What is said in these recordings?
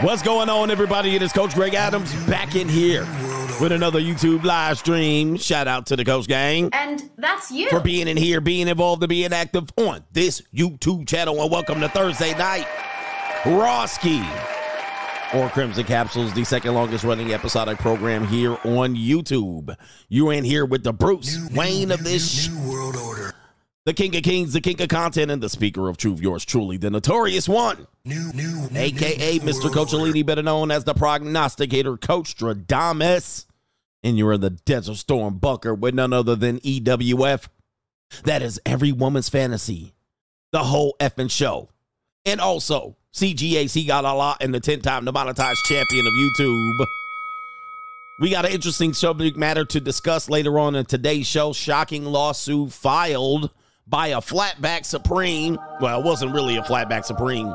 What's going on, everybody? It is Coach Greg Adams back in here with another YouTube live stream. Shout out to the Coach Gang. And that's you. For being in here, being involved, and being active on this YouTube channel. And welcome to Thursday night. Roski or Crimson Capsules, the second longest running episodic program here on YouTube. You're in here with the Bruce new, Wayne new, of this new, world order. The King of Kings, the King of Content, and the Speaker of Truth, yours truly, the Notorious One. New, new, new AKA Mr. Coachellini, better known as the prognosticator, Coach Stradamus. And you're in the Desert Storm bunker with none other than EWF. That is every woman's fantasy. The whole effing show. And also, CGAC got a lot in the 10 time demonetized champion of YouTube. We got an interesting subject matter to discuss later on in today's show. Shocking lawsuit filed by a flatback supreme. Well, it wasn't really a flatback supreme,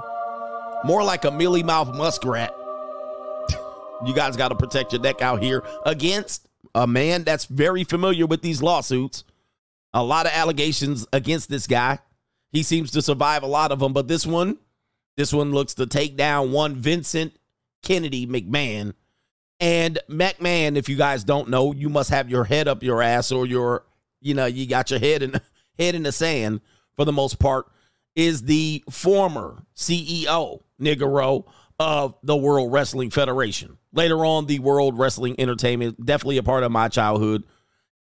more like a mealy mouth muskrat. you guys got to protect your neck out here against a man that's very familiar with these lawsuits. A lot of allegations against this guy. He seems to survive a lot of them, but this one, this one looks to take down one Vincent Kennedy McMahon. And McMahon, if you guys don't know, you must have your head up your ass or your, you know, you got your head in head in the sand for the most part, is the former CEO, Nigero, of the World Wrestling Federation. Later on, the World Wrestling Entertainment, definitely a part of my childhood.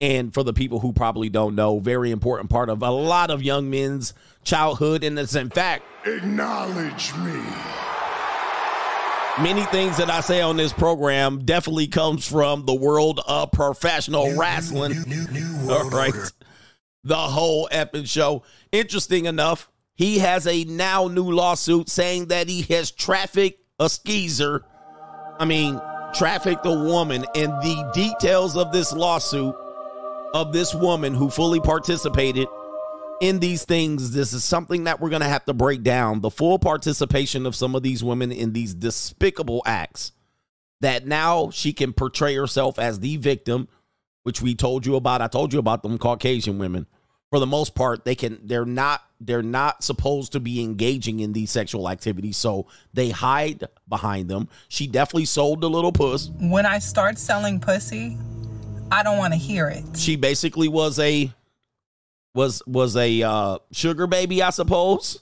And for the people who probably don't know, very important part of a lot of young men's childhood. And it's in fact, acknowledge me. Many things that I say on this program definitely comes from the world of professional new, wrestling. New, new, All right. Order the whole epic show. Interesting enough, he has a now new lawsuit saying that he has trafficked a skeezer. I mean, trafficked a woman. And the details of this lawsuit of this woman who fully participated in these things, this is something that we're going to have to break down. The full participation of some of these women in these despicable acts that now she can portray herself as the victim which we told you about. I told you about them Caucasian women. For the most part, they can they're not they're not supposed to be engaging in these sexual activities, so they hide behind them. She definitely sold the little puss. When I start selling pussy, I don't want to hear it. She basically was a was was a uh, sugar baby, I suppose.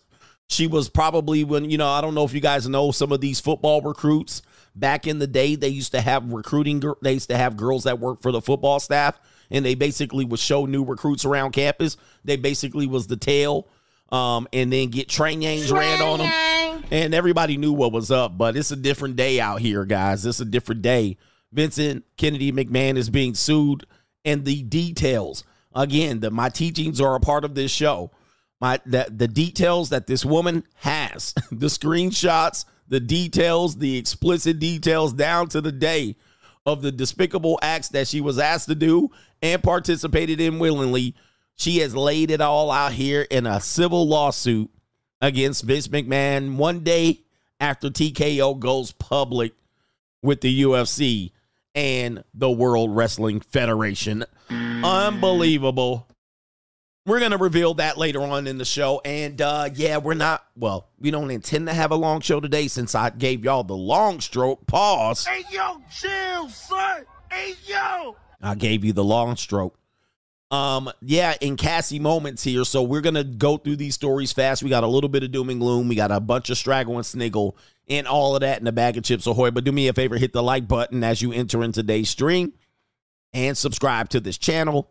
She was probably when you know I don't know if you guys know some of these football recruits back in the day they used to have recruiting they used to have girls that worked for the football staff and they basically would show new recruits around campus. They basically was the tail um, and then get train yangs ran on them and everybody knew what was up but it's a different day out here guys. It's a different day. Vincent kennedy mcmahon is being sued and the details again the, my teachings are a part of this show. My the, the details that this woman has the screenshots the details, the explicit details down to the day of the despicable acts that she was asked to do and participated in willingly. She has laid it all out here in a civil lawsuit against Vince McMahon one day after TKO goes public with the UFC and the World Wrestling Federation. Unbelievable. We're going to reveal that later on in the show. And uh, yeah, we're not, well, we don't intend to have a long show today since I gave y'all the long stroke. Pause. Hey, yo, chill, son. Hey, yo. I gave you the long stroke. Um, yeah, in Cassie moments here. So we're gonna go through these stories fast. We got a little bit of doom and gloom. We got a bunch of straggle and sniggle and all of that in a bag of chips ahoy. But do me a favor, hit the like button as you enter in today's stream and subscribe to this channel.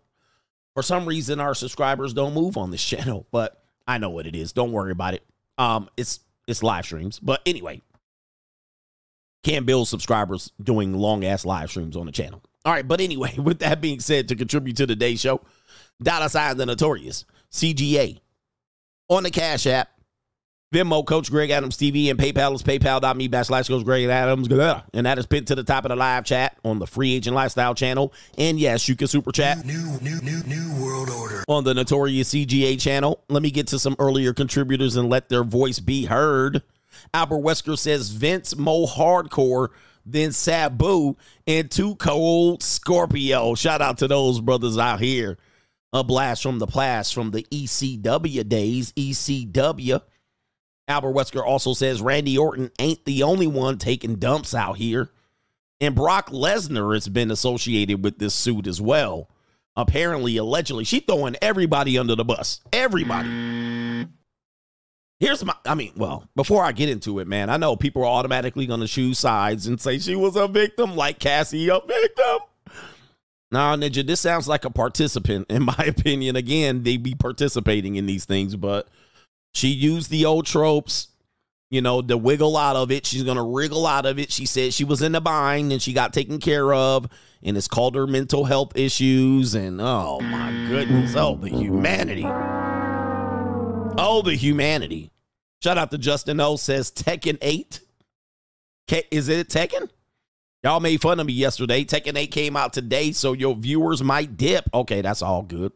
For some reason, our subscribers don't move on this channel, but I know what it is. Don't worry about it. Um, it's it's live streams, but anyway, can't build subscribers doing long ass live streams on the channel. All right, but anyway, with that being said, to contribute to today's show, dollar sign the notorious CGA on the Cash App Venmo, Coach Greg Adams TV, and PayPal is paypal.me backslash Coach Greg Adams. And that is pinned to the top of the live chat on the Free Agent Lifestyle channel. And yes, you can super chat. New, new, new, new world order. On the Notorious CGA channel. Let me get to some earlier contributors and let their voice be heard. Albert Wesker says Vince Mo Hardcore, then Sabu, and Too Cold Scorpio. Shout out to those brothers out here. A blast from the past from the ECW days. ECW Albert Wesker also says Randy Orton ain't the only one taking dumps out here. And Brock Lesnar has been associated with this suit as well. Apparently, allegedly, she throwing everybody under the bus. Everybody. Here's my, I mean, well, before I get into it, man, I know people are automatically going to choose sides and say she was a victim, like Cassie, a victim. Nah, Ninja, this sounds like a participant, in my opinion. Again, they be participating in these things, but she used the old tropes, you know, to wiggle out of it. She's going to wriggle out of it. She said she was in a bind and she got taken care of, and it's called her mental health issues. And oh my goodness, oh, the humanity. Oh, the humanity. Shout out to Justin O says Tekken 8. Is it Tekken? Y'all made fun of me yesterday. Tekken 8 came out today, so your viewers might dip. Okay, that's all good.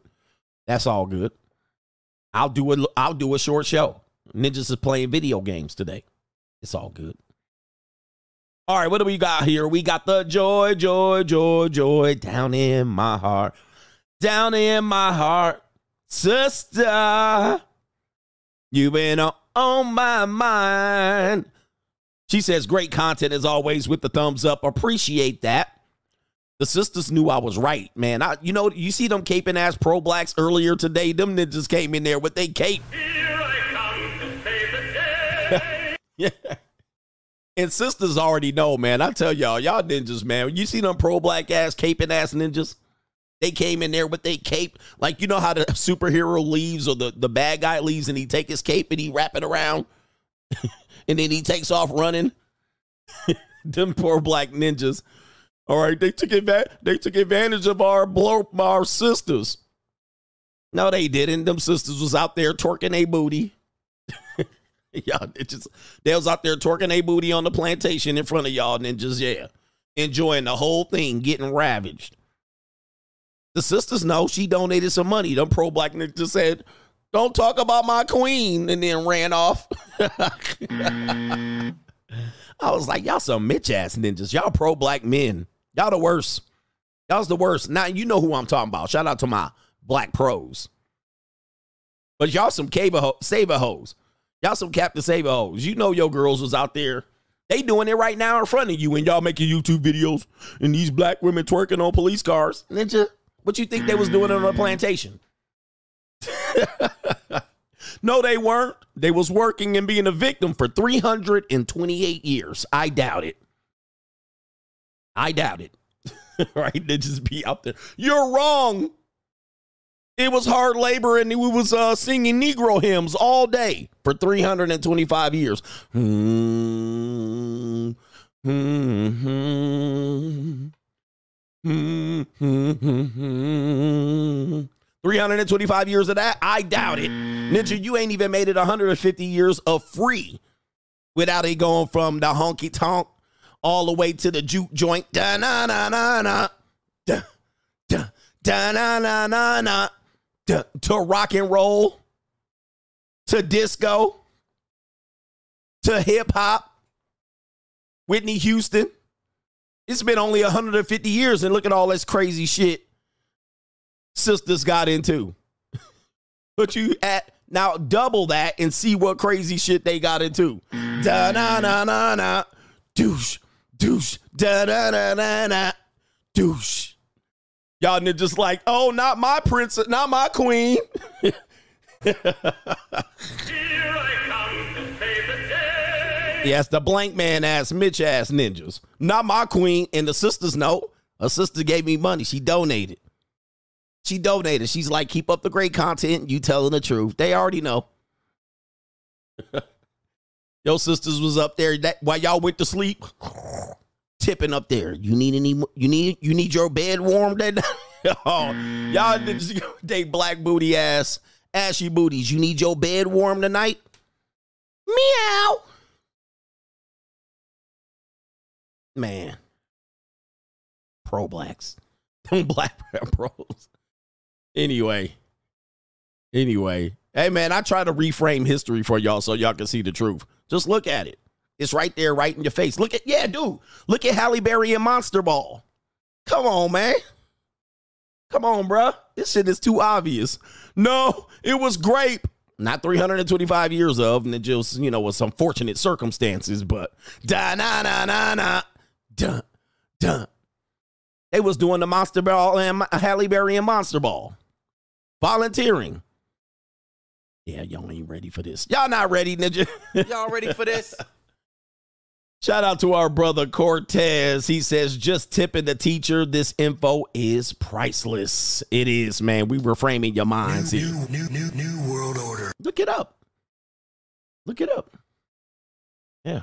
That's all good. I'll do a I'll do a short show. Ninjas is playing video games today. It's all good. All right, what do we got here? We got the joy, joy, joy, joy down in my heart. Down in my heart, sister. You've been on my mind. She says, great content as always with the thumbs up. Appreciate that. The sisters knew I was right, man. I, you know, you see them caping ass pro blacks earlier today. Them ninjas came in there with they cape. yeah. And sisters already know, man. I tell y'all, y'all ninjas, man. You see them pro black ass caping ass ninjas? They came in there with they cape, like you know how the superhero leaves or the, the bad guy leaves and he take his cape and he wrap it around and then he takes off running. them poor black ninjas all right, they took advantage. They took advantage of our blow our sisters. No, they didn't. Them sisters was out there twerking a booty. y'all, it just they was out there twerking a booty on the plantation in front of y'all, and then just yeah, enjoying the whole thing, getting ravaged. The sisters know she donated some money. Them pro black just said, "Don't talk about my queen," and then ran off. Mm. I was like, y'all some Mitch ass ninjas. Y'all pro black men. Y'all the worst. Y'all's the worst. Now you know who I'm talking about. Shout out to my black pros. But y'all some ho- saver hoes. Y'all some Captain Saver hoes. You know your girls was out there. They doing it right now in front of you and y'all making YouTube videos and these black women twerking on police cars. Ninja, what you think they was doing on a plantation? no, they weren't. They was working and being a victim for 328 years. I doubt it. I doubt it. right? They just be out there. You're wrong. It was hard labor and we was uh, singing Negro hymns all day for 325 years. Hmm. Hmm. Hmm. Hmm. Hmm. 325 years of that? I doubt it. Ninja, you ain't even made it 150 years of free without it going from the honky tonk all the way to the juke joint. Da na na na na. Da da da na na na na. Da, to rock and roll. To disco. To hip hop. Whitney Houston. It's been only 150 years, and look at all this crazy shit sisters got into. but you at now double that and see what crazy shit they got into. Da na na na na. Douche douche, da da da da da, douche. Y'all just like, oh, not my princess, not my queen. yes, the blank man ass, Mitch ass ninjas. Not my queen. And the sisters know. Her sister gave me money. She donated. She donated. She's like, keep up the great content. You telling the truth. They already know. Your sisters was up there that while y'all went to sleep, tipping up there. You need any? You need you need your bed warm? That oh, y'all just mm. they black booty ass ashy booties. You need your bed warm tonight? Meow. Man, pro blacks, black pros. Anyway, anyway, hey man, I try to reframe history for y'all so y'all can see the truth. Just look at it. It's right there, right in your face. Look at, yeah, dude. Look at Halle Berry and Monster Ball. Come on, man. Come on, bruh. This shit is too obvious. No, it was grape. not 325 years of, and it just, you know, was some fortunate circumstances, but da na na na na dun dun. They was doing the Monster Ball and Halle Berry and Monster Ball. Volunteering. Yeah, y'all ain't ready for this. Y'all not ready, Ninja. Y'all ready for this? Shout out to our brother Cortez. He says, just tipping the teacher. This info is priceless. It is, man. We reframing your minds here. New, new, new, new world order. Look it up. Look it up. Yeah.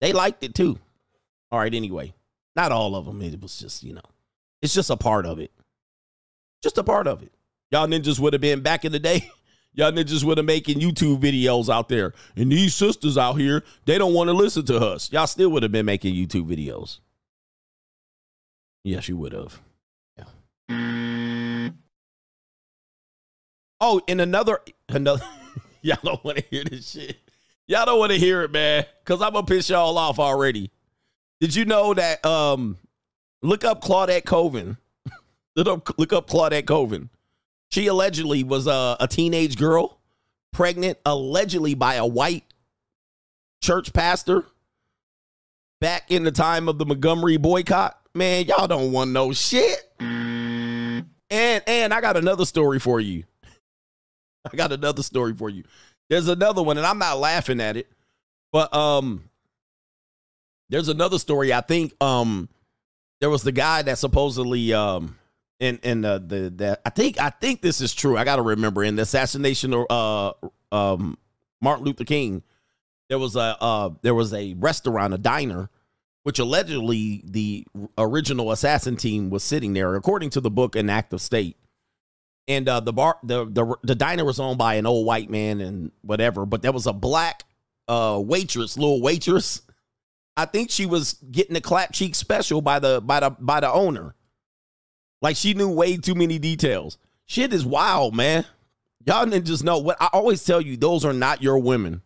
They liked it too. All right, anyway. Not all of them. It was just, you know, it's just a part of it. Just a part of it. Y'all ninjas would have been back in the day. Y'all ninjas would have making YouTube videos out there. And these sisters out here, they don't want to listen to us. Y'all still would have been making YouTube videos. Yes, you would have. Yeah. Oh, and another another y'all don't want to hear this shit. Y'all don't want to hear it, man. Cause I'm gonna piss y'all off already. Did you know that um look up Claudette Colvin? look up look up Claudette Colvin. She allegedly was a, a teenage girl, pregnant, allegedly by a white church pastor back in the time of the Montgomery boycott. Man, y'all don't want no shit. And and I got another story for you. I got another story for you. There's another one, and I'm not laughing at it, but um, there's another story. I think um, there was the guy that supposedly um and and uh, the the I think I think this is true. I got to remember in the assassination of uh um Martin Luther King, there was a uh there was a restaurant, a diner, which allegedly the original assassin team was sitting there, according to the book An Act of State. And uh, the bar, the, the the diner was owned by an old white man and whatever, but there was a black uh waitress, little waitress. I think she was getting a clap cheek special by the by the by the owner like she knew way too many details. Shit is wild, man. Y'all didn't just know what I always tell you, those are not your women.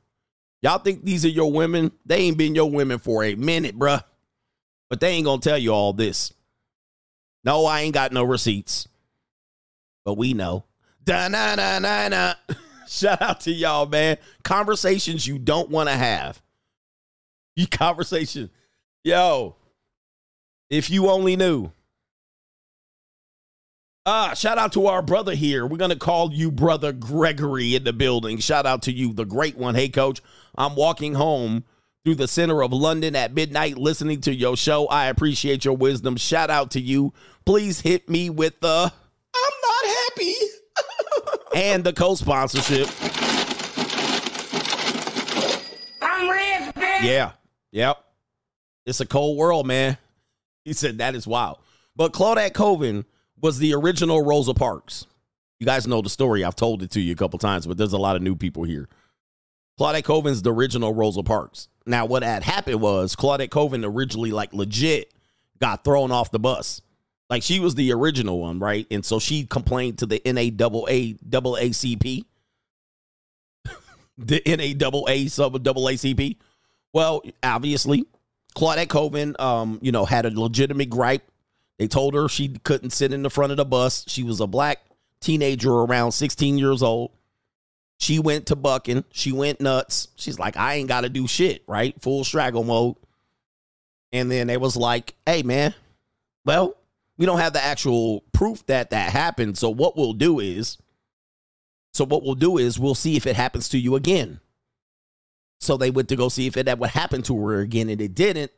Y'all think these are your women? They ain't been your women for a minute, bruh. But they ain't gonna tell you all this. No, I ain't got no receipts. But we know. Da na na na na. Shout out to y'all, man. Conversations you don't want to have. You conversation. Yo, if you only knew. Ah, shout out to our brother here. We're gonna call you brother Gregory in the building. Shout out to you, the great one. Hey, coach, I'm walking home through the center of London at midnight listening to your show. I appreciate your wisdom. Shout out to you. Please hit me with the I'm not happy and the co-sponsorship. I'm rich, bitch. Yeah. Yep. It's a cold world, man. He said that is wild. But Claudette Colvin was the original Rosa Parks. You guys know the story. I've told it to you a couple times, but there's a lot of new people here. Claudette Colvin's the original Rosa Parks. Now, what had happened was Claudette Colvin originally, like legit, got thrown off the bus. Like she was the original one, right? And so she complained to the NAAACP, the NAAA. Well, obviously, Claudette Colvin, um, you know, had a legitimate gripe they told her she couldn't sit in the front of the bus. She was a black teenager around 16 years old. She went to bucking. She went nuts. She's like, I ain't got to do shit, right? Full straggle mode. And then they was like, hey, man, well, we don't have the actual proof that that happened. So what we'll do is, so what we'll do is we'll see if it happens to you again. So they went to go see if it would happen to her again, and it didn't.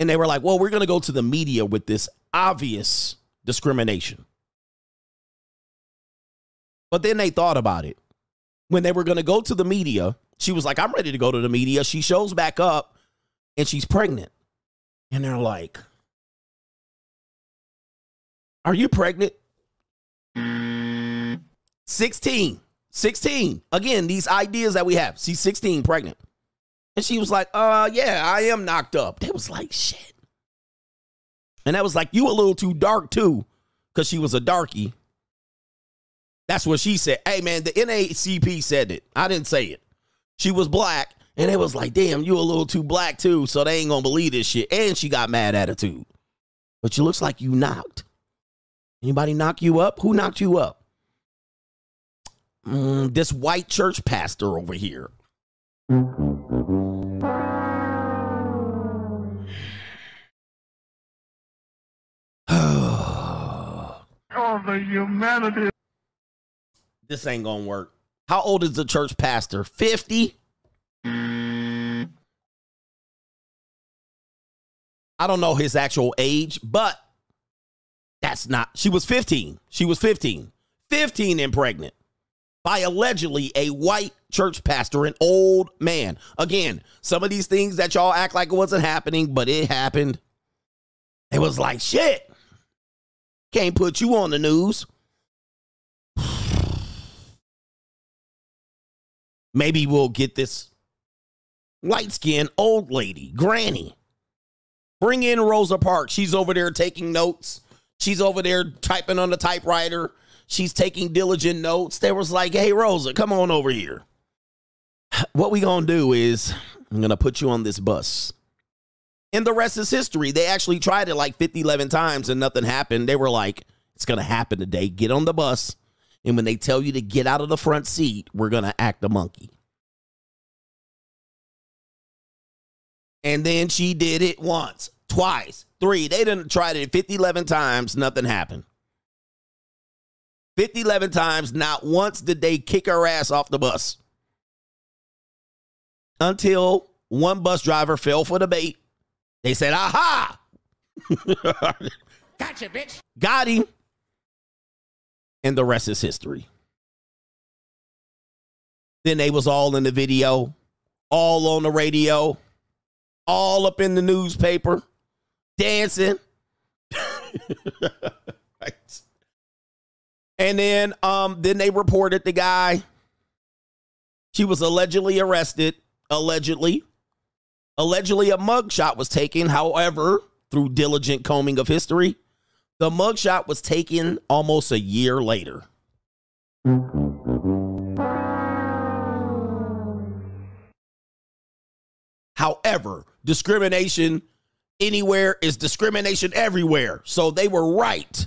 And they were like, well, we're going to go to the media with this obvious discrimination. But then they thought about it. When they were going to go to the media, she was like, I'm ready to go to the media. She shows back up and she's pregnant. And they're like, Are you pregnant? 16. 16. Again, these ideas that we have. She's 16 pregnant. And she was like, uh, yeah, I am knocked up. They was like, shit. And that was like, you a little too dark too, because she was a darky. That's what she said. Hey man, the NAACP said it. I didn't say it. She was black, and it was like, damn, you a little too black too, so they ain't gonna believe this shit. And she got mad attitude. But you looks like you knocked. Anybody knock you up? Who knocked you up? mm, this white church pastor over here. Oh, the humanity. this ain't gonna work. How old is the church pastor? 50? I don't know his actual age, but that's not. She was 15. She was 15. 15 and pregnant by allegedly a white church pastor, an old man. Again, some of these things that y'all act like it wasn't happening, but it happened. It was like, shit. Can't put you on the news. Maybe we'll get this light skinned old lady, Granny. Bring in Rosa Parks. She's over there taking notes. She's over there typing on the typewriter. She's taking diligent notes. There was like, hey, Rosa, come on over here. What we gonna do is I'm gonna put you on this bus. And the rest is history. They actually tried it like 50, 11 times and nothing happened. They were like, it's gonna happen today. Get on the bus. And when they tell you to get out of the front seat, we're gonna act a monkey. And then she did it once, twice, three. They didn't try it 50, 11 times. Nothing happened. 50, 11 times. Not once did they kick her ass off the bus. Until one bus driver fell for the bait. They said, aha! Gotcha, bitch. Got him. And the rest is history. Then they was all in the video, all on the radio, all up in the newspaper, dancing. right. And then um then they reported the guy. She was allegedly arrested, allegedly. Allegedly a mugshot was taken, however, through diligent combing of history, the mugshot was taken almost a year later. However, discrimination anywhere is discrimination everywhere. So they were right.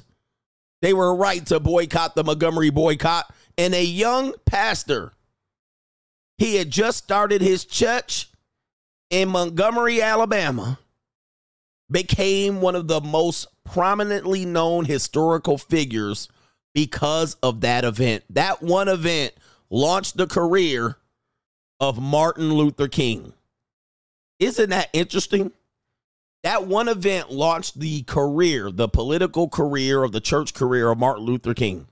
They were right to boycott the Montgomery boycott. And a young pastor, he had just started his church in Montgomery, Alabama, became one of the most prominently known historical figures because of that event. That one event launched the career of Martin Luther King. Isn't that interesting? That one event launched the career, the political career of the church career of Martin Luther King.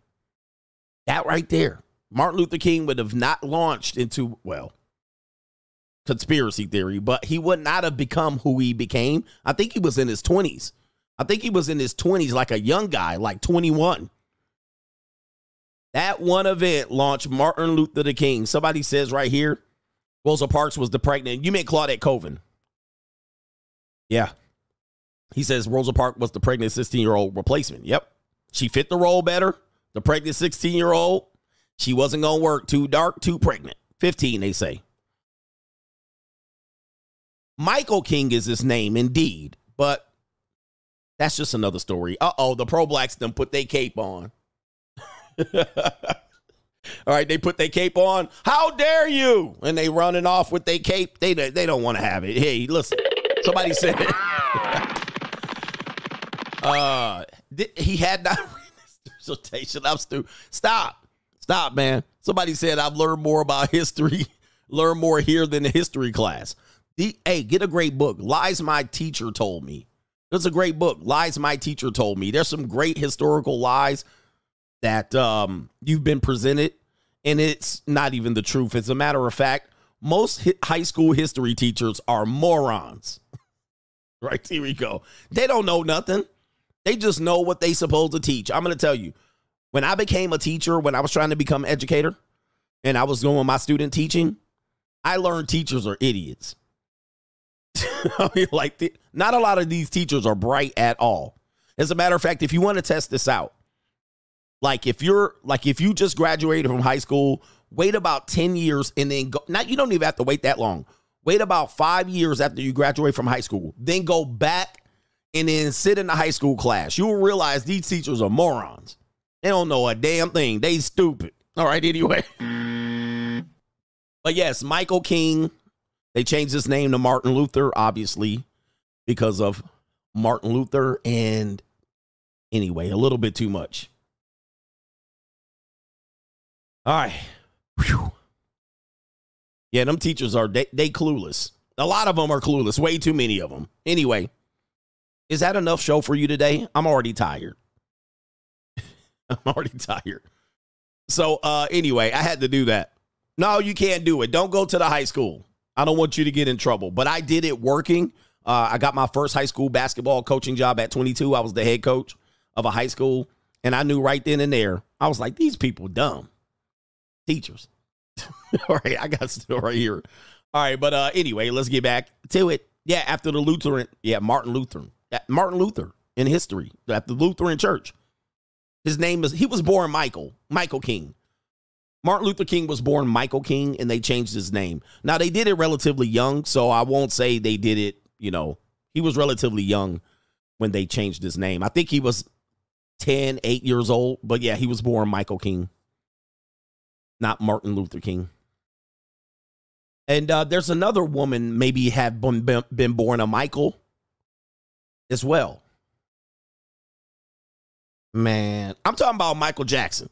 That right there. Martin Luther King would have not launched into, well, conspiracy theory, but he would not have become who he became. I think he was in his 20s. I think he was in his 20s, like a young guy, like 21. That one event launched Martin Luther the King. Somebody says right here, Rosa Parks was the pregnant. You mean Claudette Colvin? Yeah. He says Rosa Parks was the pregnant 16 year old replacement. Yep. She fit the role better. The pregnant 16 year old. She wasn't going to work. Too dark, too pregnant. 15, they say. Michael King is his name, indeed, but that's just another story. Uh oh, the pro blacks them put their cape on. All right, they put their cape on. How dare you? And they running off with their cape. They they don't want to have it. Hey, listen. Somebody said it. uh he had not dissertation. I'm stupid. Stop. Stop, man. Somebody said I've learned more about history, learn more here than the history class. The, hey, get a great book. Lies My Teacher Told Me. It's a great book. Lies My Teacher Told Me. There's some great historical lies that um, you've been presented, and it's not even the truth. As a matter of fact, most hi- high school history teachers are morons. right, here we go. They don't know nothing. They just know what they supposed to teach. I'm going to tell you, when I became a teacher, when I was trying to become educator, and I was doing my student teaching, I learned teachers are idiots. I mean, like, the, not a lot of these teachers are bright at all. As a matter of fact, if you want to test this out, like if you're like if you just graduated from high school, wait about 10 years and then go not you don't even have to wait that long. Wait about 5 years after you graduate from high school. Then go back and then sit in the high school class. You'll realize these teachers are morons. They don't know a damn thing. They stupid. All right, anyway. But yes, Michael King. They changed his name to Martin Luther, obviously, because of Martin Luther. And anyway, a little bit too much. All right. Whew. Yeah, them teachers are they, they clueless. A lot of them are clueless. Way too many of them. Anyway, is that enough show for you today? I'm already tired. I'm already tired. So uh anyway, I had to do that. No, you can't do it. Don't go to the high school. I don't want you to get in trouble. But I did it working. Uh, I got my first high school basketball coaching job at 22. I was the head coach of a high school, and I knew right then and there. I was like, these people dumb teachers. All right, I got still right here. All right, but uh anyway, let's get back to it. Yeah, after the Lutheran, yeah, Martin Luther, yeah, Martin Luther in history at the Lutheran Church. His name is he was born Michael Michael King. Martin Luther King was born Michael King, and they changed his name. Now they did it relatively young, so I won't say they did it. You know, he was relatively young when they changed his name. I think he was 10, 8 years old, but yeah, he was born Michael King not Martin Luther King. And uh, there's another woman maybe have been, been born a Michael as well. Man, I'm talking about Michael Jackson.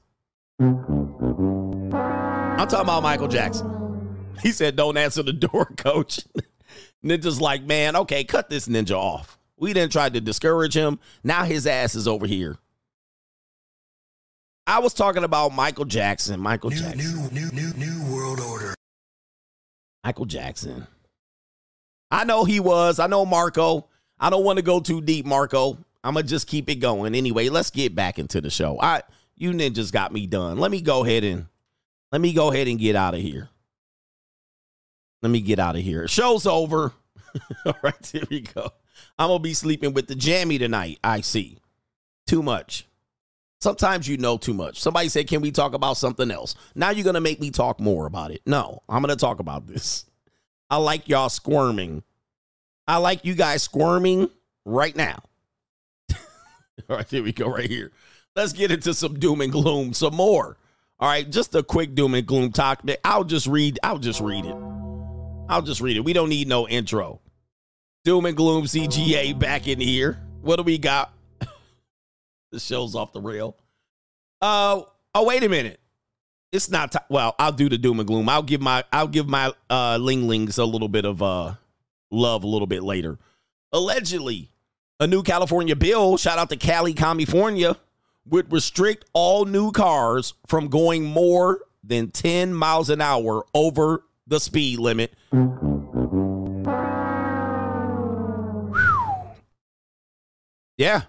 I'm talking about Michael Jackson. He said, "Don't answer the door, coach." Ninja's like, "Man, okay, cut this ninja off. We didn't try to discourage him. Now his ass is over here." I was talking about Michael Jackson. Michael New, Jackson. new, new, new, new world order. Michael Jackson. I know he was. I know Marco. I don't want to go too deep, Marco. I'm gonna just keep it going. Anyway, let's get back into the show. I you ninjas got me done. Let me go ahead and let me go ahead and get out of here. Let me get out of here. Show's over. All right, here we go. I'm gonna be sleeping with the jammy tonight. I see. Too much. Sometimes you know too much. Somebody said, Can we talk about something else? Now you're to make me talk more about it. No, I'm to talk about this. I like y'all squirming. I like you guys squirming right now. All right, here we go, right here. Let's get into some doom and gloom, some more. All right, just a quick doom and gloom talk. I'll just read, I'll just read it. I'll just read it. We don't need no intro. Doom and gloom CGA back in here. What do we got? the show's off the rail. Uh oh, wait a minute. It's not t- well. I'll do the doom and gloom. I'll give my I'll give my uh linglings a little bit of uh love a little bit later. Allegedly, a new California bill, shout out to Cali, California, would restrict all new cars from going more than 10 miles an hour over the speed limit. Yeah,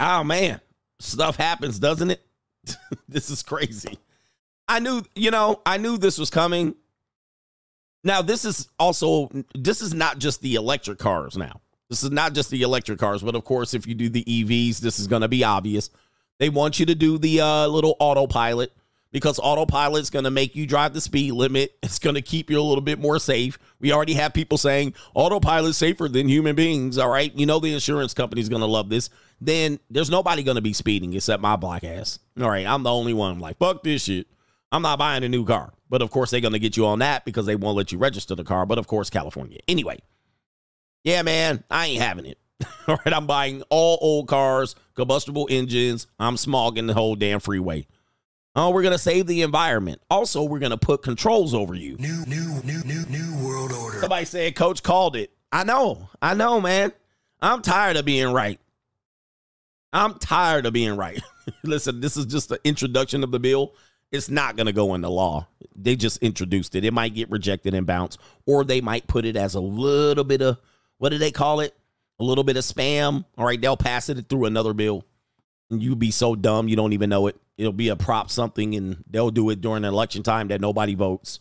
Oh man, stuff happens, doesn't it? this is crazy. I knew, you know, I knew this was coming. Now, this is also this is not just the electric cars now. This is not just the electric cars, but of course, if you do the EVs, this is going to be obvious. They want you to do the uh, little autopilot because autopilot is going to make you drive the speed limit. It's going to keep you a little bit more safe. We already have people saying autopilot safer than human beings. All right. You know, the insurance company is going to love this. Then there's nobody going to be speeding except my black ass. All right. I'm the only one. I'm like, fuck this shit. I'm not buying a new car. But of course, they're going to get you on that because they won't let you register the car. But of course, California. Anyway, yeah, man, I ain't having it. all right. I'm buying all old cars, combustible engines. I'm smogging the whole damn freeway. Oh, we're going to save the environment. Also, we're going to put controls over you. New, new, new, new, new world order. Somebody said Coach called it. I know. I know, man. I'm tired of being right. I'm tired of being right. Listen, this is just the introduction of the bill. It's not going to go into law. They just introduced it. It might get rejected and bounce, or they might put it as a little bit of what do they call it? A little bit of spam. All right, they'll pass it through another bill. And you be so dumb you don't even know it it'll be a prop something and they'll do it during election time that nobody votes.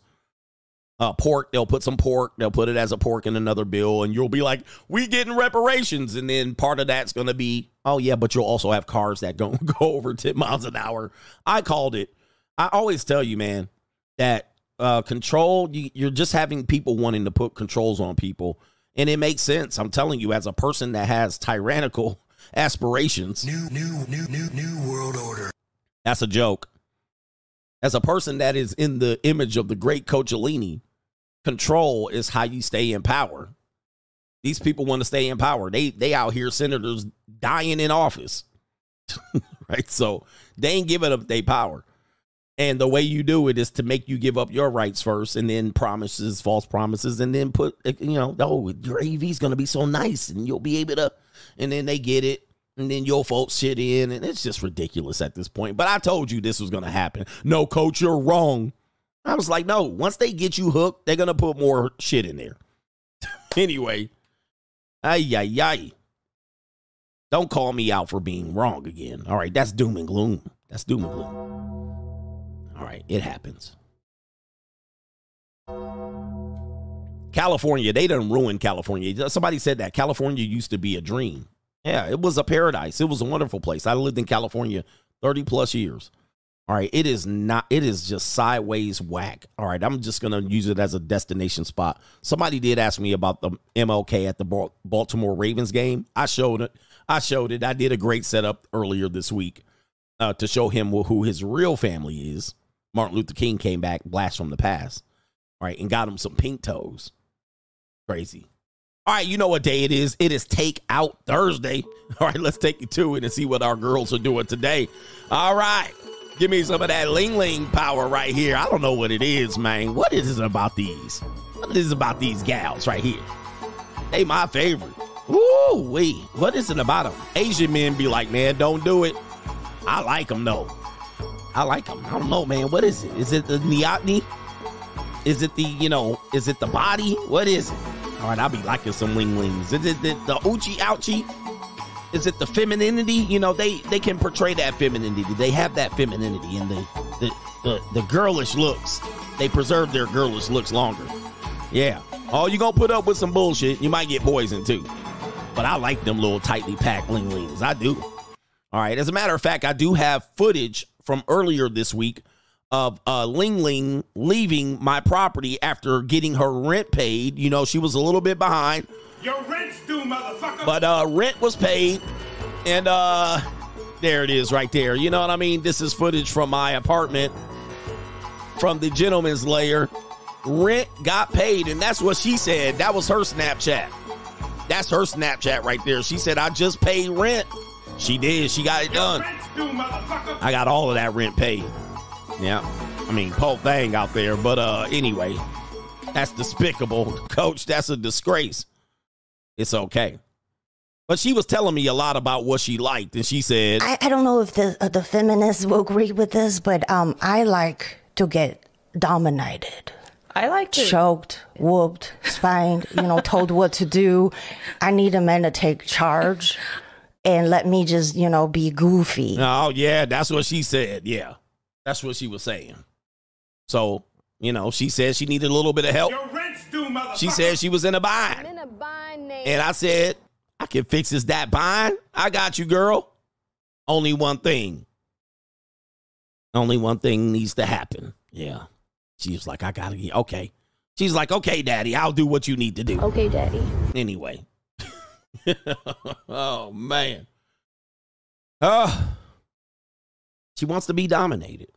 Uh, pork, they'll put some pork, they'll put it as a pork in another bill, and you'll be like, we getting reparations. And then part of that's gonna be, oh yeah, but you'll also have cars that don't go over 10 miles an hour. I called it. I always tell you, man, that uh, control, you, you're just having people wanting to put controls on people. And it makes sense. I'm telling you, as a person that has tyrannical aspirations. New, new, new, new, new world order. That's a joke. As a person that is in the image of the great Coachellini, control is how you stay in power. These people want to stay in power. They they out here senators dying in office. right? So they ain't giving up their power. And the way you do it is to make you give up your rights first and then promises, false promises, and then put, eh, you know, oh, your AV is going to be so nice and you'll be able to, and then they get it and then your folks shit in. And it's just ridiculous at this point. But I told you this was to happen. No, coach, you're wrong. I was like, no, once they get you hooked, they're to put more shit in there. anyway, ay, ay, ay. Don't call me out for being wrong again. All right, that's doom and gloom. That's doom and gloom. All right, it happens. California, they done ruin California. Somebody said that California used to be a dream. Yeah, it was a paradise. It was a wonderful place. I lived in California 30 plus years. All right, it is not, it is just sideways whack. All right, I'm just going to use it as a destination spot. Somebody did ask me about the MLK at the Baltimore Ravens game. I showed it. I showed it. I did a great setup earlier this week uh, to show him who his real family is. Martin Luther King came back, blast from the past, right, and got him some pink toes. Crazy. All right, you know what day it is? It is Take Out Thursday. All right, let's take you to it and see what our girls are doing today. All right, give me some of that ling ling power right here. I don't know what it is, man. What is it about these? What is it about these gals right here? They my favorite. Ooh, wait. What is it about them? Asian men be like, man, don't do it. I like them though. I like them. I don't know, man. What is it? Is it the neoteny? Is it the, you know, is it the body? What is it? All right, I'll be liking some wing. Is it the, the Uchi Ouchie? Is it the femininity? You know, they they can portray that femininity. They have that femininity and the the, the, the girlish looks. They preserve their girlish looks longer. Yeah. Oh, you gonna put up with some bullshit, you might get poisoned too. But I like them little tightly packed ling lings. I do. All right. As a matter of fact, I do have footage from earlier this week of uh, Ling Ling leaving my property after getting her rent paid. You know, she was a little bit behind. Your rent's due, motherfucker. But uh, rent was paid, and uh, there it is, right there. You know what I mean? This is footage from my apartment, from the gentleman's lair. Rent got paid, and that's what she said. That was her Snapchat. That's her Snapchat right there. She said, "I just paid rent." She did. She got it done. I got all of that rent paid. Yeah. I mean, whole thing out there. But uh anyway, that's despicable. Coach, that's a disgrace. It's okay. But she was telling me a lot about what she liked, and she said, I, I don't know if the uh, the feminists will agree with this, but um, I like to get dominated. I like to choked, whooped, spanked, you know, told what to do. I need a man to take charge and let me just, you know, be goofy. Oh, yeah, that's what she said. Yeah. That's what she was saying. So, you know, she said she needed a little bit of help. Due, she said she was in a bind. in a bind name. And I said, I can fix this that bind. I got you, girl. Only one thing. Only one thing needs to happen. Yeah. She was like, I gotta get okay. She's like, okay, daddy, I'll do what you need to do. Okay, daddy. Anyway. oh man. Oh. She wants to be dominated.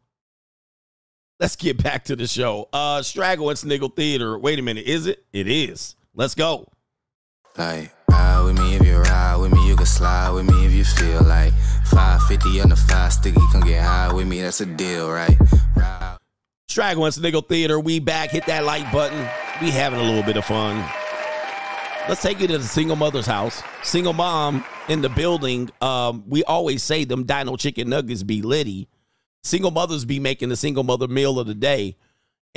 Let's get back to the show. Uh Straggle and Sniggle Theater. Wait a minute, is it? It is. Let's go. Like, ride with me if you ride with me, you can slide with me if you feel like 550 on the five sticky, come get high with me, that's a deal, right? Ride. Straggle and Sniggle Theater, we back. Hit that like button. We having a little bit of fun. Let's take you to the single mother's house. Single mom in the building. Um, we always say them dino chicken nuggets be litty. Single mothers be making the single mother meal of the day.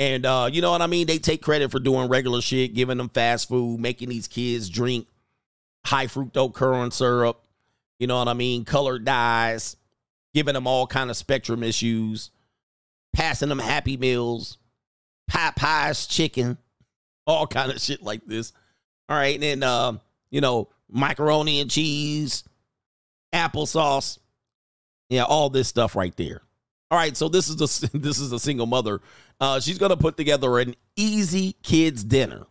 And uh, you know what I mean? They take credit for doing regular shit, giving them fast food, making these kids drink high fructose corn syrup. You know what I mean? Colored dyes, giving them all kind of spectrum issues, passing them happy meals, pie pies, chicken, all kind of shit like this. All right, and then um, you know, macaroni and cheese, applesauce, yeah, all this stuff right there. All right, so this is a this is a single mother. Uh, she's gonna put together an easy kids dinner.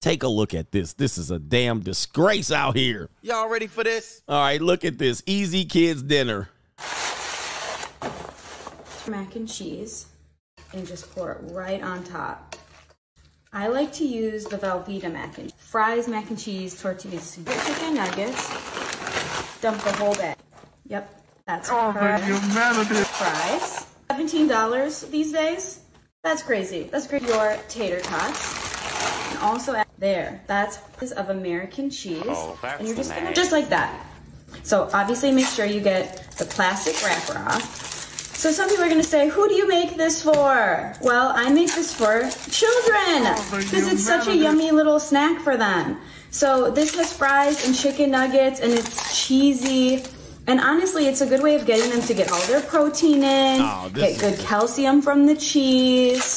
Take a look at this. This is a damn disgrace out here. Y'all ready for this? All right, look at this easy kids dinner. mac and cheese and just pour it right on top. I like to use the Velveeta mac and fries, mac and cheese, tortillas, chicken nuggets. Dump the whole bag. Yep, that's Oh, the correct. humanity. Fries. $17 these days? That's crazy. That's great. Your tater tots. And also add there. That's piece of American cheese. Oh, that's and you're just gonna just like that. So obviously make sure you get the plastic wrapper off. So some people are gonna say, who do you make this for? Well, I make this for children because it's such a yummy little snack for them. So this has fries and chicken nuggets and it's cheesy. And honestly, it's a good way of getting them to get all their protein in, Oh, get good calcium from the cheese.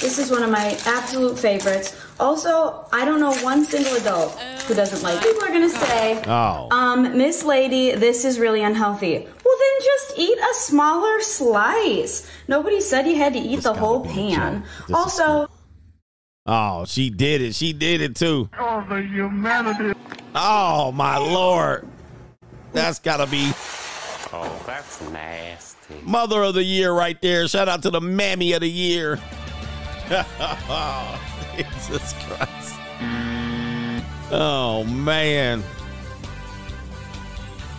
This is one of my absolute favorites. Also, I don't know one single adult who doesn't like. People are gonna say, Oh. um, Miss Lady, this is really unhealthy. Well, then just eat a smaller slice. Nobody said you had to eat the whole pan. Also, Oh, she did it. She did it too. Oh, the humanity. Oh my lord. That's gotta be Oh, that's nasty. mother of the year right there. Shout out to the mammy of the year. Jesus Christ. Oh man.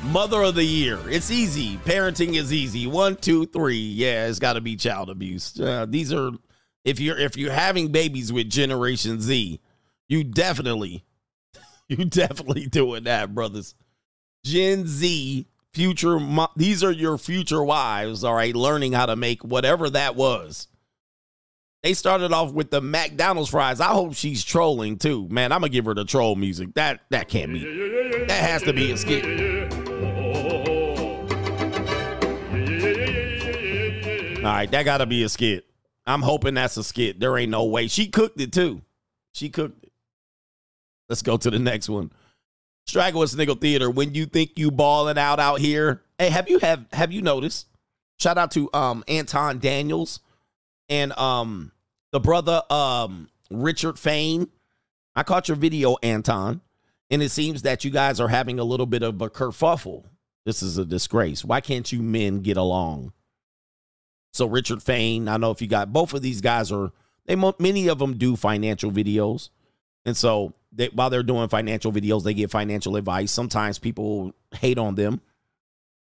Mother of the year. It's easy. Parenting is easy. One, two, three. Yeah, it's got to be child abuse. Uh, these are if you're if you're having babies with Generation Z, you definitely, you definitely doing that, brothers. Gen Z, future. These are your future wives. All right, learning how to make whatever that was. They started off with the McDonald's fries. I hope she's trolling too, man. I'm gonna give her the troll music. That that can't be. That has to be a skit. All right, that got to be a skit. I'm hoping that's a skit. There ain't no way. She cooked it too. She cooked it. Let's go to the next one. Straggle Sniggle Theater. When you think you balling out out here, hey, have you have have you noticed? Shout out to um Anton Daniels and um the brother um Richard Fain. I caught your video, Anton, and it seems that you guys are having a little bit of a kerfuffle. This is a disgrace. Why can't you men get along? So Richard Fain, I know if you got both of these guys are they many of them do financial videos, and so they, while they're doing financial videos, they give financial advice. Sometimes people hate on them,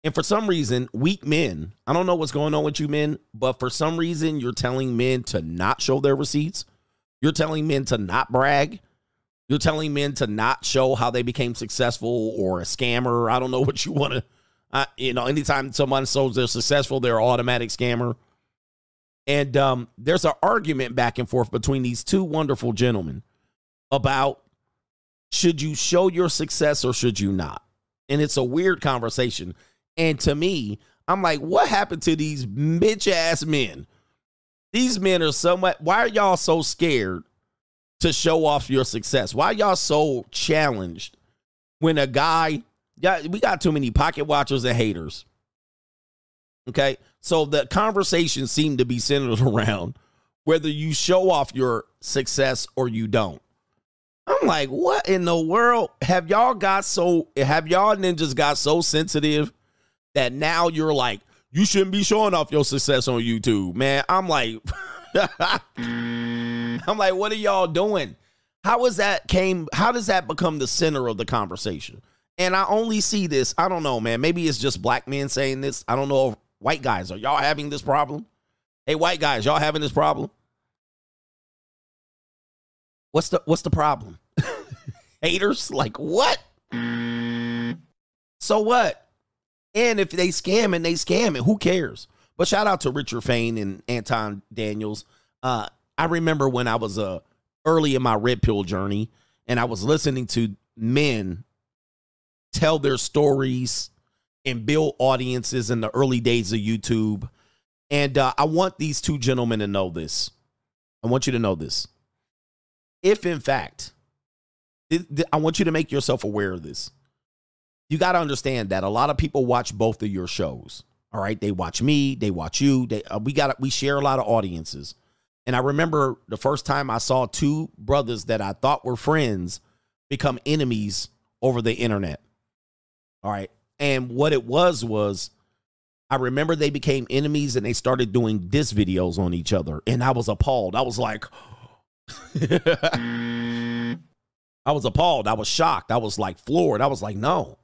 and for some reason, weak men. I don't know what's going on with you men, but for some reason, you're telling men to not show their receipts. You're telling men to not brag. You're telling men to not show how they became successful or a scammer. I don't know what you want to. You know, anytime someone shows they're successful, they're an automatic scammer. And um, there's an argument back and forth between these two wonderful gentlemen about should you show your success or should you not? And it's a weird conversation. And to me, I'm like, what happened to these bitch ass men? These men are somewhat, why are y'all so scared to show off your success? Why y'all so challenged when a guy, yeah, we got too many pocket watchers and haters. Okay. So the conversation seemed to be centered around whether you show off your success or you don't. I'm like, what in the world? Have y'all got so, have y'all ninjas got so sensitive that now you're like, you shouldn't be showing off your success on YouTube, man? I'm like, I'm like, what are y'all doing? How is that came? How does that become the center of the conversation? And I only see this. I don't know, man. Maybe it's just black men saying this. I don't know. If white guys are y'all having this problem? Hey, white guys, y'all having this problem? What's the What's the problem? Haters, like what? So what? And if they scam and they scam it, who cares? But shout out to Richard Fain and Anton Daniels. Uh, I remember when I was uh, early in my red pill journey, and I was listening to men tell their stories and build audiences in the early days of YouTube. And uh, I want these two gentlemen to know this. I want you to know this. If in fact, I want you to make yourself aware of this. You got to understand that a lot of people watch both of your shows. All right, they watch me, they watch you. They uh, we got we share a lot of audiences. And I remember the first time I saw two brothers that I thought were friends become enemies over the internet. All right. And what it was was I remember they became enemies and they started doing diss videos on each other. And I was appalled. I was like, I was appalled. I was shocked. I was like floored. I was like, no,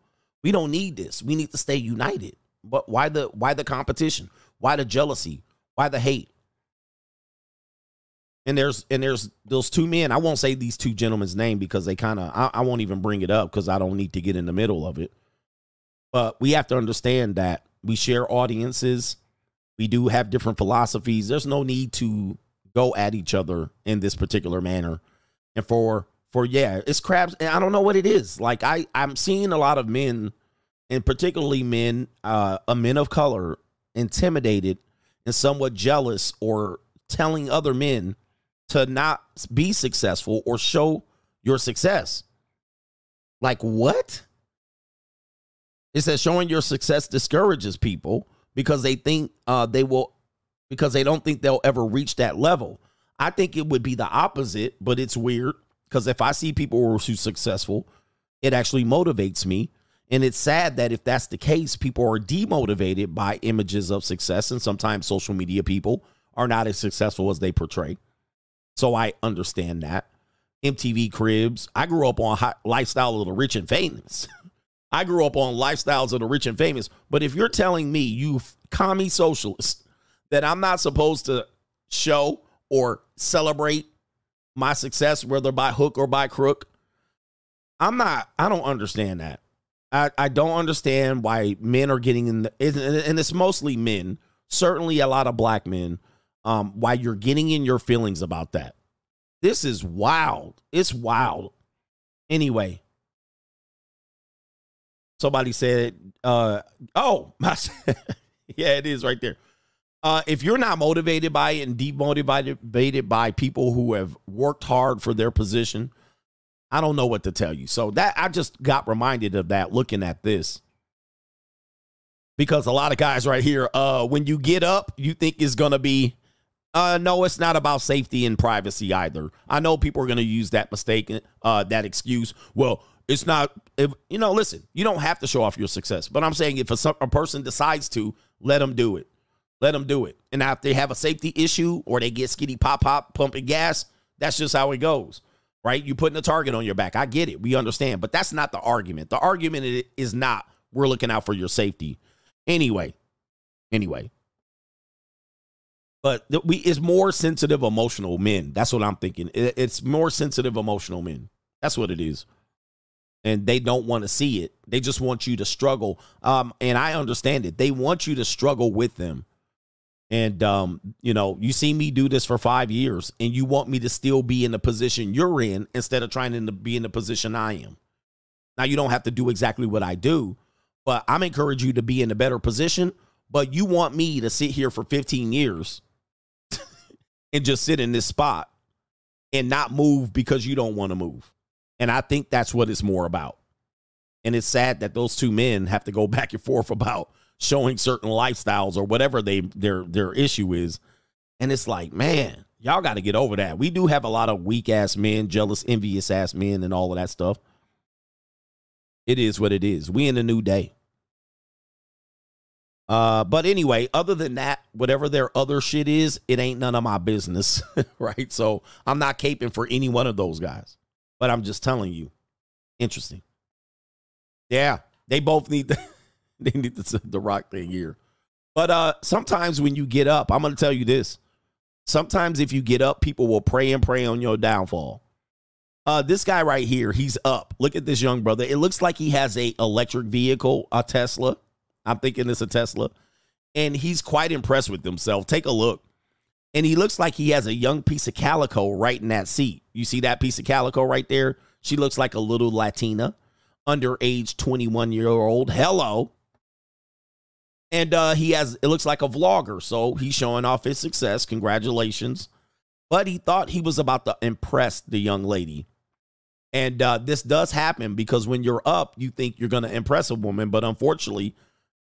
we don't need this. We need to stay united. But why the why the competition? Why the jealousy? Why the hate? And there's and there's those two men. I won't say these two gentlemen's name because they kind of I, I won't even bring it up because I don't need to get in the middle of it. But we have to understand that we share audiences. We do have different philosophies. There's no need to go at each other in this particular manner. And for for yeah, it's crabs. And I don't know what it is. Like I I'm seeing a lot of men, and particularly men, uh, a men of color, intimidated and somewhat jealous, or telling other men to not be successful or show your success. Like what? It says showing your success discourages people because they think uh, they will, because they don't think they'll ever reach that level. I think it would be the opposite, but it's weird because if I see people who are successful, it actually motivates me. And it's sad that if that's the case, people are demotivated by images of success. And sometimes social media people are not as successful as they portray. So I understand that. MTV Cribs. I grew up on high, lifestyle of the rich and famous. I grew up on lifestyles of the rich and famous. But if you're telling me, you commie socialist, that I'm not supposed to show or celebrate my success, whether by hook or by crook, I'm not, I don't understand that. I, I don't understand why men are getting in the, and it's mostly men, certainly a lot of black men, um, why you're getting in your feelings about that. This is wild. It's wild. Anyway, Somebody said, uh, oh, yeah, it is right there. Uh, if you're not motivated by it and demotivated by people who have worked hard for their position, I don't know what to tell you. So that I just got reminded of that looking at this. Because a lot of guys right here, uh, when you get up, you think it's gonna be uh, no, it's not about safety and privacy either. I know people are to use that mistake, uh, that excuse. Well, it's not, if, you know, listen, you don't have to show off your success. But I'm saying if a, a person decides to, let them do it. Let them do it. And if they have a safety issue or they get skitty pop pop pumping gas, that's just how it goes, right? You putting a target on your back. I get it. We understand. But that's not the argument. The argument is not we're looking out for your safety. Anyway, anyway. But we it's more sensitive emotional men. That's what I'm thinking. It's more sensitive emotional men. That's what it is and they don't want to see it. They just want you to struggle. Um, and I understand it. They want you to struggle with them. And um, you know, you see me do this for five years, and you want me to still be in the position you're in instead of trying to be in the position I am. Now you don't have to do exactly what I do, but I'm encouraging you to be in a better position. But you want me to sit here for 15 years and just sit in this spot and not move because you don't want to move. And I think that's what it's more about. And it's sad that those two men have to go back and forth about showing certain lifestyles or whatever they their their issue is. And it's like, man, y'all got to get over that. We do have a lot of weak ass men, jealous, envious ass men, and all of that stuff. It is what it is. We in a new day. Uh, but anyway, other than that, whatever their other shit is, it ain't none of my business, right? So I'm not caping for any one of those guys. But I'm just telling you, interesting. Yeah, they both need the they need the, the rock thing here. But uh sometimes when you get up, I'm gonna tell you this. Sometimes if you get up, people will pray and pray on your downfall. Uh, this guy right here, he's up. Look at this young brother. It looks like he has a electric vehicle, a Tesla. I'm thinking it's a Tesla, and he's quite impressed with himself. Take a look and he looks like he has a young piece of calico right in that seat. You see that piece of calico right there? She looks like a little Latina, underage 21 year old. Hello. And uh, he has, it looks like a vlogger. So he's showing off his success. Congratulations. But he thought he was about to impress the young lady. And uh, this does happen because when you're up, you think you're going to impress a woman. But unfortunately,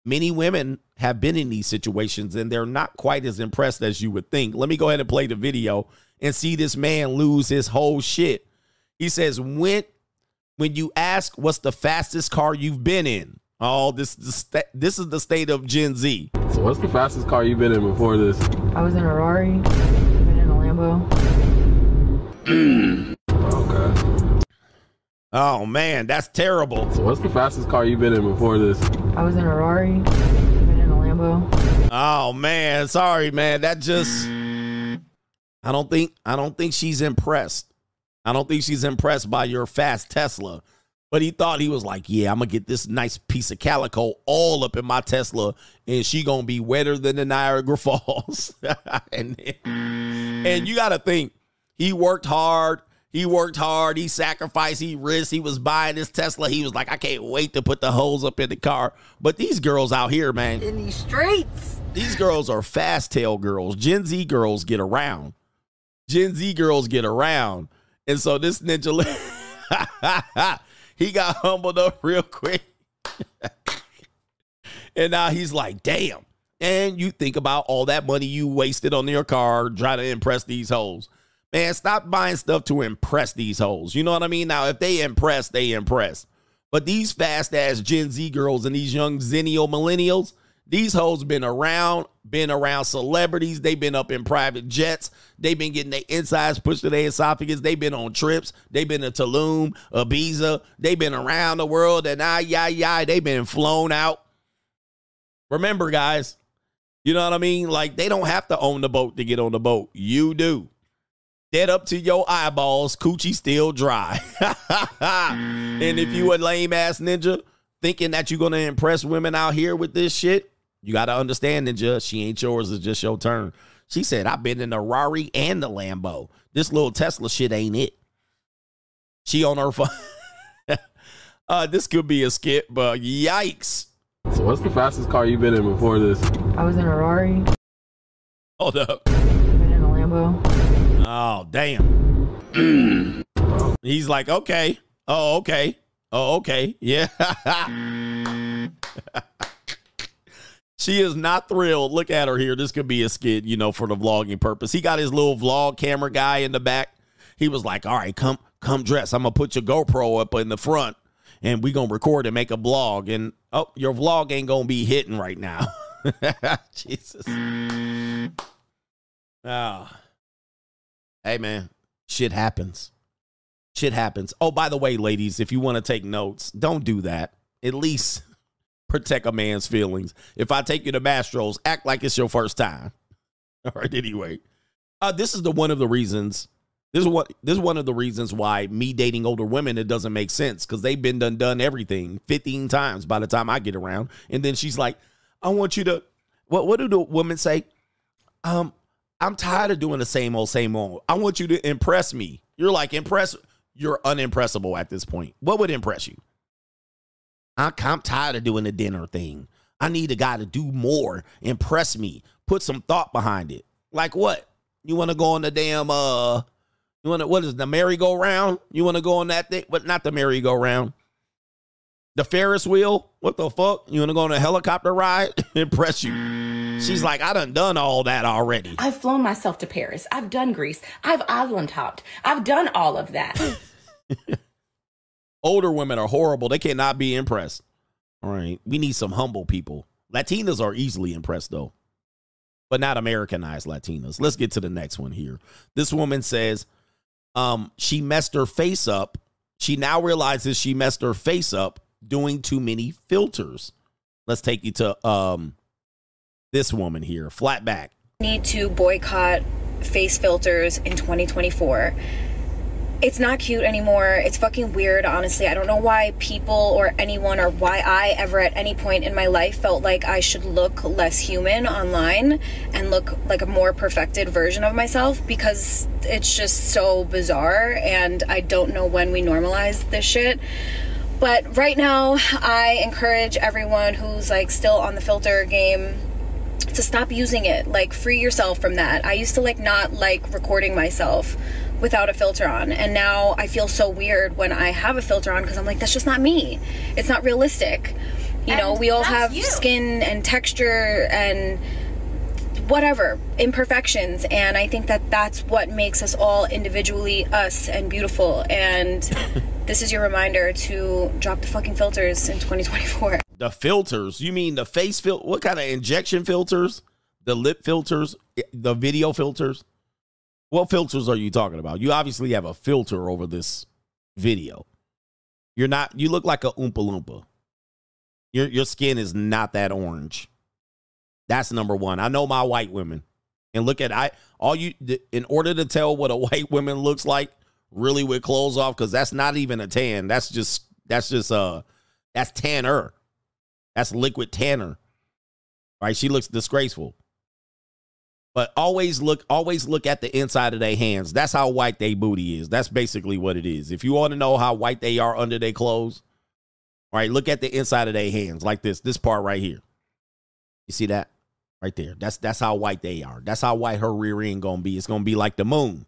many women have been in these situations and they're not quite as impressed as you would think. Let me go ahead and play the video and see this man lose his whole shit. He says, when, when you ask what's the fastest car you've been in, Oh, this the sta- this is the state of Gen Z. So what's the fastest car you've been in before this? I was in a Rari, been in a Lambo. okay. Oh man, that's terrible. So what's the fastest car you've been in before this? I was in a Rari, been in a Lambo. Oh man, sorry man. That just I don't think I don't think she's impressed. I don't think she's impressed by your fast Tesla. But he thought he was like, yeah, I'm gonna get this nice piece of calico all up in my Tesla, and she gonna be wetter than the Niagara Falls. and and you gotta think, he worked hard. He worked hard. He sacrificed. He risked. He was buying this Tesla. He was like, I can't wait to put the hose up in the car. But these girls out here, man, In these streets. these girls are fast tail girls. Gen Z girls get around. Gen Z girls get around. And so this ninja, he got humbled up real quick. and now he's like, damn. And you think about all that money you wasted on your car trying to impress these hoes. Man, stop buying stuff to impress these hoes. You know what I mean? Now, if they impress, they impress. But these fast ass Gen Z girls and these young Zennial millennials, these hoes been around, been around celebrities. They've been up in private jets. They've been getting their insides pushed to their esophagus. They've been on trips. They've been to Tulum, Ibiza. They've been around the world and ah, yeah, yeah. They've been flown out. Remember, guys, you know what I mean? Like, they don't have to own the boat to get on the boat. You do. Dead up to your eyeballs, coochie still dry. and if you a lame ass ninja thinking that you're gonna impress women out here with this shit, you gotta understand, ninja, she ain't yours, it's just your turn. She said, I've been in the Rari and the Lambo. This little Tesla shit ain't it. She on her phone. uh, this could be a skit, but yikes. So what's the fastest car you've been in before this? I was in a Rari, Hold up. been in a Lambo. Oh, damn. He's like, okay. Oh, okay. Oh, okay. Yeah. she is not thrilled. Look at her here. This could be a skit, you know, for the vlogging purpose. He got his little vlog camera guy in the back. He was like, all right, come, come dress. I'm gonna put your GoPro up in the front and we gonna record and make a vlog. And oh, your vlog ain't gonna be hitting right now. Jesus. Ah. Hey man, shit happens. Shit happens. Oh, by the way, ladies, if you want to take notes, don't do that. At least protect a man's feelings. If I take you to Mastro's, act like it's your first time. All right, anyway. Uh, this is the one of the reasons. This is what this is one of the reasons why me dating older women it doesn't make sense because they've been done done everything 15 times by the time I get around. And then she's like, I want you to what what do the women say? Um, I'm tired of doing the same old, same old. I want you to impress me. You're like, impress, you're unimpressible at this point. What would impress you? I'm tired of doing the dinner thing. I need a guy to do more, impress me, put some thought behind it. Like what? You want to go on the damn, uh, you want to, what is the merry-go-round? You want to go on that thing? But not the merry-go-round. The Ferris wheel? What the fuck? You want to go on a helicopter ride? impress you. She's like, I done done all that already. I've flown myself to Paris. I've done Greece. I've island hopped. I've done all of that. Older women are horrible. They cannot be impressed. All right. We need some humble people. Latinas are easily impressed, though, but not Americanized Latinas. Let's get to the next one here. This woman says um, she messed her face up. She now realizes she messed her face up doing too many filters. Let's take you to um, this woman here, flat back. need to boycott face filters in 2024. It's not cute anymore. It's fucking weird, honestly. I don't know why people or anyone or why I ever at any point in my life felt like I should look less human online and look like a more perfected version of myself because it's just so bizarre and I don't know when we normalize this shit. But right now, I encourage everyone who's like still on the filter game to stop using it. Like free yourself from that. I used to like not like recording myself without a filter on and now I feel so weird when I have a filter on because I'm like that's just not me. It's not realistic. You know, we all have skin and texture and whatever imperfections and I think that that's what makes us all individually us and beautiful and this is your reminder to drop the fucking filters in 2024. The filters. You mean the face filter? What kind of injection filters? The lip filters? The video filters? What filters are you talking about? You obviously have a filter over this video. You're not, you look like a Oompa Loompa. Your, your skin is not that orange. That's number one. I know my white women. And look at I all you in order to tell what a white woman looks like, really with clothes off, because that's not even a tan. That's just that's just uh that's tanner. That's liquid tanner. Right? She looks disgraceful. But always look, always look at the inside of their hands. That's how white they booty is. That's basically what it is. If you want to know how white they are under their clothes, right, look at the inside of their hands, like this, this part right here. You see that? Right there. That's that's how white they are. That's how white her rear end gonna be. It's gonna be like the moon.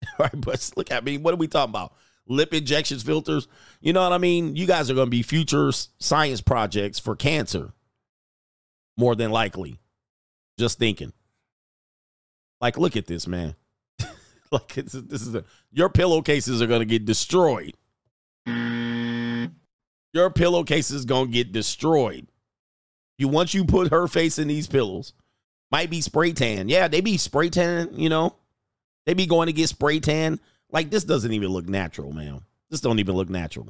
right, but look at me. What are we talking about? Lip injections, filters. You know what I mean? You guys are gonna be future science projects for cancer. More than likely. Just thinking. Like, look at this, man. like, this is a, your pillowcases are gonna get destroyed. Your pillowcases gonna get destroyed. You once you put her face in these pillows, might be spray tan. Yeah, they be spray tan. You know, they be going to get spray tan. Like this doesn't even look natural, man. This don't even look natural.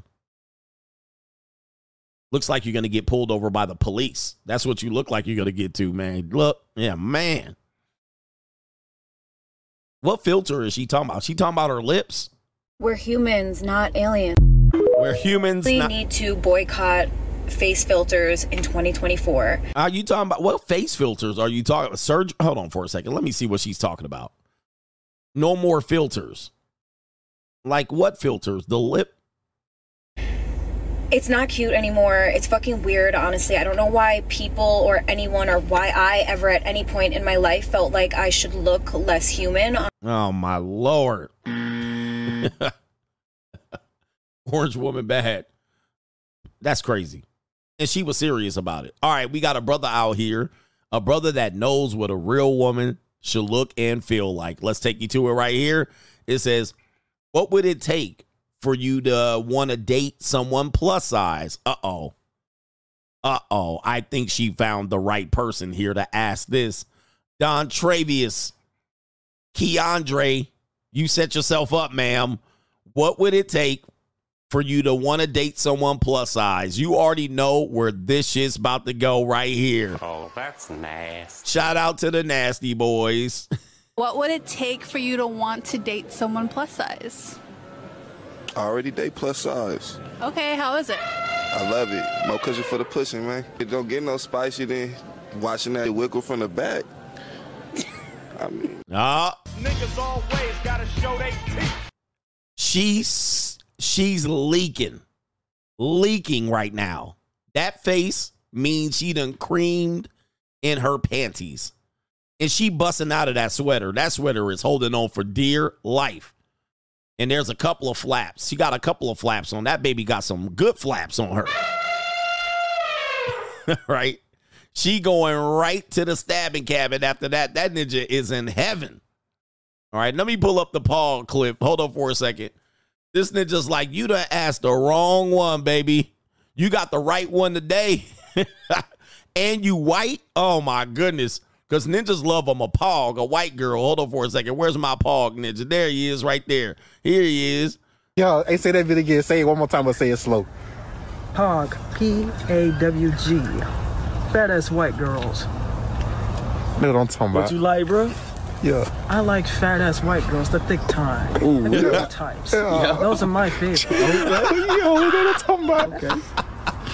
Looks like you're gonna get pulled over by the police. That's what you look like you're gonna get to, man. Look, yeah, man. What filter is she talking about? She talking about her lips? We're humans, not aliens. We're humans. We not- need to boycott face filters in 2024. Are you talking about what face filters are you talking about? Surge hold on for a second. Let me see what she's talking about. No more filters. Like what filters? The lip? It's not cute anymore. It's fucking weird, honestly. I don't know why people or anyone or why I ever at any point in my life felt like I should look less human. Oh my lord. Orange woman bad. That's crazy. And she was serious about it. All right, we got a brother out here, a brother that knows what a real woman should look and feel like. Let's take you to it right here. It says, What would it take for you to want to date someone plus size? Uh oh. Uh oh. I think she found the right person here to ask this. Don Travius, Keandre, you set yourself up, ma'am. What would it take for you to want to date someone plus size? You already know where this shit's about to go right here. Oh, that's nasty. Shout out to the nasty boys. What would it take for you to want to date someone plus size? I already date plus size. Okay, how is it? I love it. More cushion for the pushing, man. It don't get no spicy than watching that wiggle from the back. I mean, Ah, Niggas always gotta show they teeth. she's she's leaking. Leaking right now. That face means she done creamed in her panties. And she busting out of that sweater. That sweater is holding on for dear life. And there's a couple of flaps. She got a couple of flaps on. That baby got some good flaps on her. right? She going right to the stabbing cabin after that. That ninja is in heaven. All right, let me pull up the Paul clip. Hold on for a second. This ninja's like, you done asked the wrong one, baby. You got the right one today. and you white? Oh my goodness. Because ninjas love them a pog, a white girl. Hold on for a second. Where's my pog ninja? There he is, right there. Here he is. Yo, hey, say that bit again. Say it one more time, but say it slow. Pog, P A W G. Fat ass white girls. Know what I'm talking What about? you like, bro? Yeah. I like fat ass white girls, the thick time. Ooh. the girl Yeah. types. Yeah. Those are my favorite. Yo, know what I'm talking about? Okay.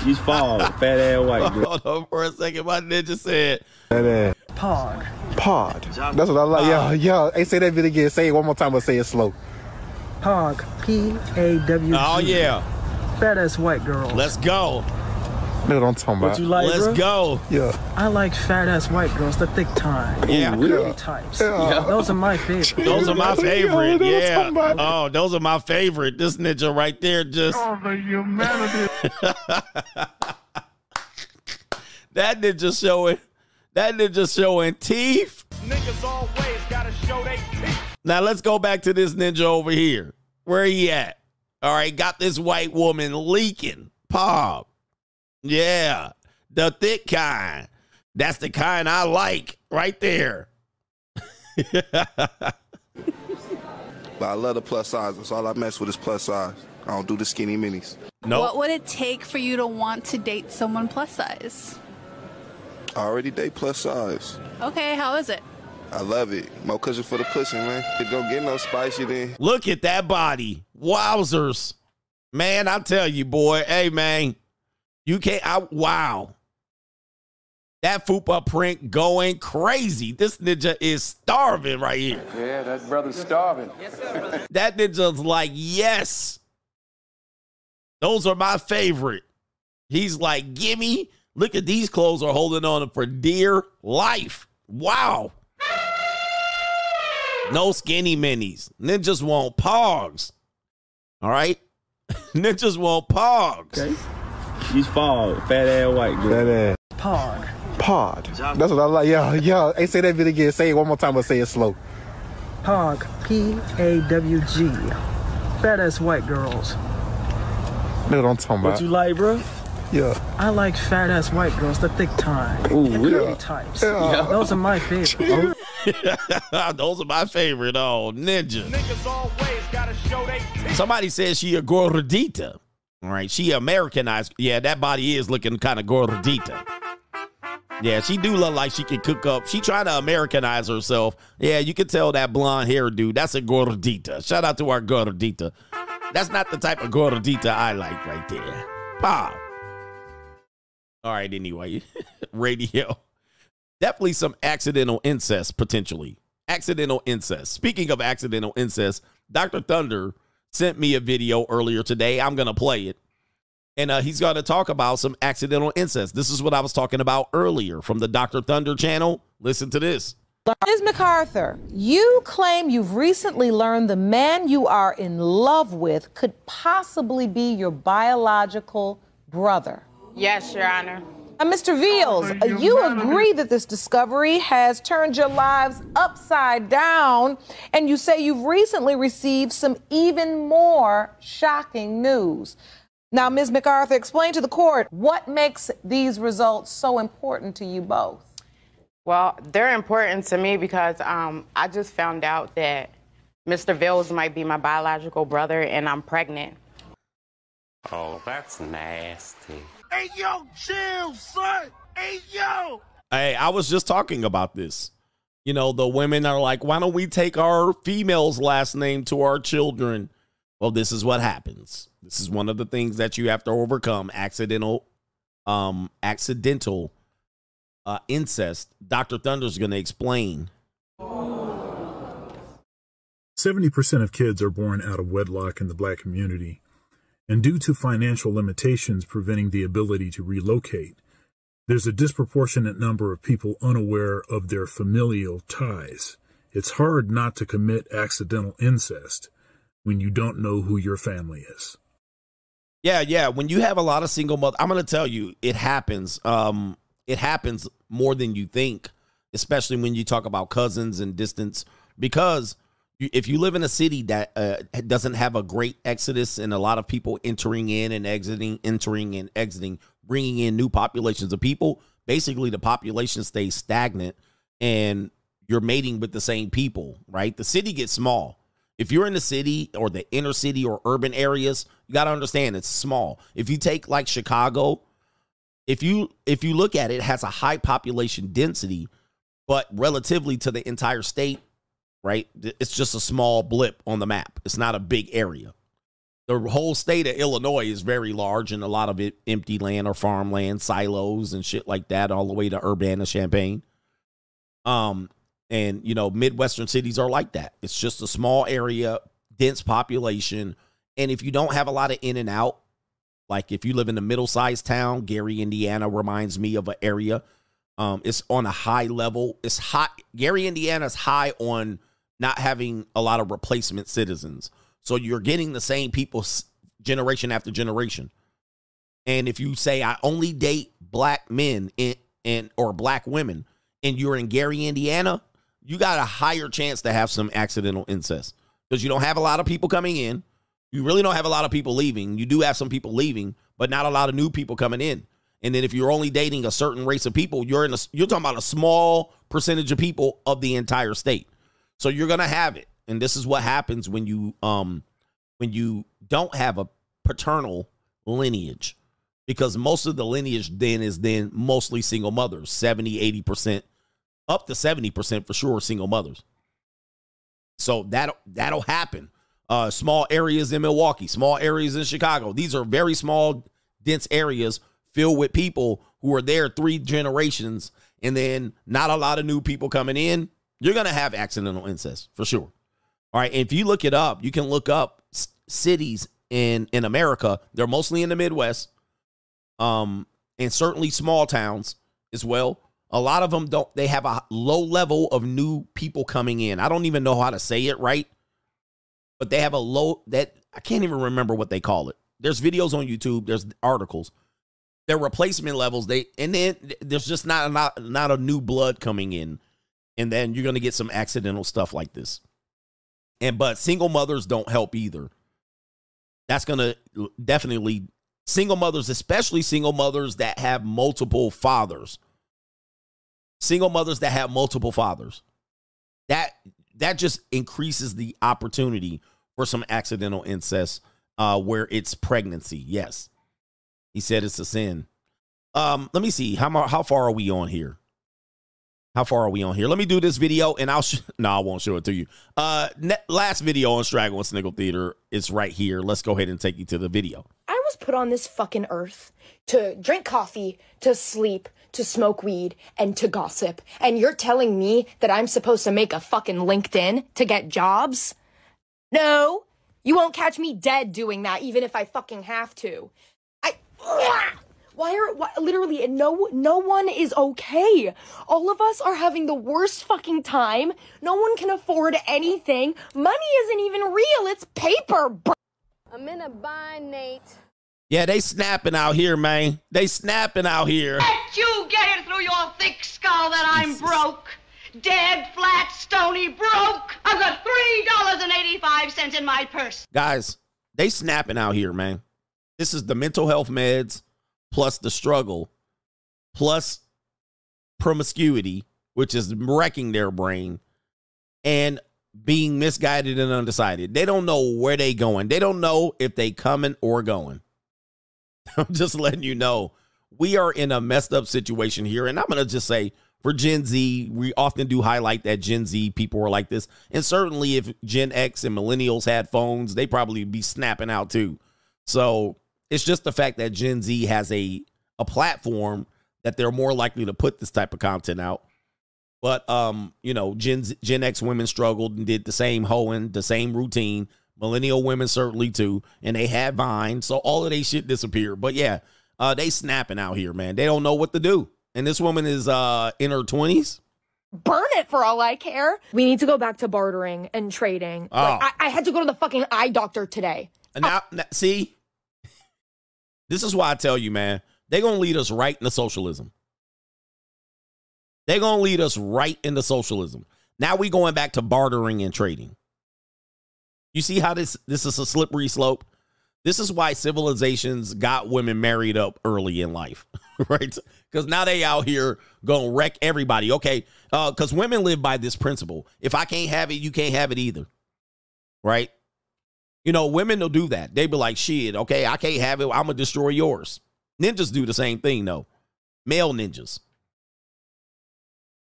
You fall, fat ass white girl. Hold on for a second. My ninja said, That ass. Pog. Pod. That's what I like. Yo, yo, hey, say that bit again. Say it one more time, but say it slow. Pog, P A W. oh, yeah. Fat ass white girl. Let's go. Know what I'm talking about? What you like, Let's bro? go. Yeah. I like fat ass white girls, the thick time. Yeah. The Yeah. types. Yeah. Those are my favorite. Those are my Yo, favorite. know Yeah. Oh, those are my favorite. This ninja right there just. Oh, the humanity. That ninja showing. That ninja showing teeth. Niggas always gotta show they teeth. Now let's go back to this ninja over here. Where he at? All right, got this white woman leaking. Pop. Yeah, the thick kind. That's the kind I like right there. but I love the plus size. That's all I mess with is plus size. I don't do the skinny minis. No. What would it take for you to want to date someone plus size? I already date plus size. Okay, how is it? I love it. More cushion for the pussy, man. It don't get no spicy then. Look at that body. Wowzers. Man, I tell you, boy. Hey, man. You can't. I, wow. That fupa print going crazy. This ninja is starving right here. Yeah, that brother's starving. Yes, sir. that ninja's like, yes. Those are my favorite. He's like, gimme. Look at these clothes are holding on for dear life. Wow. No skinny minis. Ninjas want pogs. All right? Ninjas want pogs. Okay. He's fall, fat ass white girl. Fat ass. Pog. Pod. That's what I like. Yeah, yeah. Hey, say that bit again. Say it one more time, but say it slow. Pog. P A W G. Fat ass white girls. Know what I'm talking about. What you like, bro? Yeah. I like fat ass white girls, the thick kind. Ooh, the yeah. types. Yeah. Those are my favorite. Those are my favorite. Oh, ninja. Niggas always gotta show they. Somebody says she a gordita. Right, she Americanized. Yeah, that body is looking kind of gordita. Yeah, she do look like she can cook up. She trying to Americanize herself. Yeah, you can tell that blonde hair dude. That's a gordita. Shout out to our gordita. That's not the type of gordita I like right there. Pop. All right, anyway, radio. Definitely some accidental incest potentially. Accidental incest. Speaking of accidental incest, Dr. Thunder sent me a video earlier today. I'm going to play it. And uh, he's going to talk about some accidental incest. This is what I was talking about earlier from the Dr. Thunder channel. Listen to this. Ms. MacArthur, you claim you've recently learned the man you are in love with could possibly be your biological brother. Yes, Your Honor. Now, Mr. Veals, uh, you agree that this discovery has turned your lives upside down, and you say you've recently received some even more shocking news. Now, Ms. MacArthur, explain to the court what makes these results so important to you both. Well, they're important to me because um, I just found out that Mr. Veals might be my biological brother, and I'm pregnant. Oh, that's nasty. Hey, yo, chill, son. Hey, yo. Hey, I was just talking about this. You know, the women are like, why don't we take our female's last name to our children? Well, this is what happens. This is one of the things that you have to overcome accidental um accidental uh incest. Dr. Thunder's going to explain. 70% of kids are born out of wedlock in the black community. And due to financial limitations preventing the ability to relocate, there's a disproportionate number of people unaware of their familial ties. It's hard not to commit accidental incest when you don't know who your family is. Yeah, yeah. When you have a lot of single mother, I'm to tell you, it happens. Um, it happens more than you think, especially when you talk about cousins and distance. Because if you live in a city that uh, doesn't have a great exodus and a lot of people entering in and exiting, entering and exiting, bringing in new populations of people, basically the population stays stagnant and you're mating with the same people, right? The city gets small. If you're in the city or the inner city or urban areas, you got to understand it's small. If you take like Chicago, if you if you look at it, it has a high population density, but relatively to the entire state, right? It's just a small blip on the map. It's not a big area. The whole state of Illinois is very large and a lot of it empty land or farmland, silos and shit like that, all the way to Urbana, Champaign. Um, and you know, Midwestern cities are like that. It's just a small area, dense population. And if you don't have a lot of in and out, like if you live in a middle sized town, Gary, Indiana reminds me of an area. Um, it's on a high level. It's hot. Gary, Indiana is high on not having a lot of replacement citizens. So you're getting the same people generation after generation. And if you say I only date black men in, and or black women, and you're in Gary, Indiana, you got a higher chance to have some accidental incest because you don't have a lot of people coming in. You really don't have a lot of people leaving. You do have some people leaving, but not a lot of new people coming in. And then if you're only dating a certain race of people, you're in a you're talking about a small percentage of people of the entire state. So you're gonna have it. And this is what happens when you um when you don't have a paternal lineage. Because most of the lineage then is then mostly single mothers, 70, 80%, up to 70% for sure single mothers. So that that'll happen. Uh, small areas in Milwaukee, small areas in Chicago. These are very small, dense areas filled with people who are there three generations, and then not a lot of new people coming in. You're gonna have accidental incest for sure. All right, if you look it up, you can look up s- cities in in America. They're mostly in the Midwest, um, and certainly small towns as well. A lot of them don't. They have a low level of new people coming in. I don't even know how to say it right, but they have a low that I can't even remember what they call it. There's videos on YouTube. There's articles. Their replacement levels. They and then there's just not not not a new blood coming in, and then you're gonna get some accidental stuff like this. And but single mothers don't help either. That's gonna definitely single mothers, especially single mothers that have multiple fathers. Single mothers that have multiple fathers. That that just increases the opportunity for some accidental incest uh where it's pregnancy. Yes. He said it's a sin. Um let me see. How how far are we on here how far are we on here let me do this video and i'll sh- no i won't show it to you uh ne- last video on straggle and sniggle theater is right here let's go ahead and take you to the video I was put on this fucking earth to drink coffee, to sleep, to smoke weed, and to gossip. And you're telling me that I'm supposed to make a fucking LinkedIn to get jobs? No, you won't catch me dead doing that, even if I fucking have to. I. Why are why, literally no no one is okay. All of us are having the worst fucking time. No one can afford anything. Money isn't even real. It's paper. Bro. I'm in a bind, Nate. yeah they snapping out here man they snapping out here Let you get it through your thick skull that I'm broke. Dead, flat, stony broke. I've got $3.85 in my purse. guys they snapping out here man this is the mental health meds plus the struggle plus promiscuity which is wrecking their brain and being misguided and undecided. They don't know where they going. They don't know if they coming or going. I'm just letting you know we are in a messed up situation here and i'm gonna just say for gen z we often do highlight that gen z people are like this and certainly if gen x and millennials had phones they probably be snapping out too. So it's just the fact that gen z has a a platform that they're more likely to put this type of content out but um, you know, Gen Z, Gen X women struggled and did the same hoeing, the same routine. Millennial women certainly too, and they had Vine, so all of they shit disappeared. But yeah, uh, they snapping out here, man. They don't know what to do. And this woman is uh in her twenties. burn it for all I care. We need to go back to bartering and trading. Oh. Like, I, I had to go to the fucking eye doctor today. And now, now- see, this is why I tell you, man, they're gonna lead us right into socialism. They're gonna lead us right into socialism. Now we going back to bartering and trading. You see how this this is a slippery slope? This is why civilizations got women married up early in life, right? Because now they out here gonna wreck everybody. Okay, uh, because women live by this principle: if I can't have it, you can't have it either, right? You know, women will do that. They be like, "Shit, okay, I can't have it. I'm gonna destroy yours." Ninjas do the same thing, though. Male ninjas.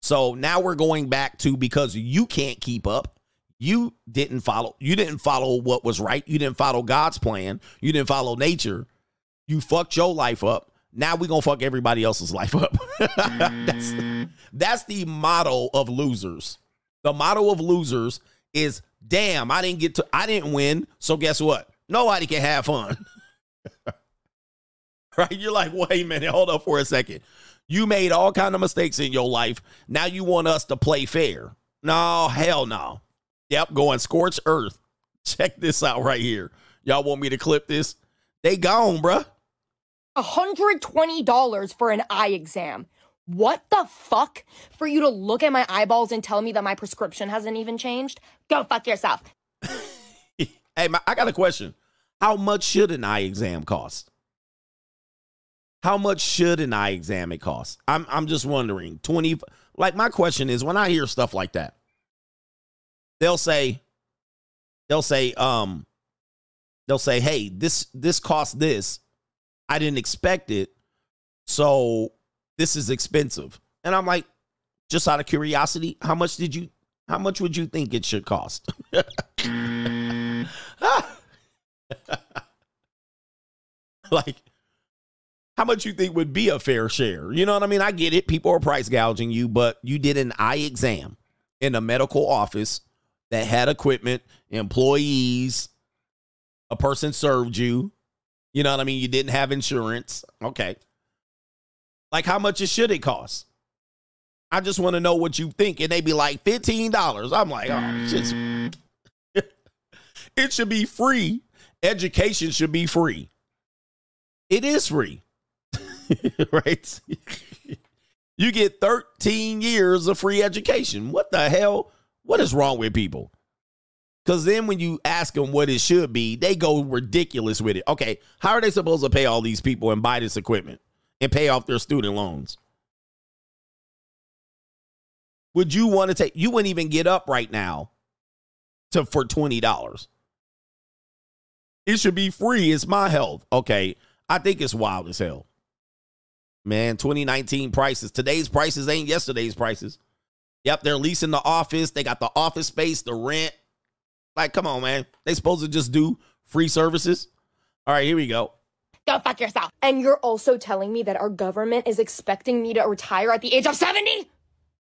So now we're going back to because you can't keep up. You didn't follow. You didn't follow what was right. You didn't follow God's plan. You didn't follow nature. You fucked your life up. Now we're gonna fuck everybody else's life up. that's, mm. that's the motto of losers. The motto of losers is damn, I didn't get to I didn't win. So guess what? Nobody can have fun. right? You're like, wait a minute, hold up for a second. You made all kind of mistakes in your life. Now you want us to play fair. No, hell no. Yep, going scorched earth. Check this out right here. Y'all want me to clip this? They gone, bruh. $120 for an eye exam. What the fuck? For you to look at my eyeballs and tell me that my prescription hasn't even changed? Go fuck yourself. Hey, my, I got a question. How much should an eye exam cost? how much should an eye exam it cost? I'm I'm just wondering. 20 like my question is when I hear stuff like that, they'll say they'll say um they'll say, "Hey, this this cost this. I didn't expect it. So this is expensive." And I'm like, just out of curiosity, how much did you how much would you think it should cost? like how much you think would be a fair share? You know what I mean? I get it. People are price gouging you, but you did an eye exam in a medical office that had equipment, employees, a person served you. You know what I mean? You didn't have insurance. Okay. Like how much it should it cost? I just want to know what you think. And they be like $15. I'm like, oh, just, it should be free. Education should be free. It is free. right? you get 13 years of free education. What the hell? What is wrong with people? Because then when you ask them what it should be, they go ridiculous with it. Okay, how are they supposed to pay all these people and buy this equipment and pay off their student loans? Would you want to take, you wouldn't even get up right now to for $20. It should be free. It's my health. Okay, I think it's wild as hell. Man, 2019 prices. Today's prices ain't yesterday's prices. Yep, they're leasing the office. They got the office space, the rent. Like, come on, man. They supposed to just do free services. All right, here we go. Go fuck yourself. And you're also telling me that our government is expecting me to retire at the age of 70?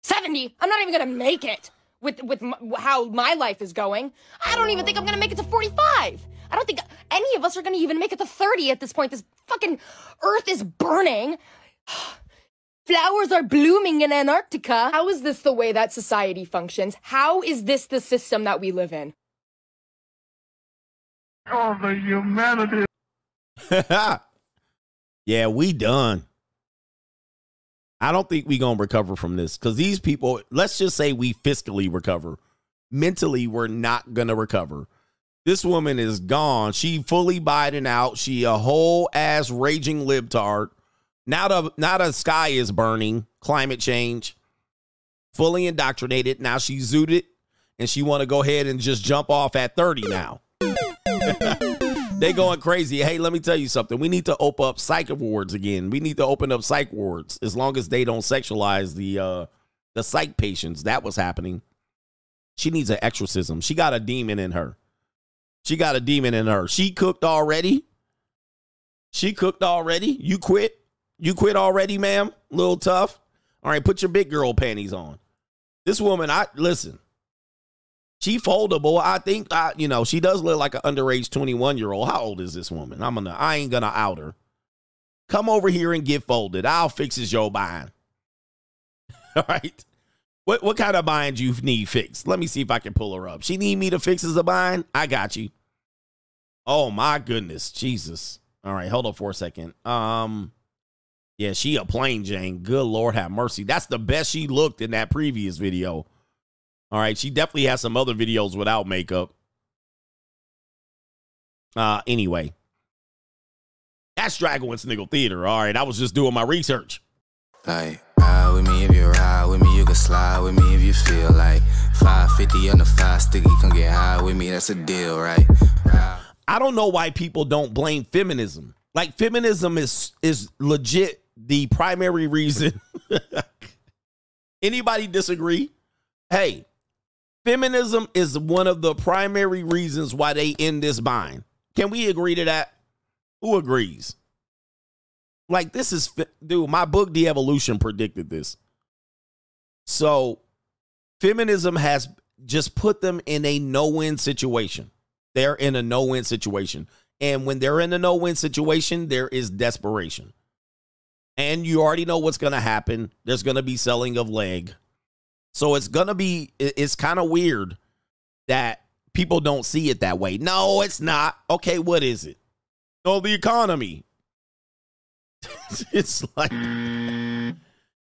70? I'm not even gonna make it with with how my life is going. I don't even think I'm gonna make it to 45. I don't think any of us are gonna even make it to 30 at this point. This fucking earth is burning. Flowers are blooming in Antarctica. How is this the way that society functions? How is this the system that we live in? Oh, the humanity. yeah, we done. I don't think we gonna recover from this because these people. Let's just say we fiscally recover. Mentally, we're not gonna recover. This woman is gone. She fully Biden out. She a whole ass raging libtard. Now the now the sky is burning. Climate change. Fully indoctrinated. Now she's zooted and she want to go ahead and just jump off at 30 now. they going crazy. Hey, let me tell you something. We need to open up psych wards again. We need to open up psych wards as long as they don't sexualize the uh the psych patients. That was happening. She needs an exorcism. She got a demon in her. She got a demon in her. She cooked already. She cooked already. You quit. You quit already, ma'am. Little tough. All right, put your big girl panties on. This woman, I listen. She foldable. I think I, you know, she does look like an underage 21 year old. How old is this woman? I'm gonna I ain't gonna out her. Come over here and get folded. I'll fix his your bind. All right. What what kind of bind you need fixed? Let me see if I can pull her up. She need me to fix his bind? I got you. Oh my goodness. Jesus. All right, hold on for a second. Um yeah, she a plain Jane. Good Lord have mercy. That's the best she looked in that previous video. All right, she definitely has some other videos without makeup. Uh anyway. That's Dragon Sniggle Theater. All right, I was just doing my research. Like, ride with me if you ride with me, you can slide with me if you feel like 550 on the five sticky, come get high with me, that's a deal, right? Ride. I don't know why people don't blame feminism. Like feminism is is legit the primary reason. Anybody disagree? Hey, feminism is one of the primary reasons why they end this bind. Can we agree to that? Who agrees? Like this is dude, my book The Evolution predicted this. So feminism has just put them in a no-win situation. They're in a no-win situation. And when they're in a no-win situation, there is desperation. And you already know what's going to happen. There's going to be selling of leg. So it's going to be it's kind of weird that people don't see it that way. No, it's not. Okay, what is it? Oh, the economy. it's like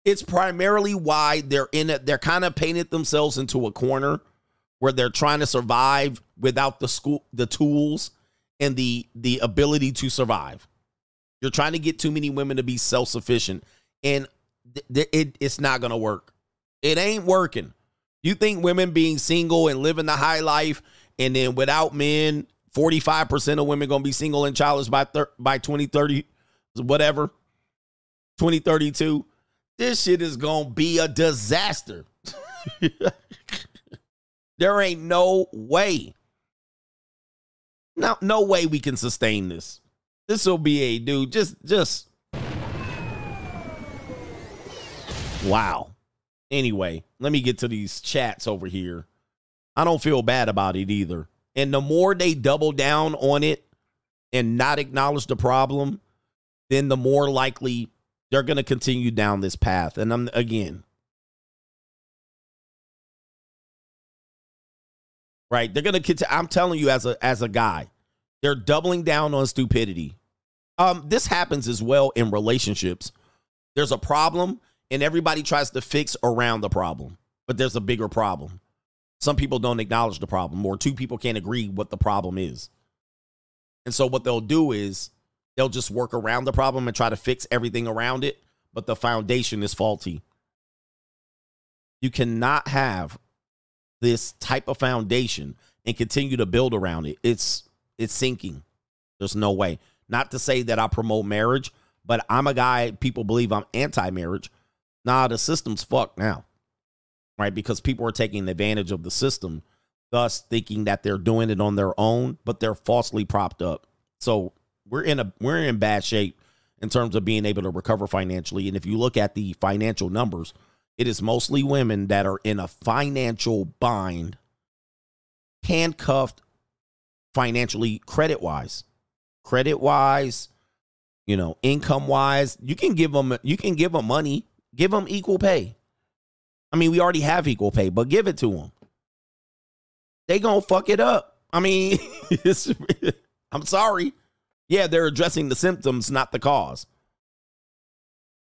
it's primarily why they're in it. They're kind of painted themselves into a corner where they're trying to survive without the school, the tools, and the the ability to survive. You're trying to get too many women to be self sufficient, and th- th- it, it's not going to work. It ain't working. You think women being single and living the high life, and then without men, 45% of women going to be single and childless by, thir- by 2030, whatever, 2032? This shit is going to be a disaster. there ain't no way. No, no way we can sustain this. This will be a dude. Just, just. Wow. Anyway, let me get to these chats over here. I don't feel bad about it either. And the more they double down on it and not acknowledge the problem, then the more likely they're going to continue down this path. And I'm again, right? They're going to continue. I'm telling you, as a as a guy, they're doubling down on stupidity. Um, this happens as well in relationships. There's a problem, and everybody tries to fix around the problem, but there's a bigger problem. Some people don't acknowledge the problem, or two people can't agree what the problem is. And so, what they'll do is they'll just work around the problem and try to fix everything around it, but the foundation is faulty. You cannot have this type of foundation and continue to build around it. It's it's sinking. There's no way. Not to say that I promote marriage, but I'm a guy people believe I'm anti-marriage. Nah, the system's fucked now. Right? Because people are taking advantage of the system, thus thinking that they're doing it on their own, but they're falsely propped up. So we're in a we're in bad shape in terms of being able to recover financially. And if you look at the financial numbers, it is mostly women that are in a financial bind, handcuffed financially, credit wise, credit wise, you know, income wise. You can give them you can give them money, give them equal pay. I mean, we already have equal pay, but give it to them. They gonna fuck it up. I mean, I'm sorry. Yeah, they're addressing the symptoms, not the cause.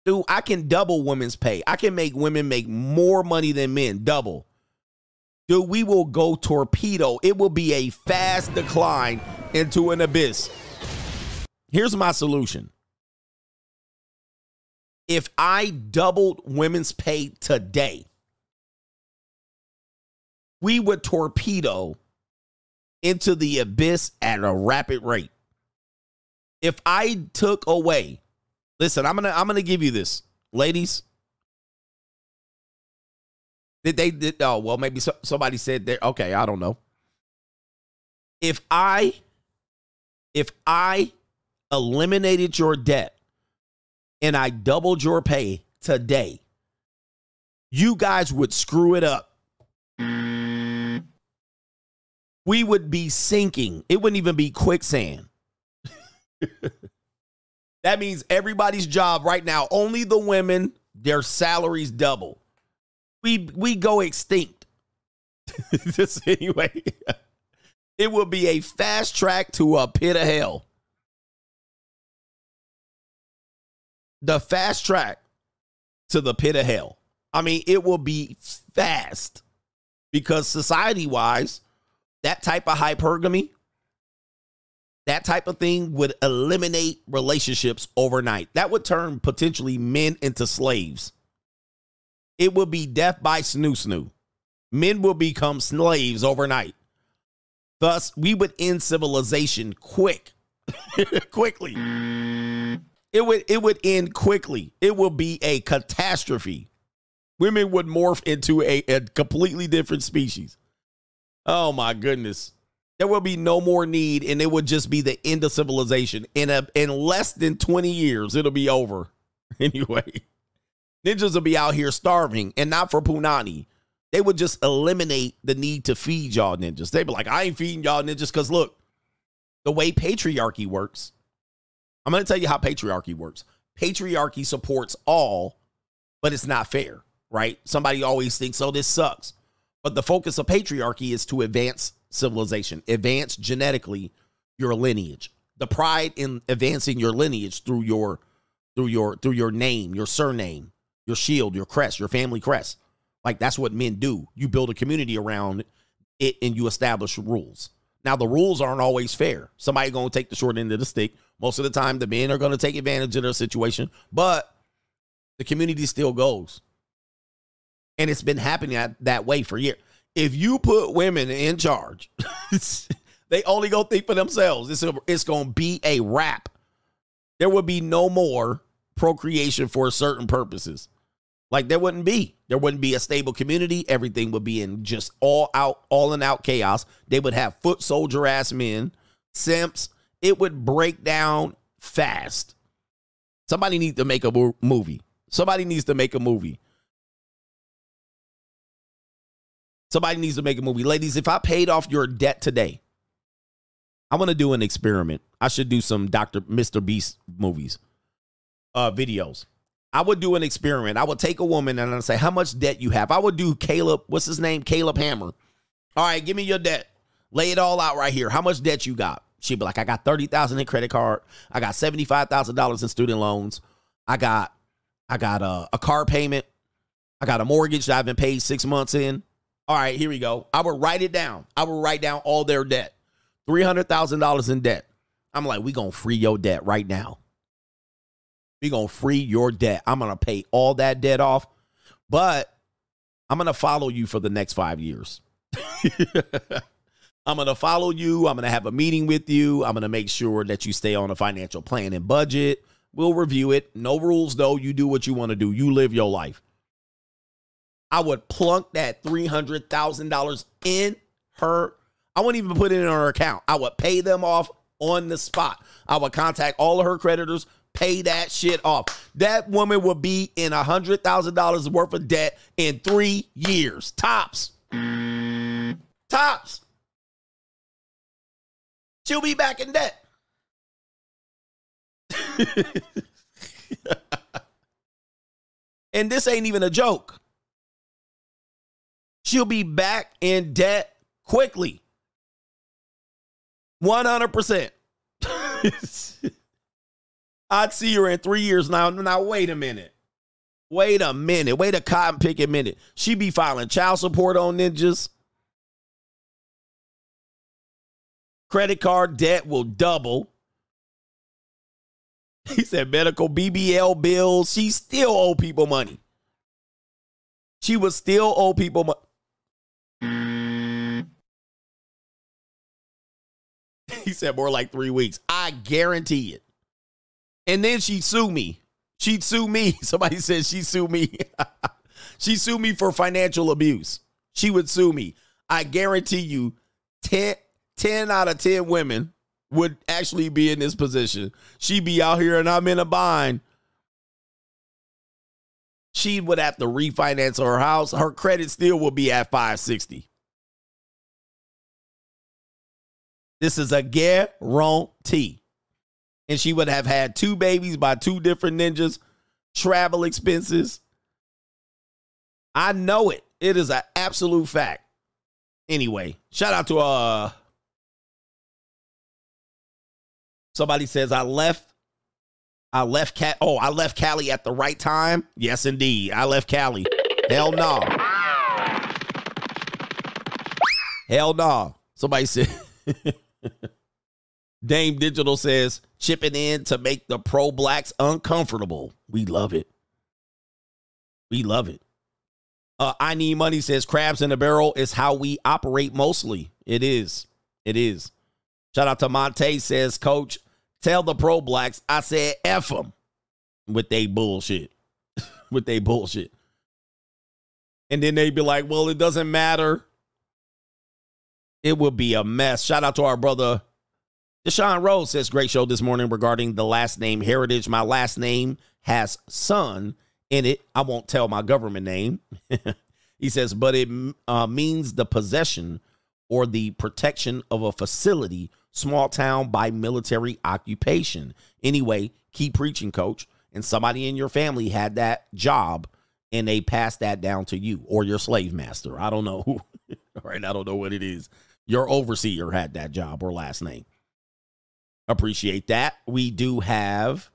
Dude, I can double women's pay. I can make women make more money than men, double. Dude, we will go torpedo. It will be a fast decline into an abyss. Here's my solution. If I doubled women's pay today, we would torpedo into the abyss at a rapid rate. If I took away, listen, I'm gonna I'm gonna give you this, ladies. Did they did oh well maybe so, somebody said there okay I don't know. If I if I eliminated your debt and I doubled your pay today, you guys would screw it up. We would be sinking. It wouldn't even be quicksand. that means everybody's job right now, only the women, their salaries double. We we go extinct. Just anyway. It will be a fast track to a pit of hell. The fast track to the pit of hell. I mean, it will be fast because society wise, that type of hypergamy, that type of thing would eliminate relationships overnight. That would turn potentially men into slaves. It would be death by snoo snoo. Men will become slaves overnight. Thus, we would end civilization quick, quickly. It would it would end quickly. It will be a catastrophe. Women would morph into a, a completely different species. Oh my goodness. There will be no more need, and it would just be the end of civilization. In a in less than 20 years, it'll be over. Anyway. Ninjas will be out here starving, and not for Punani. They would just eliminate the need to feed y'all ninjas. They'd be like, I ain't feeding y'all ninjas because look, the way patriarchy works, I'm going to tell you how patriarchy works. Patriarchy supports all, but it's not fair, right? Somebody always thinks, oh, this sucks. But the focus of patriarchy is to advance civilization, advance genetically your lineage. The pride in advancing your lineage through your through your through your name, your surname, your shield, your crest, your family crest. Like that's what men do. You build a community around it and you establish rules. Now the rules aren't always fair. Somebody to take the short end of the stick. Most of the time, the men are to take advantage of their situation, but the community still goes, and it's been happening that, way for years. If you put women in charge, they only go think for themselves. It's a, it's to be a wrap. There will be no more procreation for certain purposes. Like there wouldn't be. There wouldn't be a stable community. Everything would be in just all out, all in out chaos. They would have foot soldier ass men, simps. It would break down fast. Somebody needs to make a movie. Somebody needs to make a movie. Somebody needs to make a movie. Ladies, if I paid off your debt today, I want to do an experiment. I should do some Dr. Mr. Beast movies, uh, videos. I would do an experiment. I would take a woman and I'd say, How much debt you have? I would do Caleb, what's his name? Caleb Hammer. All right, give me your debt. Lay it all out right here. How much debt you got? She'd be like, I got 30,000 in credit card. I got $75,000 in student loans. I got I got a, a car payment. I got a mortgage that I've been paid six months in. All right, here we go. I would write it down. I would write down all their debt. $300,000 in debt. I'm like, we going to free your debt right now. We going to free your debt. I'm going to pay all that debt off, but I'm going to follow you for the next five years. I'm going to follow you. I'm going to have a meeting with you. I'm going to make sure that you stay on a financial plan and budget. We'll review it. No rules, though. You do what you want to do. You live your life. I would plunk that $300,000 in her. I wouldn't even put it in her account. I would pay them off on the spot. I would contact all of her creditors, pay that shit off. That woman will be in a $100,000 worth of debt in three years. Tops. Tops. She'll be back in debt. and this ain't even a joke. She'll be back in debt quickly. 100%. I'd see her in three years now. Now, wait a minute. Wait a minute. Wait a cotton picking minute. She be filing child support on ninjas. Credit card debt will double. He said medical BBL bills. She still owe people money. She would still owe people money. He said more like three weeks. I guarantee it. And then she'd sue me. She'd sue me. Somebody said she sue me. she sued me for financial abuse. She would sue me. I guarantee you 10, 10 out of 10 women would actually be in this position. She'd be out here and I'm in a bind. She would have to refinance her house. Her credit still would be at 560. This is a guarantee. And she would have had two babies by two different ninjas, travel expenses. I know it. It is an absolute fact. Anyway, shout out to uh somebody says I left I left Cat oh, I left Cali at the right time. Yes, indeed. I left Cali. Hell no. Hell no. Somebody said Dame Digital says chipping in to make the pro blacks uncomfortable. We love it. We love it. Uh, I need money says crabs in a barrel is how we operate mostly. It is. It is. Shout out to Monte says, Coach, tell the pro blacks I said F them with they bullshit. with they bullshit. And then they'd be like, well, it doesn't matter. It would be a mess. Shout out to our brother Deshaun Rose says, great show this morning regarding the last name heritage. My last name has son in it. I won't tell my government name. he says, but it uh, means the possession or the protection of a facility, small town by military occupation. Anyway, keep preaching, coach. And somebody in your family had that job and they passed that down to you or your slave master. I don't know. All right. I don't know what it is. Your overseer had that job or last name. Appreciate that. We do have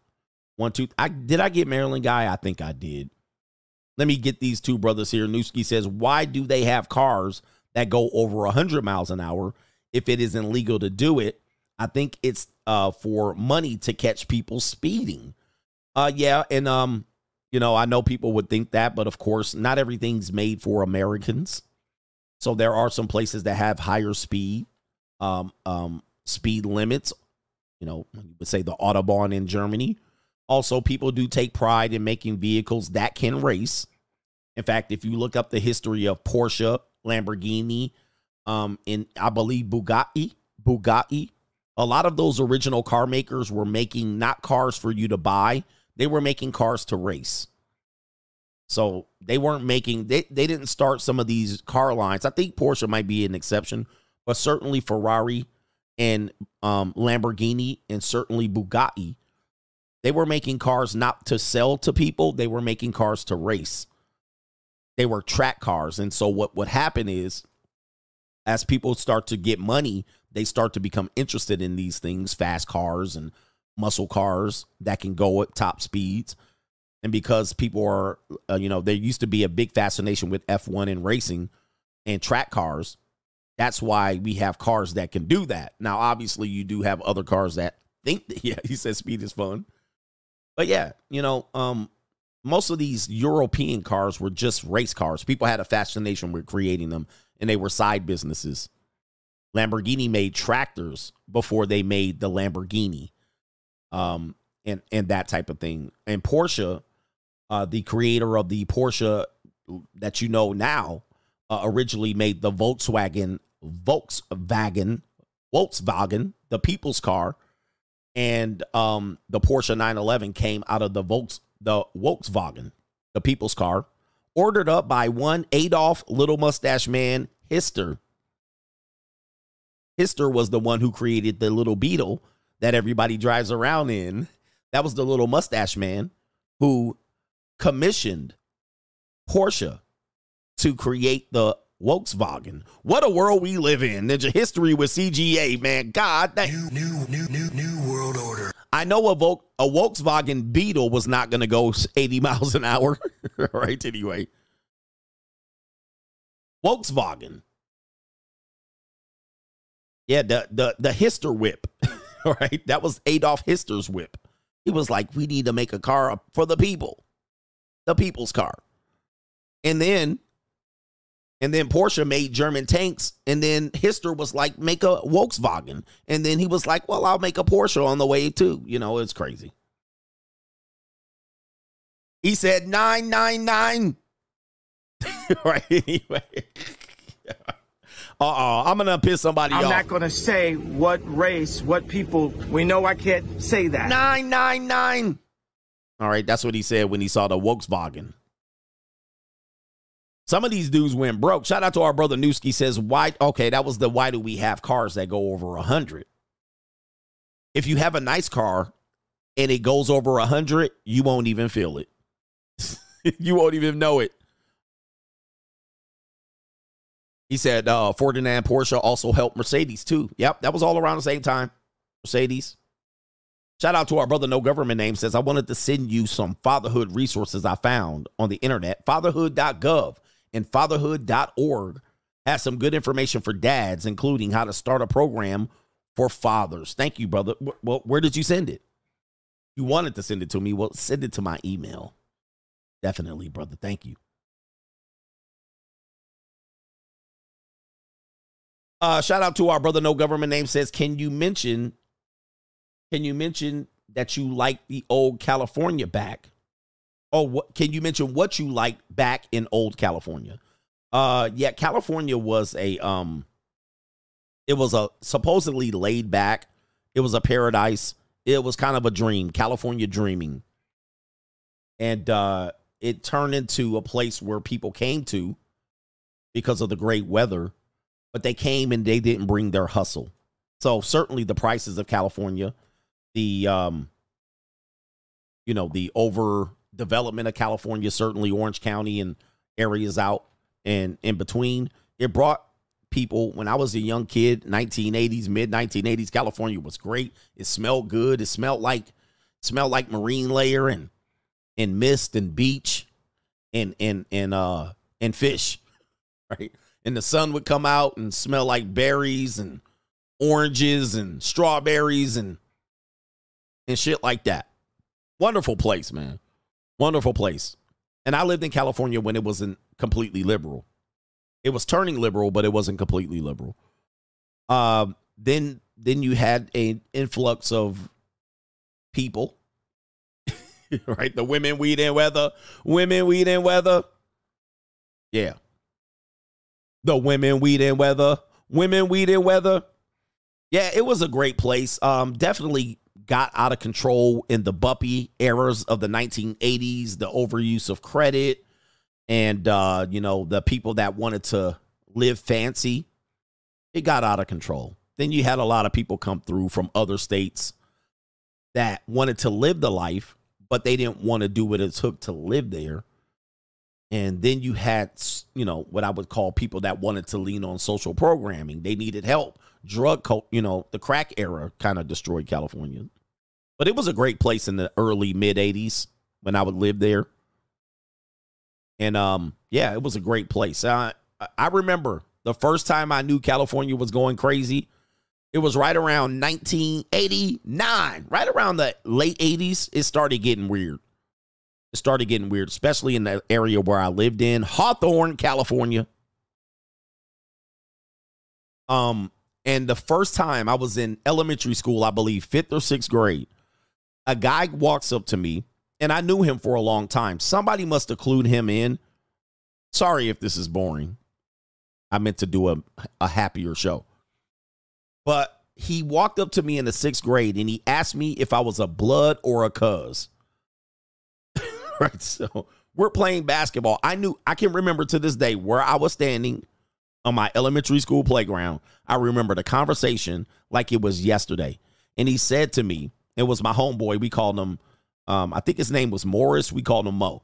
one, two. I did I get Maryland guy? I think I did. Let me get these two brothers here. Newski says, why do they have cars that go over 100 miles an hour if it isn't legal to do it. I think it's uh, for money to catch people speeding. Uh, yeah, and um, you know, I know people would think that, but of course, not everything's made for Americans. So there are some places that have higher speed, um, um, speed limits. You know, you would say the Autobahn in Germany. Also, people do take pride in making vehicles that can race. In fact, if you look up the history of Porsche, Lamborghini, um, and I believe Bugatti, Bugatti, a lot of those original car makers were making not cars for you to buy, they were making cars to race. So they weren't making they, they didn't start some of these car lines. I think Porsche might be an exception, but certainly Ferrari and um, Lamborghini and certainly Bugatti, they were making cars not to sell to people, they were making cars to race. They were track cars. And so what would happen is as people start to get money, they start to become interested in these things, fast cars and muscle cars that can go at top speeds. And because people are, uh, you know, there used to be a big fascination with F1 and racing and track cars. That's why we have cars that can do that. Now, obviously, you do have other cars that think that, yeah, he says speed is fun. But yeah, you know, um, most of these European cars were just race cars. People had a fascination with creating them, and they were side businesses. Lamborghini made tractors before they made the Lamborghini, um, and and that type of thing. And Porsche, uh, the creator of the Porsche that you know now, uh, originally made the Volkswagen Volkswagen Volkswagen, the people's car, and um, the Porsche 911 came out of the Volks the Volkswagen, the people's car, ordered up by one Adolf Little Mustache Man Hister. Hister was the one who created the little beetle that everybody drives around in. That was the little mustache man who commissioned Porsche to create the Volkswagen. What a world we live in. Ninja history with CGA, man. God, that new, new, new, new, new world order. I know a, Vol- a Volkswagen Beetle was not going to go 80 miles an hour, right? Anyway, Volkswagen. Yeah, the the the Hister whip, right? That was Adolf Hister's whip. He was like, we need to make a car for the people, the people's car, and then and then Porsche made German tanks. And then Hister was like, make a Volkswagen. And then he was like, well, I'll make a Porsche on the way too. You know, it's crazy. He said 999. right. Anyway. Uh-oh, I'm gonna piss somebody off. I'm not gonna say what race, what people. We know I can't say that. 999. All right, that's what he said when he saw the Volkswagen. Some of these dudes went broke. Shout out to our brother Newski says, why? Okay, that was the why do we have cars that go over a 100? If you have a nice car and it goes over a 100, you won't even feel it. you won't even know it. He said uh, Ferdinand Porsche also helped Mercedes too. Yep, that was all around the same time. Mercedes. Shout out to our brother No Government Name says, I wanted to send you some fatherhood resources I found on the internet. Fatherhood.gov and fatherhood.org has some good information for dads, including how to start a program for fathers. Thank you, brother. Well, where did you send it? You wanted to send it to me. Well, send it to my email. Definitely, brother. Thank you. Uh, shout out to our brother No Government Name says, Can you mention can you mention that you like the old California back? Or what can you mention what you liked back in old California? Uh yeah, California was a um it was a supposedly laid back. It was a paradise. It was kind of a dream, California dreaming. And uh it turned into a place where people came to because of the great weather, but they came and they didn't bring their hustle. So certainly the prices of California, the um you know, the over development of California, certainly Orange County and areas out and in between. It brought people when I was a young kid, 1980s, mid 1980s, California was great. It smelled good. It smelled like smelled like marine layer and and mist and beach and and and uh and fish. Right? And the sun would come out and smell like berries and oranges and strawberries and and shit like that. Wonderful place, man. Wonderful place. And I lived in California when it wasn't completely liberal. It was turning liberal, but it wasn't completely liberal. Um, then then you had an influx of people, right? The women, weed, and weather. Women, weed, and weather. Yeah. The women, weed, and weather. Women, weed, and weather. Yeah, it was a great place. Um, definitely got out of control in the buppy eras of the 1980s, the overuse of credit, and uh, you know, the people that wanted to live fancy. It got out of control. Then you had a lot of people come through from other states that wanted to live the life, but they didn't want to do what it took to live there. And then you had, you know, what I would call people that wanted to lean on social programming. They needed help. Drug, cult, you know, the crack era kind of destroyed California. But it was a great place in the early mid 80s when I would live there. And um, yeah, it was a great place. I I remember the first time I knew California was going crazy. It was right around 1989, right around the late 80s. It started getting weird. It started getting weird, especially in the area where I lived in, Hawthorne, California. Um, and the first time I was in elementary school, I believe fifth or sixth grade, a guy walks up to me, and I knew him for a long time. Somebody must have clued him in. Sorry if this is boring. I meant to do a, a happier show. But he walked up to me in the sixth grade and he asked me if I was a blood or a cuz. right. So we're playing basketball. I knew I can remember to this day where I was standing on my elementary school playground. I remember the conversation like it was yesterday. And he said to me, it was my homeboy. We called him, um, I think his name was Morris. We called him Mo.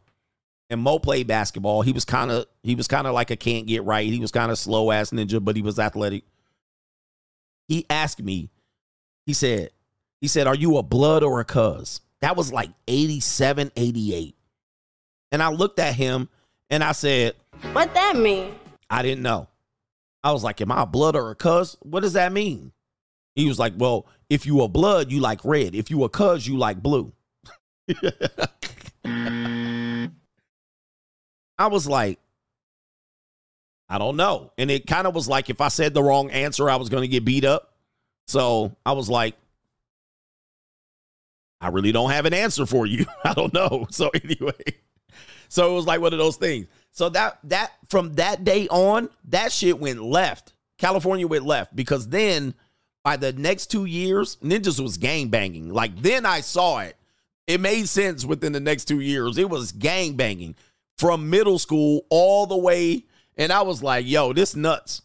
And Mo played basketball. He was kind of he was kind of like a can't get right. He was kind of slow ass ninja, but he was athletic. He asked me, he said, he said, Are you a blood or a cuz? That was like 87, 88. And I looked at him and I said, What that mean? I didn't know. I was like, Am I a blood or a cuz? What does that mean? He was like, Well, if you a blood, you like red. If you a cuz, you like blue. I was like, I don't know. And it kind of was like if I said the wrong answer, I was going to get beat up. So I was like, I really don't have an answer for you. I don't know. So anyway, so it was like one of those things. So that that from that day on, that shit went left. California went left because then by the next two years, ninjas was gang banging. Like then I saw it. It made sense within the next two years. It was gang banging from middle school all the way. And I was like, yo, this nuts.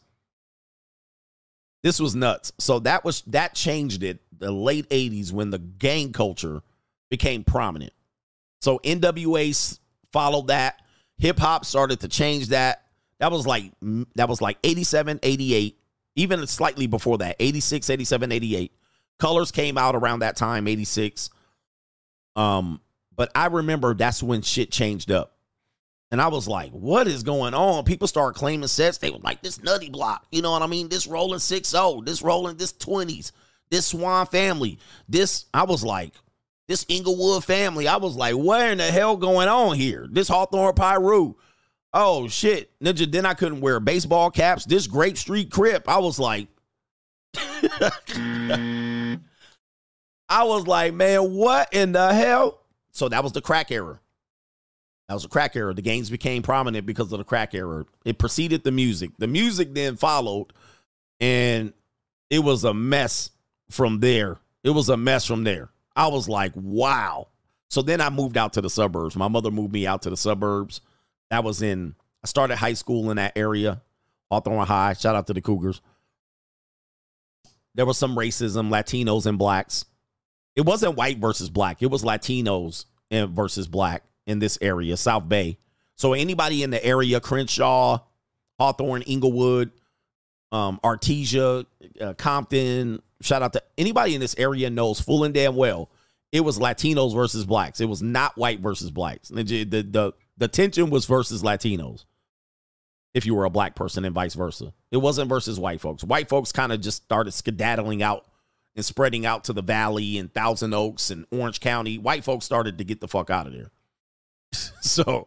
This was nuts. So that was that changed it the late 80s when the gang culture became prominent. So NWA followed that. Hip hop started to change that. That was like that was like 87, 88, even slightly before that, 86, 87, 88. Colors came out around that time, 86. Um, but I remember that's when shit changed up. And I was like, what is going on? People start claiming sets. They were like, this nutty block. You know what I mean? This rolling 6 0, this rolling, this 20s, this Swan family. This, I was like, this Inglewood family. I was like, where in the hell going on here? This Hawthorne Piru. Oh shit. Ninja, then I couldn't wear baseball caps. This Grape Street Crip. I was like, I was like, man, what in the hell? So that was the crack era. That was a crack era. The games became prominent because of the crack era. It preceded the music. The music then followed, and it was a mess from there. It was a mess from there. I was like, wow. So then I moved out to the suburbs. My mother moved me out to the suburbs. That was in, I started high school in that area, Hawthorne High. Shout out to the Cougars. There was some racism, Latinos and blacks. It wasn't white versus black, it was Latinos and versus black in this area, South Bay. So anybody in the area, Crenshaw, Hawthorne, Inglewood, um, Artesia, uh, Compton, shout out to anybody in this area knows full and damn well it was Latinos versus blacks. It was not white versus blacks. The, the, the, the tension was versus Latinos. if you were a black person and vice versa. It wasn't versus white folks. White folks kind of just started skedaddling out and spreading out to the valley and Thousand Oaks and Orange County. White folks started to get the fuck out of there. so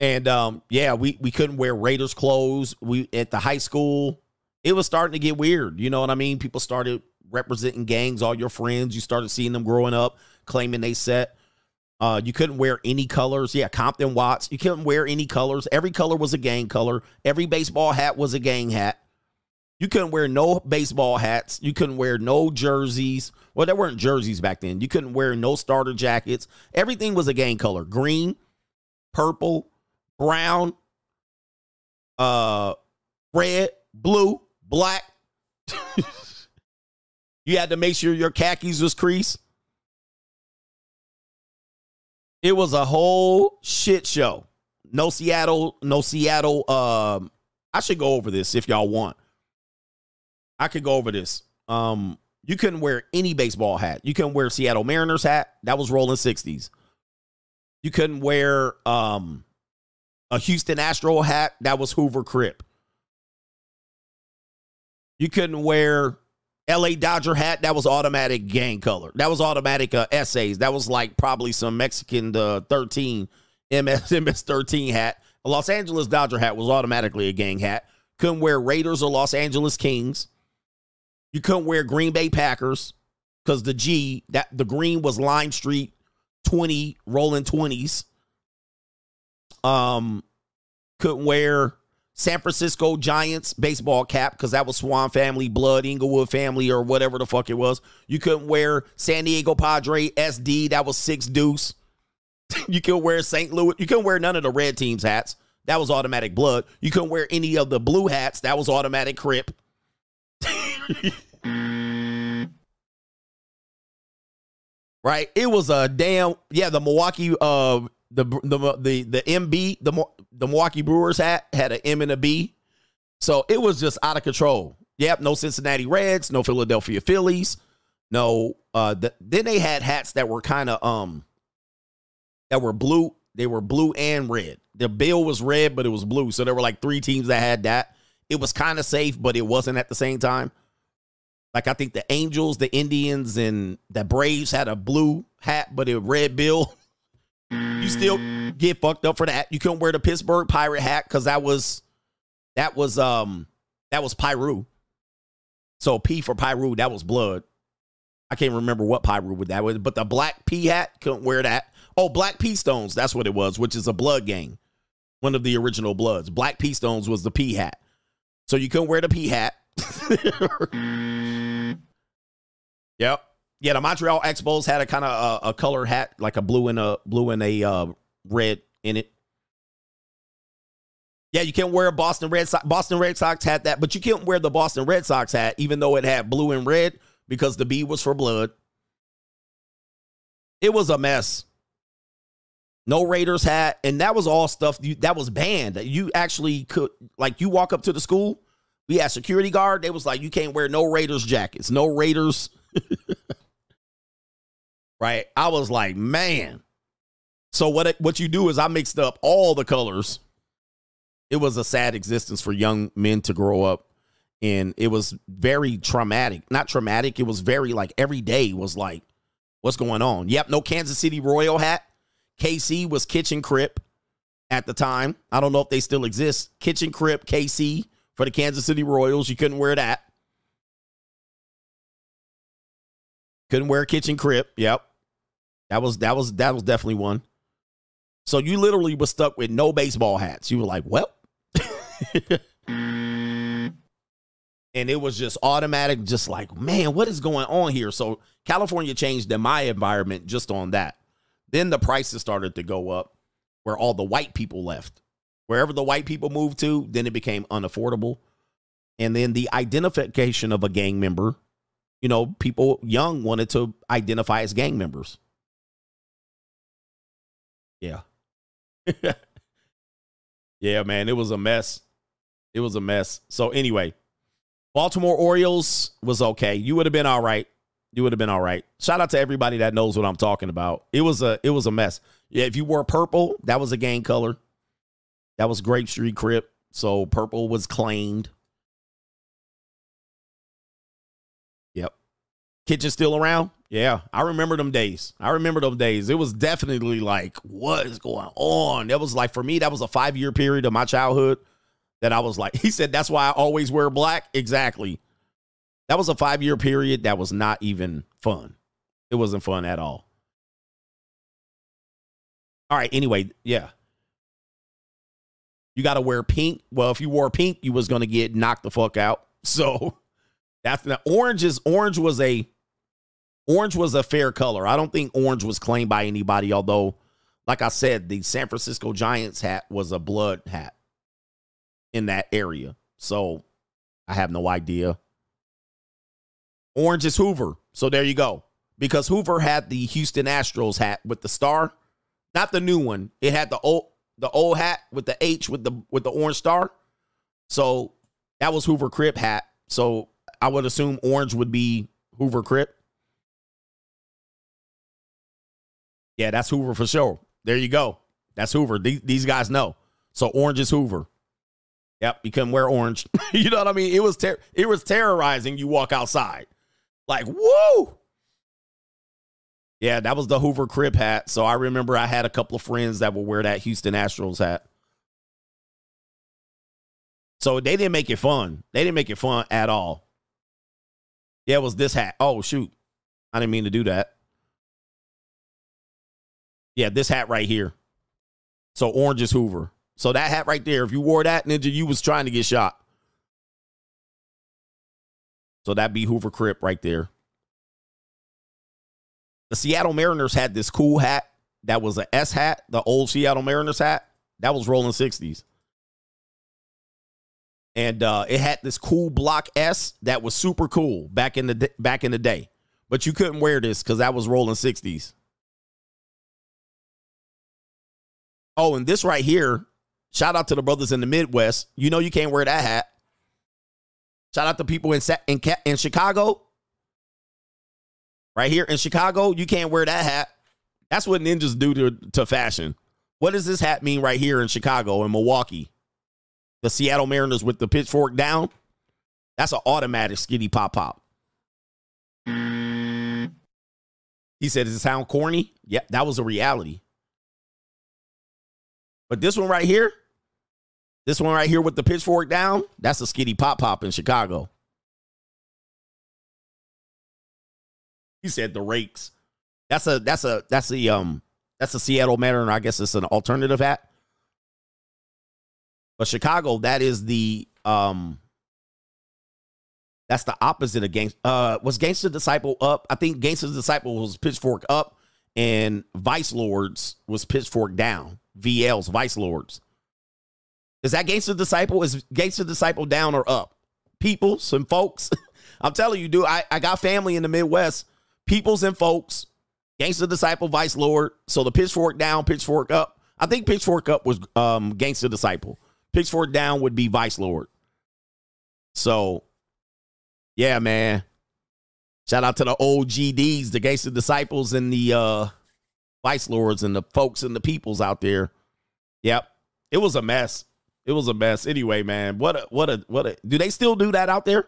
and um yeah, we we couldn't wear Raiders clothes. We at the high school, it was starting to get weird. You know what I mean? People started representing gangs, all your friends, you started seeing them growing up claiming they set uh, you couldn't wear any colors. Yeah, Compton Watts. You couldn't wear any colors. Every color was a gang color. Every baseball hat was a gang hat. You couldn't wear no baseball hats. You couldn't wear no jerseys. Well, there weren't jerseys back then. You couldn't wear no starter jackets. Everything was a gang color green, purple, brown, uh, red, blue, black. you had to make sure your khakis was creased. It was a whole shit show. No Seattle, no Seattle. Um, I should go over this if y'all want. I could go over this. Um, you couldn't wear any baseball hat. You couldn't wear Seattle Mariners hat. That was rolling 60s. You couldn't wear um a Houston Astro hat. That was Hoover Crip. You couldn't wear LA Dodger hat, that was automatic gang color. That was automatic uh, essays. That was like probably some Mexican uh, 13 MS MS 13 hat. A Los Angeles Dodger hat was automatically a gang hat. Couldn't wear Raiders or Los Angeles Kings. You couldn't wear Green Bay Packers because the G that the green was Lime Street 20 rolling 20s. Um couldn't wear San Francisco Giants baseball cap because that was Swan family, Blood, Inglewood family, or whatever the fuck it was. You couldn't wear San Diego Padre SD, that was six deuce. you couldn't wear St. Louis. You couldn't wear none of the red teams hats. That was automatic blood. You couldn't wear any of the blue hats. That was automatic crip. right? It was a damn yeah. The Milwaukee uh the the the the MB the the Milwaukee Brewers hat had an M and a B, so it was just out of control. Yep, no Cincinnati Reds, no Philadelphia Phillies, no. Uh, the, then they had hats that were kind of um that were blue. They were blue and red. The bill was red, but it was blue. So there were like three teams that had that. It was kind of safe, but it wasn't at the same time. Like I think the Angels, the Indians, and the Braves had a blue hat, but a red bill. You still get fucked up for that. You couldn't wear the Pittsburgh Pirate hat because that was that was um that was Piru. So P for Piru, that was blood. I can't remember what Piru with that was, but the black P hat couldn't wear that. Oh, Black P Stones, that's what it was, which is a blood gang. One of the original bloods. Black P Stones was the P hat. So you couldn't wear the P hat. yep. Yeah, the Montreal Expos had a kind of a, a color hat, like a blue and a blue and a uh, red in it. Yeah, you can't wear a Boston Red Sox. Boston Red Sox had that, but you can't wear the Boston Red Sox hat, even though it had blue and red, because the B was for blood. It was a mess. No Raiders hat, and that was all stuff you, that was banned. You actually could, like, you walk up to the school, we had security guard. They was like, you can't wear no Raiders jackets, no Raiders. right? I was like, man. So what what you do is I mixed up all the colors. It was a sad existence for young men to grow up and it was very traumatic. Not traumatic, it was very like every day was like what's going on? Yep, no Kansas City Royal hat. KC was Kitchen Crip at the time. I don't know if they still exist. Kitchen Crip KC for the Kansas City Royals. You couldn't wear that. Couldn't wear Kitchen Crip. Yep. That was that was that was definitely one. So you literally were stuck with no baseball hats. You were like, well. and it was just automatic, just like, man, what is going on here? So California changed in my environment just on that. Then the prices started to go up where all the white people left. Wherever the white people moved to, then it became unaffordable. And then the identification of a gang member, you know, people young wanted to identify as gang members. Yeah. yeah, man, it was a mess. It was a mess. So anyway, Baltimore Orioles was okay. You would have been all right. You would have been all right. Shout out to everybody that knows what I'm talking about. It was a it was a mess. Yeah, if you wore purple, that was a gang color. That was Grape Street Crip. So purple was claimed. Yep. Kitchen still around? Yeah, I remember them days. I remember them days. It was definitely like, what is going on? That was like, for me, that was a five year period of my childhood that I was like, he said, that's why I always wear black. Exactly. That was a five year period that was not even fun. It wasn't fun at all. All right, anyway, yeah. You got to wear pink. Well, if you wore pink, you was going to get knocked the fuck out. So that's the orange is orange was a orange was a fair color. I don't think orange was claimed by anybody although like I said, the San Francisco Giants hat was a blood hat in that area. So I have no idea. Orange is Hoover. So there you go. Because Hoover had the Houston Astros hat with the star, not the new one. It had the old the old hat with the H with the with the orange star. So that was Hoover Crip hat. So I would assume orange would be Hoover Crip. Yeah, that's Hoover for sure. There you go. That's Hoover. These, these guys know. So orange is Hoover. Yep, you couldn't wear orange. you know what I mean? It was ter- it was terrorizing. You walk outside, like whoa. Yeah, that was the Hoover Crip hat. So I remember I had a couple of friends that would wear that Houston Astros hat. So they didn't make it fun. They didn't make it fun at all. Yeah, it was this hat. Oh, shoot. I didn't mean to do that. Yeah, this hat right here. So orange is Hoover. So that hat right there, if you wore that, Ninja, you was trying to get shot. So that'd be Hoover Crip right there. The Seattle Mariners had this cool hat that was a S hat, the old Seattle Mariners hat. That was rolling 60s. And uh, it had this cool block S that was super cool back in the back in the day. But you couldn't wear this because that was rolling 60s. Oh, and this right here, shout out to the brothers in the Midwest. You know you can't wear that hat. Shout out to people in in, in Chicago. Right here in Chicago, you can't wear that hat. That's what ninjas do to, to fashion. What does this hat mean right here in Chicago and Milwaukee? The Seattle Mariners with the pitchfork down? That's an automatic skitty pop pop. He said, Does it sound corny? Yeah, that was a reality. But this one right here, this one right here with the pitchfork down, that's a skitty pop pop in Chicago. He said the rakes. That's a that's a that's the um that's a Seattle Mariner. I guess it's an alternative hat. But Chicago, that is the um that's the opposite of Gangsta. Uh was Gangsta Disciple up? I think Gangsta Disciple was pitchfork up and Vice Lords was pitchfork down. VL's Vice Lords. Is that Gangsta Disciple? Is Gangsta Disciple down or up? People, some folks. I'm telling you, dude, I, I got family in the Midwest Peoples and Folks, Gangsta Disciple, Vice Lord. So the Pitchfork down, Pitchfork up. I think Pitchfork up was um, Gangsta Disciple. Pitchfork down would be Vice Lord. So, yeah, man. Shout out to the old GDs, the gangster Disciples, and the uh, Vice Lords, and the folks and the peoples out there. Yep, it was a mess. It was a mess. Anyway, man, what a what a what a. Do they still do that out there?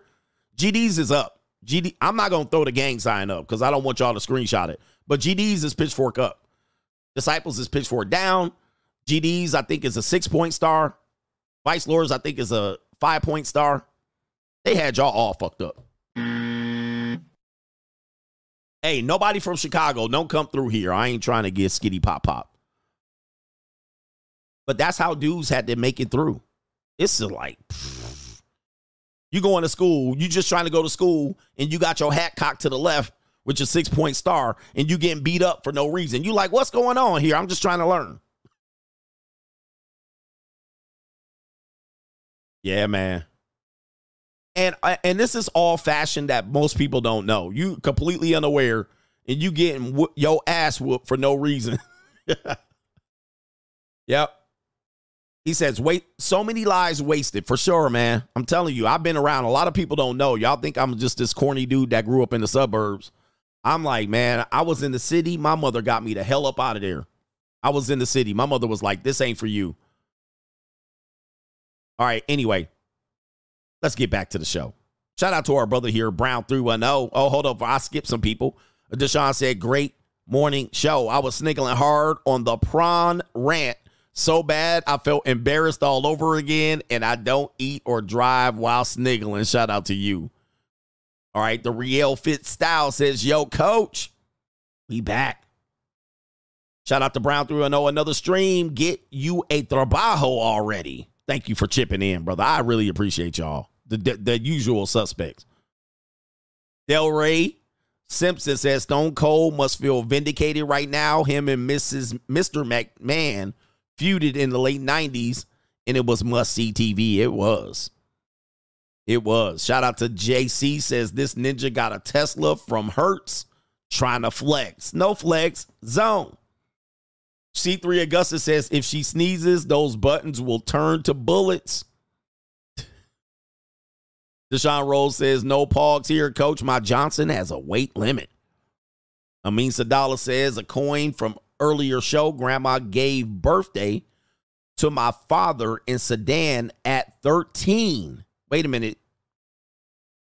GDs is up. GD, I'm not gonna throw the gang sign up because I don't want y'all to screenshot it. But GDs is pitchfork up. Disciples is pitchfork down. GDs, I think, is a six point star. Vice Lords, I think, is a five point star. They had y'all all fucked up. Hey, nobody from Chicago, don't come through here. I ain't trying to get skitty pop pop. But that's how dudes had to make it through. It's like. You going to school, you just trying to go to school, and you got your hat cocked to the left with your six point star, and you getting beat up for no reason. You like, what's going on here? I'm just trying to learn. Yeah, man. And and this is all fashion that most people don't know. You completely unaware, and you getting wh- your ass whooped for no reason. yep. He says, wait, so many lives wasted for sure, man. I'm telling you, I've been around. A lot of people don't know. Y'all think I'm just this corny dude that grew up in the suburbs. I'm like, man, I was in the city. My mother got me the hell up out of there. I was in the city. My mother was like, this ain't for you. All right, anyway, let's get back to the show. Shout out to our brother here, Brown 310. Oh, hold up. I skipped some people. Deshaun said, great morning show. I was sniggling hard on the prawn rant so bad I felt embarrassed all over again, and I don't eat or drive while sniggling. Shout out to you. All right, the real fit style says, Yo, coach, we back. Shout out to Brown 310, another stream. Get you a trabajo already. Thank you for chipping in, brother. I really appreciate y'all. The, the, the usual suspects. Del Rey Simpson says Stone Cold must feel vindicated right now. Him and Mrs. Mr. McMahon feuded in the late 90s, and it was must see TV. It was. It was. Shout out to JC says this ninja got a Tesla from Hertz trying to flex. No flex, zone. C3 Augusta says if she sneezes, those buttons will turn to bullets. Deshaun Rose says no pogs here, coach. My Johnson has a weight limit. Amin Sadala says a coin from earlier show. Grandma gave birthday to my father in Sudan at 13. Wait a minute.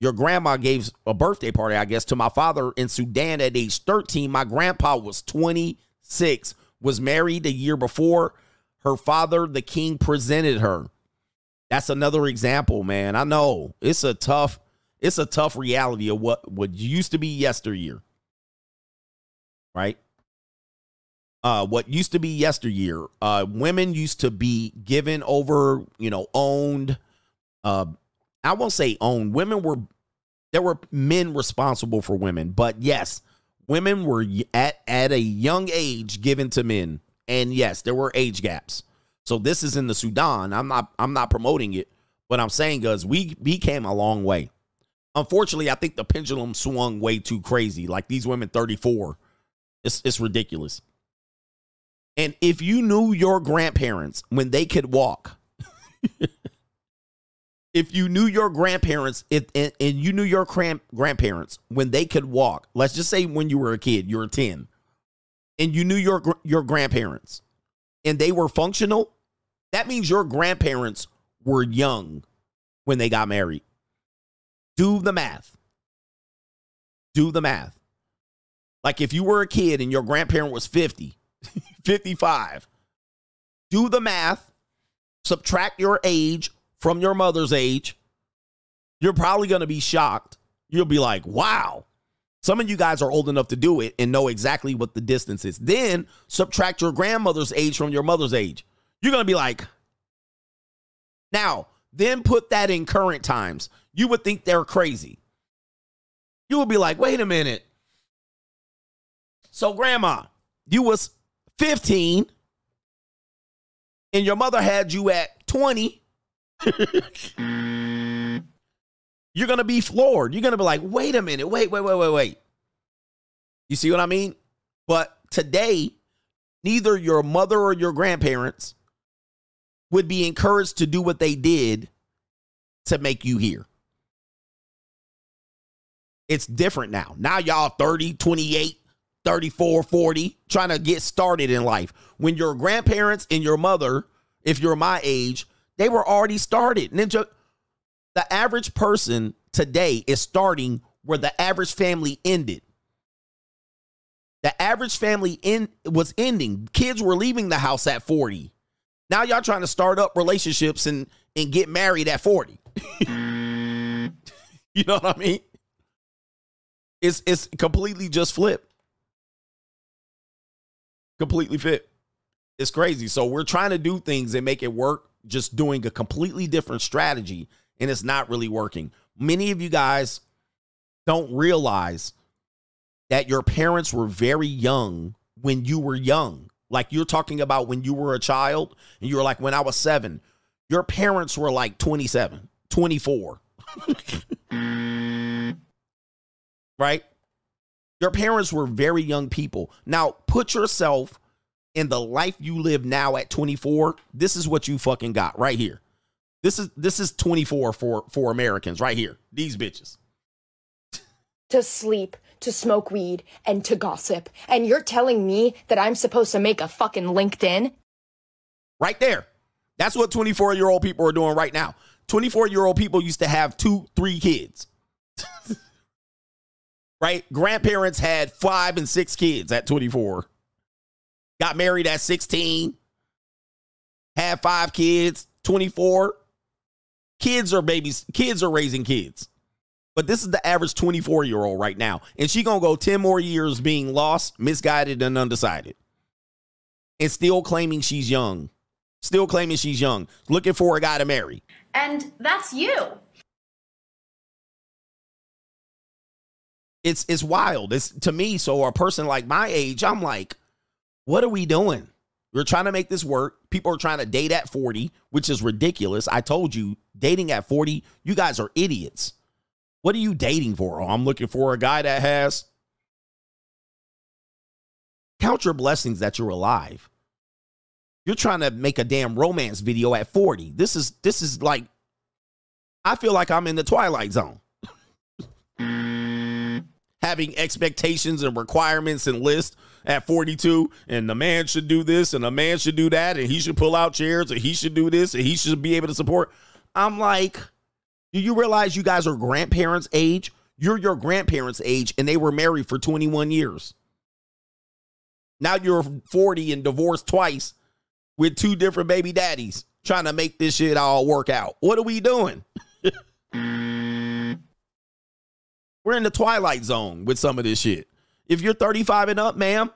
Your grandma gave a birthday party, I guess, to my father in Sudan at age 13. My grandpa was 26, was married a year before. Her father, the king, presented her. That's another example, man. I know it's a tough, it's a tough reality of what what used to be yesteryear. Right? Uh, what used to be yesteryear, uh, women used to be given over, you know, owned. Uh, I won't say owned. Women were there were men responsible for women, but yes, women were at at a young age given to men, and yes, there were age gaps. So this is in the Sudan. I'm not I'm not promoting it. What I'm saying is we we came a long way. Unfortunately, I think the pendulum swung way too crazy. Like these women 34. It's it's ridiculous. And if you knew your grandparents when they could walk, if you knew your grandparents if, and, and you knew your grand, grandparents when they could walk, let's just say when you were a kid, you were 10, and you knew your your grandparents and they were functional, that means your grandparents were young when they got married. Do the math. Do the math. Like if you were a kid and your grandparent was 50, 55, do the math, subtract your age from your mother's age. You're probably going to be shocked. You'll be like, wow. Some of you guys are old enough to do it and know exactly what the distance is. Then subtract your grandmother's age from your mother's age. You're going to be like, now, then put that in current times. You would think they're crazy. You would be like, wait a minute. So, grandma, you was 15 and your mother had you at 20. You're going to be floored. You're going to be like, wait a minute. Wait, wait, wait, wait, wait. You see what I mean? But today, neither your mother or your grandparents would be encouraged to do what they did to make you here. It's different now. Now y'all 30, 28, 34, 40, trying to get started in life. When your grandparents and your mother, if you're my age, they were already started. Ninja, the average person today is starting where the average family ended. The average family in was ending. Kids were leaving the house at 40. Now y'all trying to start up relationships and and get married at 40. you know what I mean? It's it's completely just flip. Completely fit. It's crazy. So we're trying to do things and make it work, just doing a completely different strategy, and it's not really working. Many of you guys don't realize that your parents were very young when you were young. Like you're talking about when you were a child and you were like, when I was seven, your parents were like 27, 24. right? Your parents were very young people. Now, put yourself in the life you live now at 24. This is what you fucking got right here. This is this is 24 for for Americans right here. These bitches. To sleep, to smoke weed, and to gossip. And you're telling me that I'm supposed to make a fucking LinkedIn? Right there. That's what 24 year old people are doing right now. 24 year old people used to have two, three kids. right? Grandparents had five and six kids at 24. Got married at 16. Had five kids, 24. Kids are babies. Kids are raising kids. But this is the average 24 year old right now. And she going to go 10 more years being lost, misguided, and undecided. And still claiming she's young. Still claiming she's young. Looking for a guy to marry. And that's you. It's it's wild. It's to me, so a person like my age, I'm like, what are we doing? We're trying to make this work. People are trying to date at 40, which is ridiculous. I told you, dating at 40, you guys are idiots. What are you dating for? Oh, I'm looking for a guy that has. Count your blessings that you're alive. You're trying to make a damn romance video at 40. This is this is like I feel like I'm in the twilight zone. Having expectations and requirements and lists at 42 and the man should do this and the man should do that and he should pull out chairs and he should do this and he should be able to support. I'm like, do you realize you guys are grandparents' age? You're your grandparents' age and they were married for 21 years. Now you're 40 and divorced twice with two different baby daddies trying to make this shit all work out. What are we doing? We're in the twilight zone with some of this shit. If you're 35 and up, ma'am,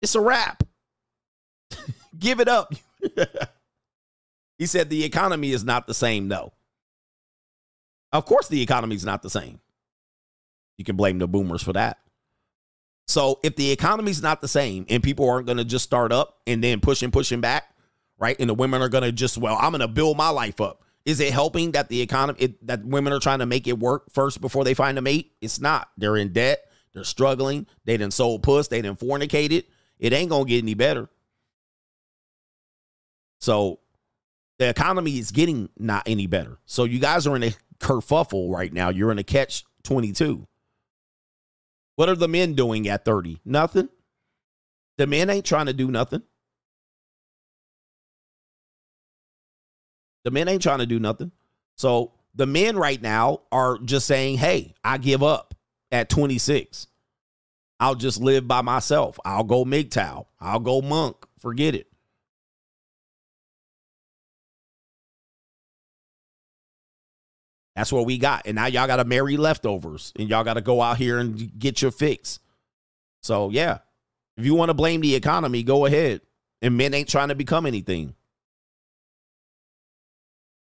it's a wrap. Give it up. he said the economy is not the same, though. Of course, the economy is not the same. You can blame the boomers for that. So if the economy's not the same and people aren't going to just start up and then pushing, pushing back, right? And the women are going to just, well, I'm going to build my life up. Is it helping that the economy, it, that women are trying to make it work first before they find a mate? It's not. They're in debt. They're struggling. They done sold puss. They done fornicated. It ain't going to get any better. So the economy is getting not any better. So you guys are in a kerfuffle right now. You're in a catch 22. What are the men doing at 30? Nothing. The men ain't trying to do nothing. The men ain't trying to do nothing. So the men right now are just saying, hey, I give up at 26. I'll just live by myself. I'll go MGTOW. I'll go monk. Forget it. That's what we got. And now y'all got to marry leftovers and y'all got to go out here and get your fix. So, yeah, if you want to blame the economy, go ahead. And men ain't trying to become anything.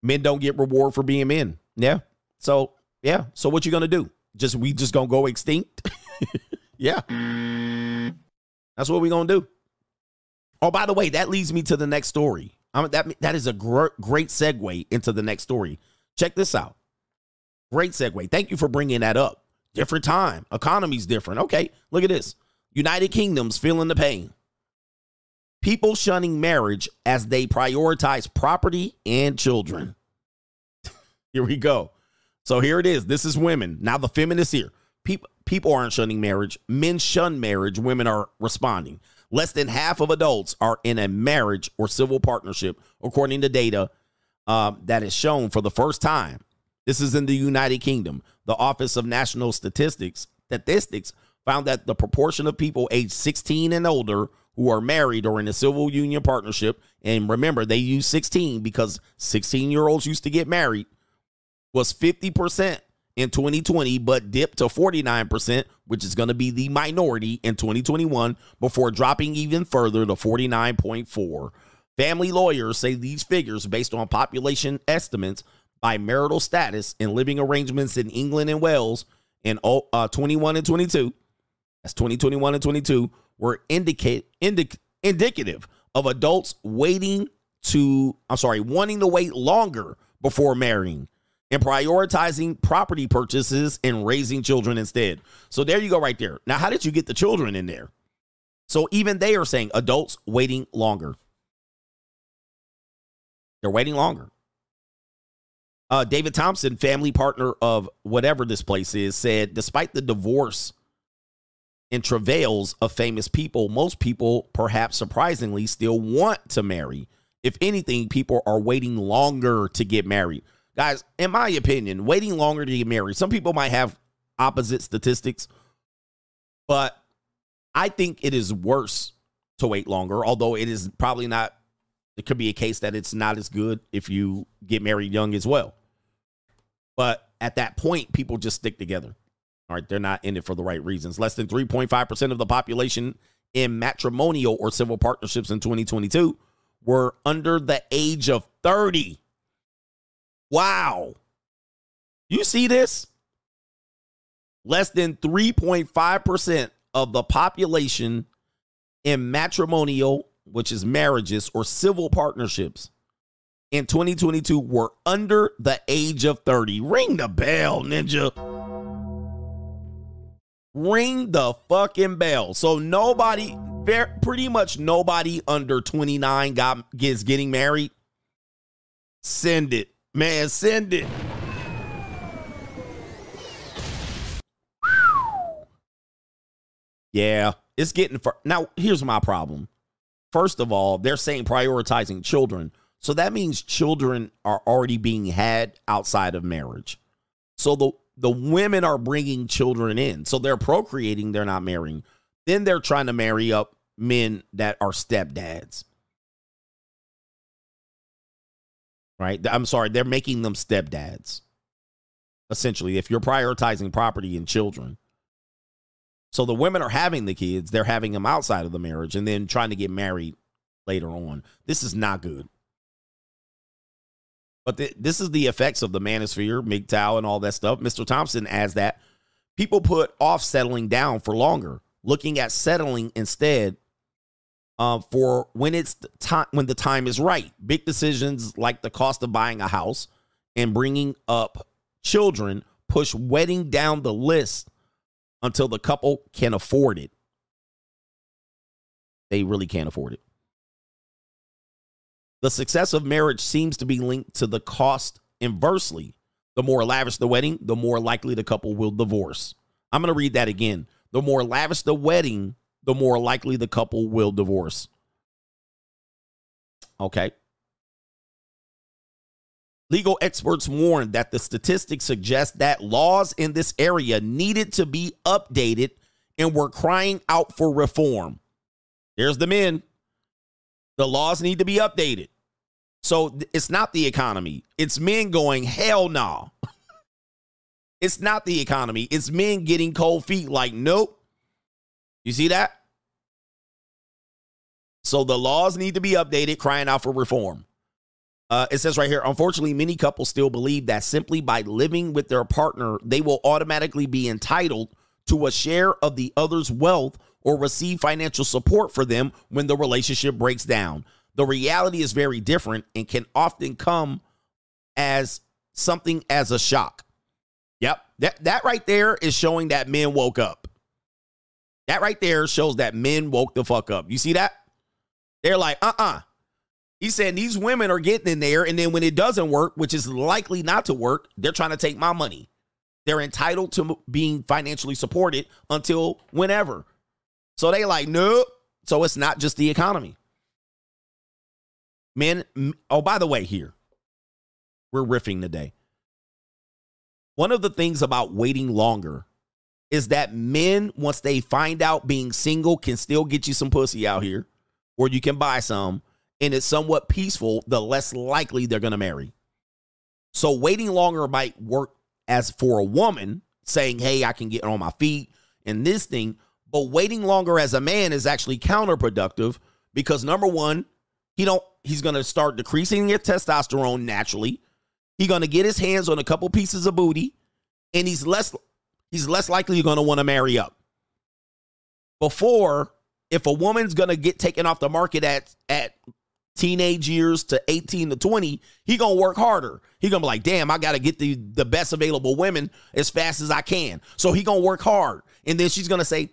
Men don't get reward for being men. Yeah. So, yeah. So what you going to do? Just we just going to go extinct? yeah. That's what we going to do. Oh, by the way, that leads me to the next story. I mean, that that is a gr- great segue into the next story. Check this out. Great segue. Thank you for bringing that up. Different time. Economy's different. Okay, look at this. United Kingdom's feeling the pain. People shunning marriage as they prioritize property and children. here we go. So here it is. This is women. Now the feminists here. People people aren't shunning marriage. Men shun marriage. Women are responding. Less than half of adults are in a marriage or civil partnership, according to data um, that is shown for the first time this is in the United Kingdom. The Office of National Statistics statistics found that the proportion of people aged 16 and older who are married or in a civil union partnership, and remember they use 16 because 16 year olds used to get married, was 50% in 2020, but dipped to 49%, which is going to be the minority in 2021, before dropping even further to 49.4. Family lawyers say these figures, based on population estimates, by marital status and living arrangements in England and Wales in uh, 21 and 22, that's 2021 and 22, were indicate indic- indicative of adults waiting to, I'm sorry, wanting to wait longer before marrying and prioritizing property purchases and raising children instead. So there you go, right there. Now, how did you get the children in there? So even they are saying adults waiting longer. They're waiting longer. Uh, David Thompson, family partner of whatever this place is, said despite the divorce and travails of famous people, most people, perhaps surprisingly, still want to marry. If anything, people are waiting longer to get married. Guys, in my opinion, waiting longer to get married, some people might have opposite statistics, but I think it is worse to wait longer, although it is probably not, it could be a case that it's not as good if you get married young as well. But at that point, people just stick together. All right, they're not in it for the right reasons. Less than 3.5% of the population in matrimonial or civil partnerships in 2022 were under the age of 30. Wow. You see this? Less than 3.5% of the population in matrimonial, which is marriages or civil partnerships, in 2022 were under the age of 30. Ring the bell, ninja. Ring the fucking bell. So nobody, pretty much nobody under 29 got gets getting married. Send it, man. Send it. Yeah, it's getting far. Now, here's my problem. First of all, they're saying prioritizing children. So that means children are already being had outside of marriage. So the the women are bringing children in. So they're procreating, they're not marrying. Then they're trying to marry up men that are stepdads. Right? I'm sorry, they're making them stepdads. Essentially, if you're prioritizing property and children. So the women are having the kids, they're having them outside of the marriage and then trying to get married later on. This is not good. But th- this is the effects of the manosphere, MGTOW, and all that stuff. Mr. Thompson adds that people put off settling down for longer, looking at settling instead uh, for when it's time when the time is right. Big decisions like the cost of buying a house and bringing up children push wedding down the list until the couple can afford it. They really can't afford it. The success of marriage seems to be linked to the cost inversely. The more lavish the wedding, the more likely the couple will divorce. I'm going to read that again. The more lavish the wedding, the more likely the couple will divorce. Okay. Legal experts warn that the statistics suggest that laws in this area needed to be updated and were crying out for reform. There's the men. The laws need to be updated. So it's not the economy. It's men going, hell no. Nah. it's not the economy. It's men getting cold feet like, nope. You see that? So the laws need to be updated, crying out for reform. Uh, it says right here, unfortunately, many couples still believe that simply by living with their partner, they will automatically be entitled to a share of the other's wealth or receive financial support for them when the relationship breaks down. The reality is very different and can often come as something as a shock. Yep, that, that right there is showing that men woke up. That right there shows that men woke the fuck up. You see that? They're like, uh uh uh He said these women are getting in there, and then when it doesn't work, which is likely not to work, they're trying to take my money. They're entitled to being financially supported until whenever. So they like, nope. So it's not just the economy. Men, oh, by the way, here, we're riffing today. One of the things about waiting longer is that men, once they find out being single can still get you some pussy out here, or you can buy some, and it's somewhat peaceful, the less likely they're going to marry. So waiting longer might work as for a woman saying, hey, I can get on my feet and this thing. But waiting longer as a man is actually counterproductive because number one, he don't he's gonna start decreasing his testosterone naturally. He's gonna get his hands on a couple pieces of booty, and he's less he's less likely gonna want to marry up. Before, if a woman's gonna get taken off the market at at teenage years to 18 to 20, he gonna work harder. He gonna be like, damn, I gotta get the, the best available women as fast as I can. So he gonna work hard. And then she's gonna say,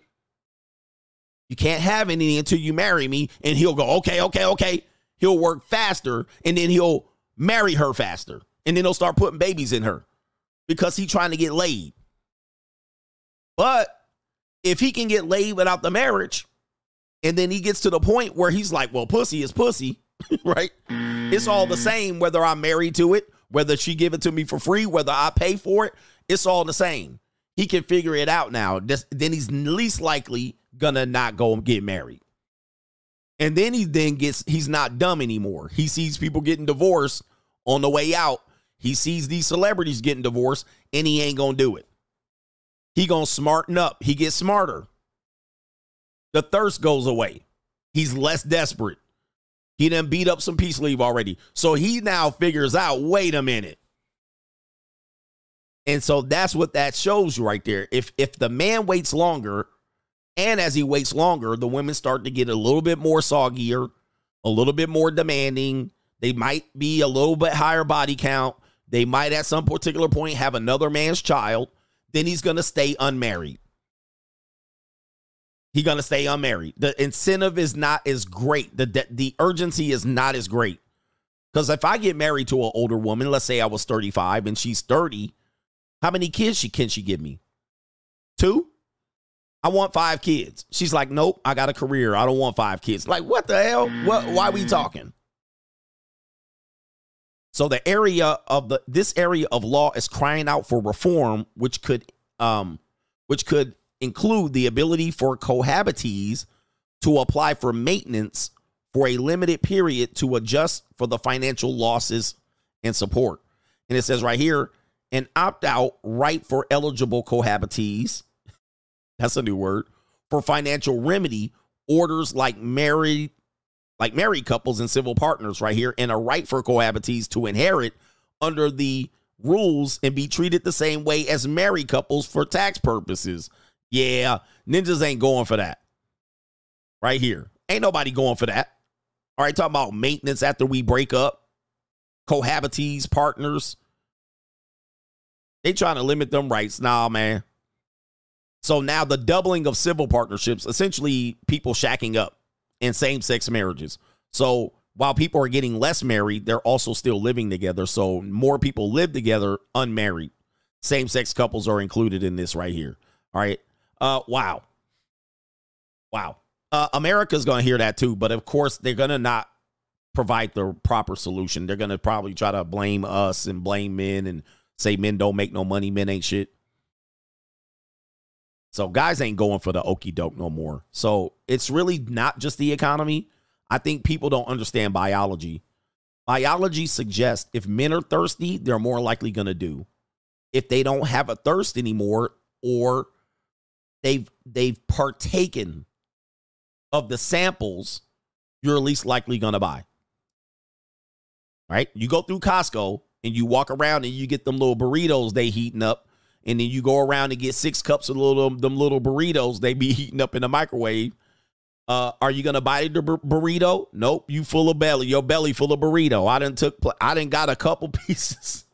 You can't have any until you marry me. And he'll go, Okay, okay, okay. He'll work faster and then he'll marry her faster. And then he'll start putting babies in her because he's trying to get laid. But if he can get laid without the marriage, and then he gets to the point where he's like, well, pussy is pussy, right? It's all the same whether I'm married to it, whether she give it to me for free, whether I pay for it, it's all the same. He can figure it out now. This, then he's least likely gonna not go and get married. And then he then gets he's not dumb anymore. He sees people getting divorced on the way out. He sees these celebrities getting divorced and he ain't gonna do it. He gonna smarten up. He gets smarter. The thirst goes away. He's less desperate. He done beat up some peace leave already. So he now figures out, wait a minute. And so that's what that shows you right there. If if the man waits longer, and as he waits longer, the women start to get a little bit more soggier, a little bit more demanding. They might be a little bit higher body count. They might at some particular point have another man's child. Then he's going to stay unmarried. He's going to stay unmarried. The incentive is not as great. The, the urgency is not as great. Because if I get married to an older woman, let's say I was 35 and she's 30, how many kids she can she give me? Two? I want five kids. She's like, nope, I got a career. I don't want five kids. Like, what the hell? What why we talking? So the area of the this area of law is crying out for reform, which could um which could include the ability for cohabitees to apply for maintenance for a limited period to adjust for the financial losses and support. And it says right here, an opt-out right for eligible cohabitees. That's a new word for financial remedy orders like married like married couples and civil partners right here and a right for cohabitees to inherit under the rules and be treated the same way as married couples for tax purposes. Yeah, ninjas ain't going for that. Right here. Ain't nobody going for that. All right, talking about maintenance after we break up, cohabitees, partners. They trying to limit them rights. Nah, man. So now the doubling of civil partnerships, essentially people shacking up in same sex marriages. So while people are getting less married, they're also still living together. So more people live together unmarried. Same sex couples are included in this right here. All right. Uh, wow. Wow. Uh, America's going to hear that too, but of course they're going to not provide the proper solution. They're going to probably try to blame us and blame men and say men don't make no money, men ain't shit. So guys ain't going for the okey doke no more. So it's really not just the economy. I think people don't understand biology. Biology suggests if men are thirsty, they're more likely going to do. If they don't have a thirst anymore or they've they've partaken of the samples, you're least likely going to buy. Right? You go through Costco and you walk around and you get them little burritos they heating up and then you go around and get six cups of little them little burritos they be heating up in the microwave. Uh, are you gonna buy the burrito? Nope. You full of belly. Your belly full of burrito. I didn't took. I didn't got a couple pieces.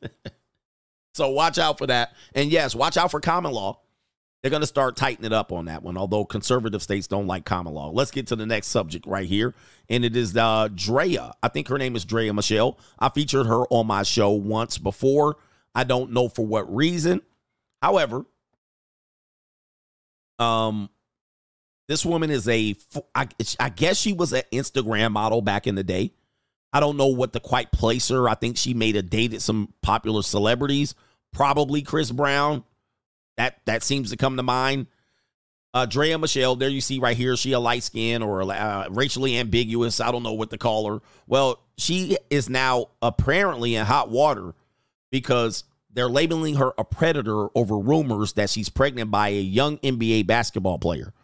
so watch out for that. And yes, watch out for common law. They're gonna start tightening it up on that one. Although conservative states don't like common law. Let's get to the next subject right here, and it is uh, Draya. I think her name is Draya Michele. I featured her on my show once before. I don't know for what reason. However, um, this woman is a, I, I guess she was an Instagram model back in the day. I don't know what to quite place her. I think she made a date dated some popular celebrities, probably Chris Brown. That that seems to come to mind. Uh, Draya Michele, there you see right here, she a light skin or uh, racially ambiguous. I don't know what to call her. Well, she is now apparently in hot water because they're labeling her a predator over rumors that she's pregnant by a young NBA basketball player.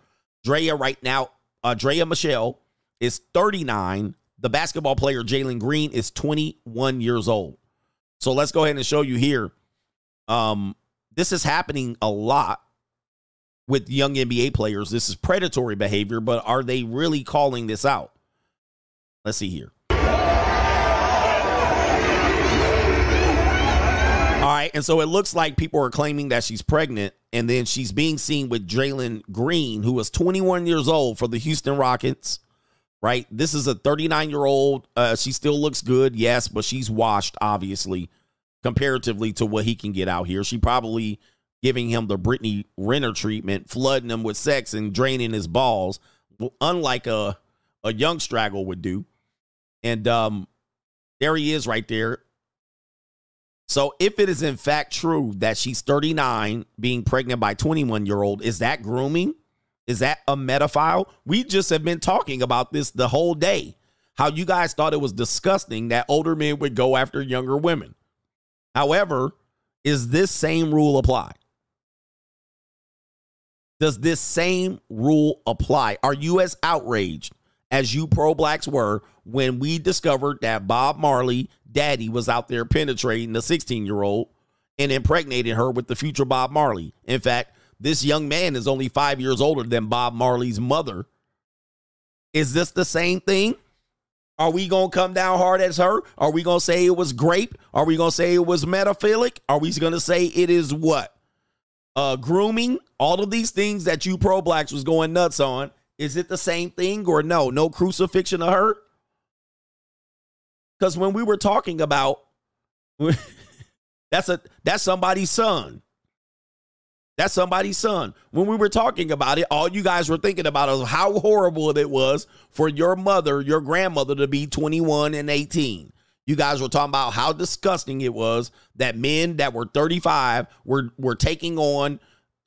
Draya right now, uh, Draya Michele is 39. The basketball player Jalen Green is 21 years old. So let's go ahead and show you here. Um, this is happening a lot with young NBA players. This is predatory behavior, but are they really calling this out? Let's see here. All right. And so it looks like people are claiming that she's pregnant. And then she's being seen with Jalen Green, who is 21 years old for the Houston Rockets. Right. This is a 39 year old. Uh, she still looks good. Yes. But she's washed, obviously, comparatively to what he can get out here. She probably giving him the Brittany Renner treatment, flooding him with sex and draining his balls, unlike a a young straggle would do. And um, there he is right there. So if it is in fact true that she's 39 being pregnant by 21 year old, is that grooming? Is that a medophile? We just have been talking about this the whole day. How you guys thought it was disgusting that older men would go after younger women. However, is this same rule apply? Does this same rule apply? Are you as outraged as you pro blacks were when we discovered that Bob Marley, daddy, was out there penetrating the 16 year old and impregnating her with the future Bob Marley? In fact, this young man is only five years older than Bob Marley's mother. Is this the same thing? Are we going to come down hard as her? Are we going to say it was grape? Are we going to say it was metaphilic? Are we going to say it is what? Uh, grooming? All of these things that you pro blacks was going nuts on. Is it the same thing or no? No crucifixion of her? Because when we were talking about that's a that's somebody's son. That's somebody's son. When we were talking about it, all you guys were thinking about is how horrible it was for your mother, your grandmother, to be 21 and 18. You guys were talking about how disgusting it was that men that were 35 were were taking on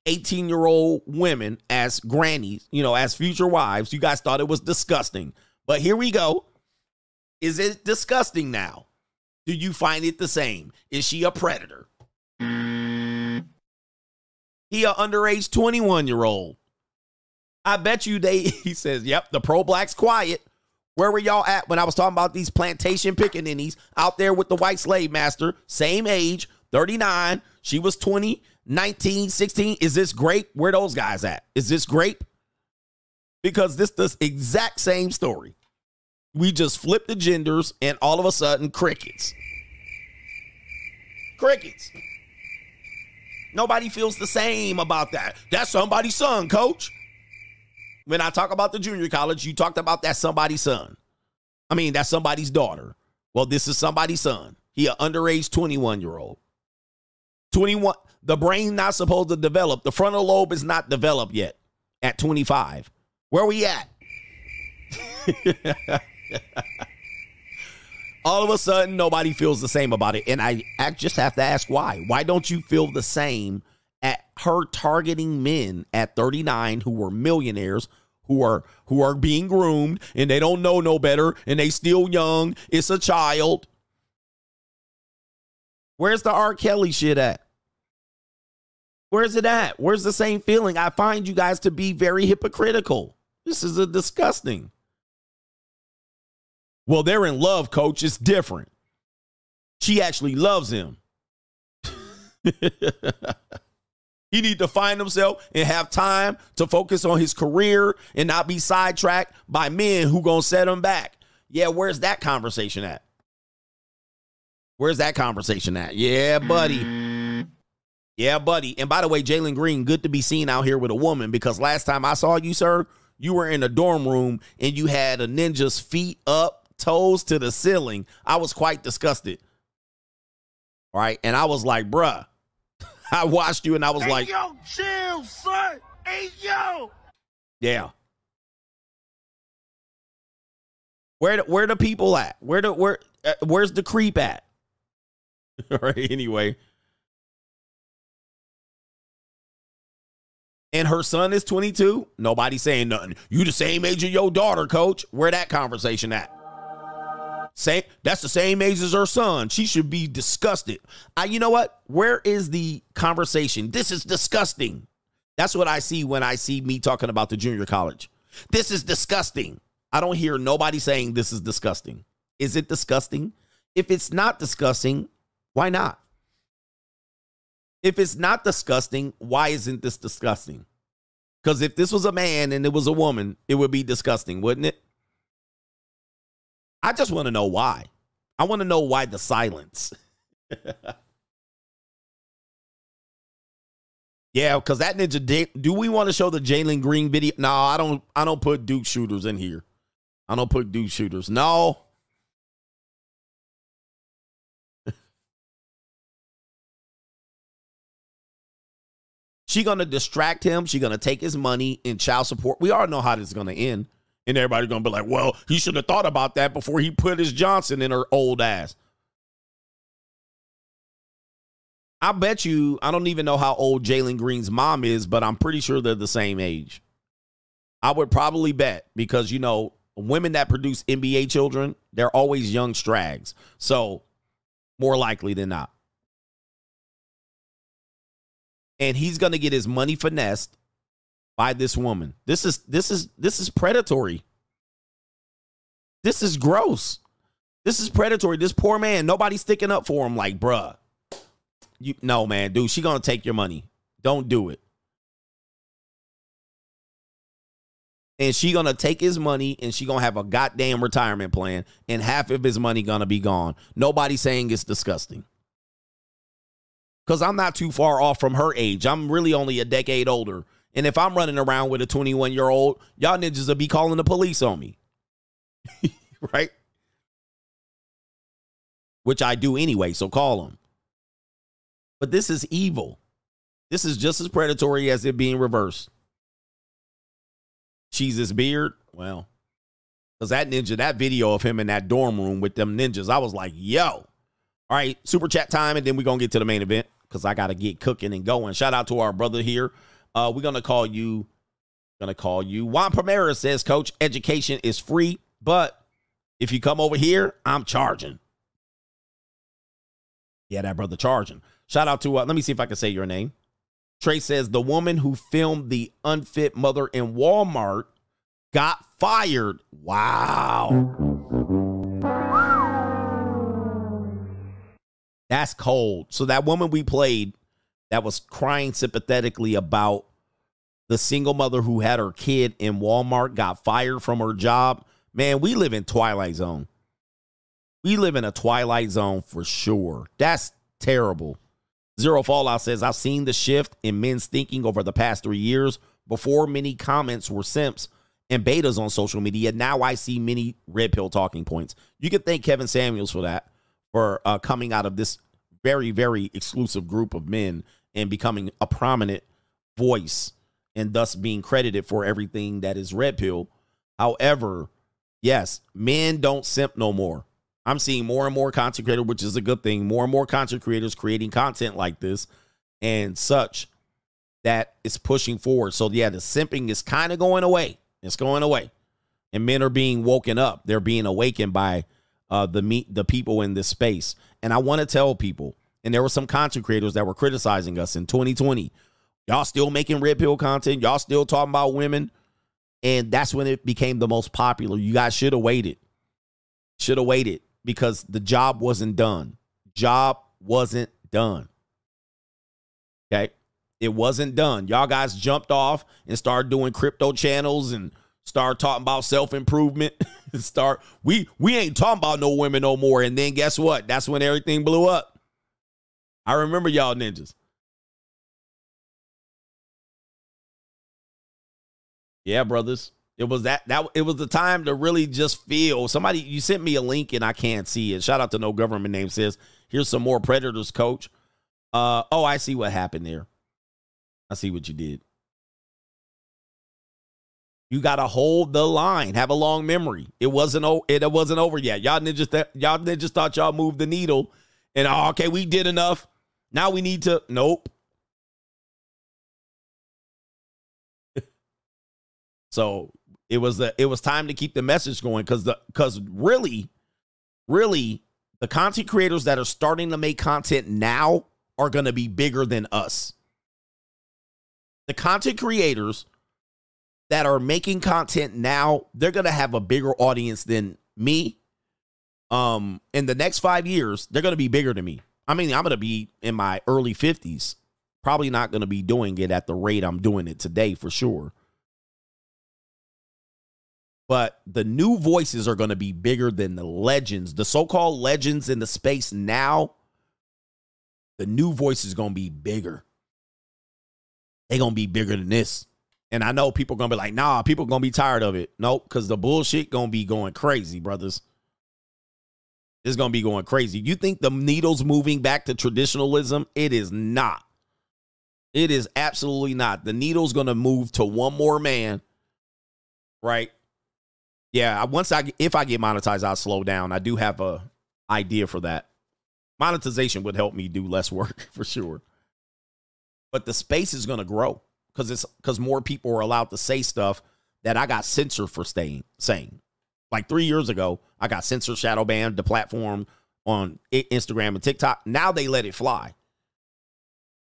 18 year old women as grannies, you know, as future wives. You guys thought it was disgusting. But here we go. Is it disgusting now? Do you find it the same? Is she a predator? He a underage 21 year old. I bet you they he says, Yep, the pro black's quiet. Where were y'all at when I was talking about these plantation pickaninnies out there with the white slave master, same age, 39. She was 20, 19, 16. Is this grape? Where those guys at? Is this grape? Because this the exact same story. We just flip the genders and all of a sudden crickets. Crickets. Nobody feels the same about that. That's somebody's son, coach. When I talk about the junior college, you talked about that somebody's son. I mean, that's somebody's daughter. Well, this is somebody's son. He an underage 21 year old. 21. The brain not supposed to develop. The frontal lobe is not developed yet at 25. Where are we at? all of a sudden nobody feels the same about it. And I, I just have to ask why. Why don't you feel the same at her targeting men at 39 who were millionaires who are who are being groomed and they don't know no better and they still young it's a child? Where's the r. Kelly shit at? Where's it at? Where's the same feeling? I find you guys to be very hypocritical. This is a disgusting well, they're in love, coach. It's different. She actually loves him. he need to find himself and have time to focus on his career and not be sidetracked by men who gonna set him back. Yeah, where's that conversation at? Where's that conversation at? Yeah, buddy. Yeah, buddy. And by the way, Jalen Green, good to be seen out here with a woman because last time I saw you, sir, you were in a dorm room and you had a ninja's feet up toes to the ceiling. I was quite disgusted. All right. And I was like, bruh, I watched you and I was hey, like, yo, chill, son. Hey, yo. Yeah. Where the, where the people at? Where the where uh, where's the creep at? All right. Anyway. And her son is 22. Nobody saying nothing. You the same age of your daughter, coach. Where that conversation at? Same, that's the same age as her son. She should be disgusted. I, you know what? Where is the conversation? This is disgusting. That's what I see when I see me talking about the junior college. This is disgusting. I don't hear nobody saying this is disgusting. Is it disgusting? If it's not disgusting, why not? If it's not disgusting, why isn't this disgusting? Because if this was a man and it was a woman, it would be disgusting, wouldn't it? I just want to know why. I want to know why the silence. yeah, because that ninja. Did do we want to show the Jalen Green video? No, I don't. I don't put Duke shooters in here. I don't put Duke shooters. No. She gonna distract him. She gonna take his money in child support. We all know how this is gonna end. And everybody's gonna be like, well, he should have thought about that before he put his Johnson in her old ass. I bet you, I don't even know how old Jalen Green's mom is, but I'm pretty sure they're the same age. I would probably bet because, you know, women that produce NBA children, they're always young strags. So, more likely than not. And he's going to get his money finessed by this woman. This is this is this is predatory. This is gross. This is predatory. This poor man, nobody's sticking up for him like, bruh. You no man, dude, she to take your money. Don't do it. and she gonna take his money and she gonna have a goddamn retirement plan and half of his money gonna be gone nobody saying it's disgusting because i'm not too far off from her age i'm really only a decade older and if i'm running around with a 21 year old y'all ninjas will be calling the police on me right which i do anyway so call them but this is evil this is just as predatory as it being reversed Jesus beard. Well, because that ninja, that video of him in that dorm room with them ninjas, I was like, yo. All right, super chat time, and then we're going to get to the main event because I got to get cooking and going. Shout out to our brother here. Uh, we're to call you, to call you. Juan Primera says, Coach, education is free, but if you come over here, I'm charging. Yeah, that brother charging. Shout out to, uh, let me see if I can say your name. Trey says the woman who filmed the unfit mother in Walmart got fired. Wow. That's cold. So that woman we played that was crying sympathetically about the single mother who had her kid in Walmart got fired from her job. Man, we live in Twilight Zone. We live in a Twilight Zone for sure. That's terrible. Zero Fallout says, I've seen the shift in men's thinking over the past three years. Before many comments were simps and betas on social media, now I see many red pill talking points. You can thank Kevin Samuels for that, for uh, coming out of this very, very exclusive group of men and becoming a prominent voice and thus being credited for everything that is red pill. However, yes, men don't simp no more. I'm seeing more and more content creators, which is a good thing. More and more content creators creating content like this and such that is pushing forward. So yeah, the simping is kind of going away. It's going away, and men are being woken up. They're being awakened by uh, the meet the people in this space. And I want to tell people, and there were some content creators that were criticizing us in 2020. Y'all still making red pill content. Y'all still talking about women. And that's when it became the most popular. You guys should have waited. Should have waited because the job wasn't done. Job wasn't done. Okay. It wasn't done. Y'all guys jumped off and started doing crypto channels and start talking about self-improvement. start we we ain't talking about no women no more. And then guess what? That's when everything blew up. I remember y'all ninjas. Yeah, brothers. It was that that it was the time to really just feel. Somebody you sent me a link and I can't see it. Shout out to no government name says, "Here's some more predators, coach." Uh oh, I see what happened there. I see what you did. You got to hold the line. Have a long memory. It wasn't o- it wasn't over yet. Y'all ninjas th- y'all ninjas thought y'all moved the needle and oh, okay, we did enough. Now we need to nope. so it was the it was time to keep the message going because the because really, really, the content creators that are starting to make content now are going to be bigger than us. The content creators that are making content now, they're going to have a bigger audience than me. Um, in the next five years, they're going to be bigger than me. I mean, I'm going to be in my early 50s. Probably not going to be doing it at the rate I'm doing it today for sure but the new voices are going to be bigger than the legends, the so-called legends in the space now. The new voice is going to be bigger. They're going to be bigger than this. And I know people going to be like, nah, people going to be tired of it. Nope, because the bullshit going to be going crazy, brothers. It's going to be going crazy. You think the needle's moving back to traditionalism? It is not. It is absolutely not. The needle's going to move to one more man, right? Yeah, once I if I get monetized, I'll slow down. I do have a idea for that. Monetization would help me do less work for sure. But the space is going to grow because it's because more people are allowed to say stuff that I got censored for staying saying. Like three years ago, I got censored, shadow banned the platform on Instagram and TikTok. Now they let it fly.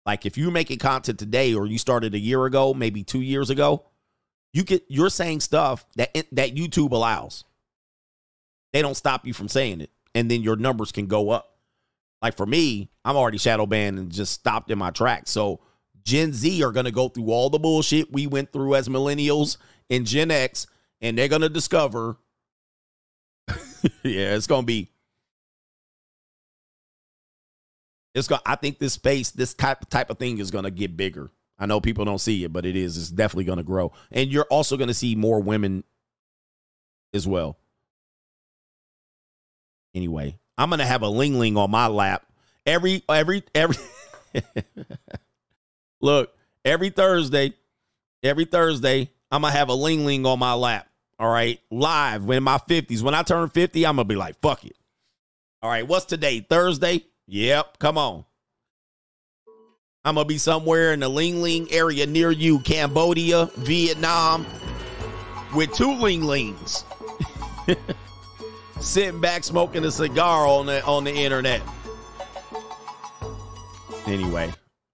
Like if you're making content today or you started a year ago, maybe two years ago, you get you're saying stuff that eh, that YouTube allows. They don't stop you from saying it, and then your numbers can go up. Like for me, I'm already shadow banned and just stopped in my tracks. So Gen Z are gonna go through all the bullshit we went through as millennials and Gen X, and they're gonna discover. yeah, it's gonna be it's going I think this space, this type type of thing is gonna get bigger. I know people don't see it, but it is. It's definitely gonna grow. And you're also gonna see more women as well. Anyway, I'm gonna have a ling ling on my lap. Every every every look, every Thursday, every Thursday, I'm gonna have a ling ling on my lap. All right, live when in my 50s. When I turn 50, I'm gonna be like, fuck it. All right, what's today? Thursday? Yep, come on. I'm gonna be somewhere in the Ling Ling area near you, Cambodia, Vietnam, with two Ling Lings. Sitting back smoking a cigar on the on the internet. Anyway,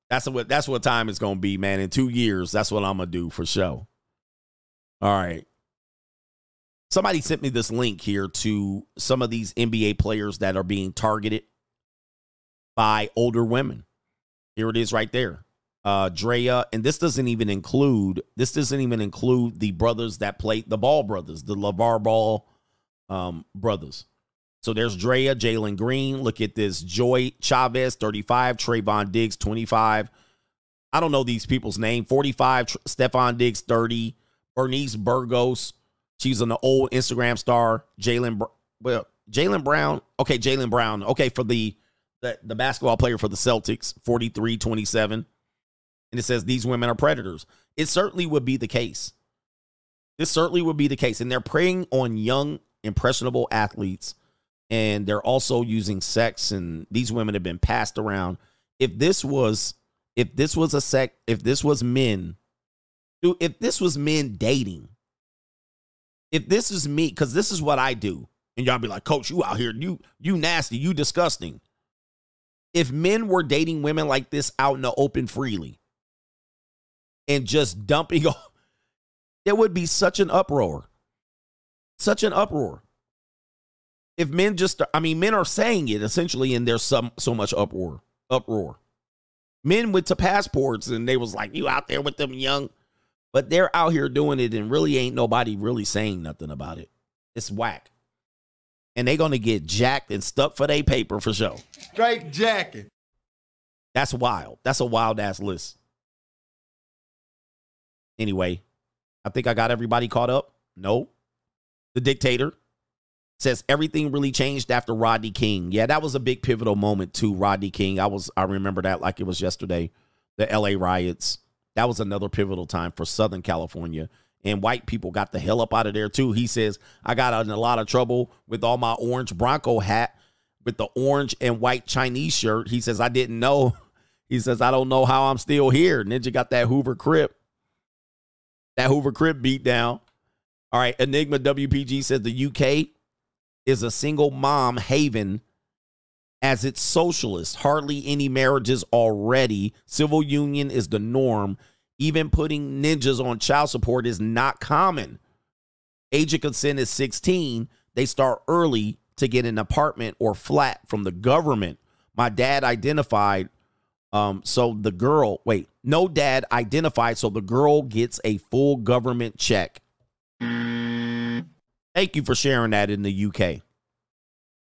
that's what that's what time it's gonna be, man. In two years, that's what I'm gonna do for sure. All right. Somebody sent me this link here to some of these NBA players that are being targeted by older women. Here it is right there. Uh Draya, and this doesn't even include this doesn't even include the brothers that played the Ball brothers, the LaVar Ball um brothers. So there's Draya, Jalen Green. Look at this. Joie Chavis, 35. Trevon Diggs, 25. I don't know these people's name. 45. Stefon Diggs, 30. Bernice Burgos. She's an old Instagram star. Jalen, well, Jaylen Brown. Okay, Jaylen Brown. Okay, for the the, the basketball player for the Celtics, 43 27. And it says these women are predators. It certainly would be the case. This certainly would be the case. And they're preying on young, impressionable athletes. And they're also using sex. And these women have been passed around. If this was, if this was a sec, if this was men, if this was men dating, if this is me, because this is what I do, and y'all be like, Coach, you out here, you you nasty, you disgusting if men were dating women like this out in the open freely and just dumping off, there would be such an uproar. Such an uproar. If men just, I mean, men are saying it essentially, and there's some so much uproar. Uproar. Men went to passports and they was like, "You out there with them young," but they're out here doing it, and really ain't nobody really saying nothing about it. It's whack and they're gonna get jacked and stuck for their paper for sure. Straight jacking. That's wild. That's a wild ass list. Anyway, I think I got everybody caught up. No. The dictator says everything really changed after Rodney King. Yeah, that was a big pivotal moment too. Rodney King. I was I remember that like it was yesterday. The LA riots. That was another pivotal time for Southern California and white people got the hell up out of there too. He says, I got in a lot of trouble with all my orange Bronco hat with the orange and white Chinese shirt. He says, I didn't know. He says, I don't know how I'm still here. Ninja got that Hoover Crip. That Hoover Crip beat down. All right. Enigma WPG says the UK is a single mom haven as it's socialist. Hardly any marriages already. Civil union is the norm. Even putting ninjas on child support is not common. Age of consent is 16. They start early to get an apartment or flat from the government. My dad identified um so the girl, wait, no dad identified so the girl gets a full government check. Thank you for sharing that in the UK.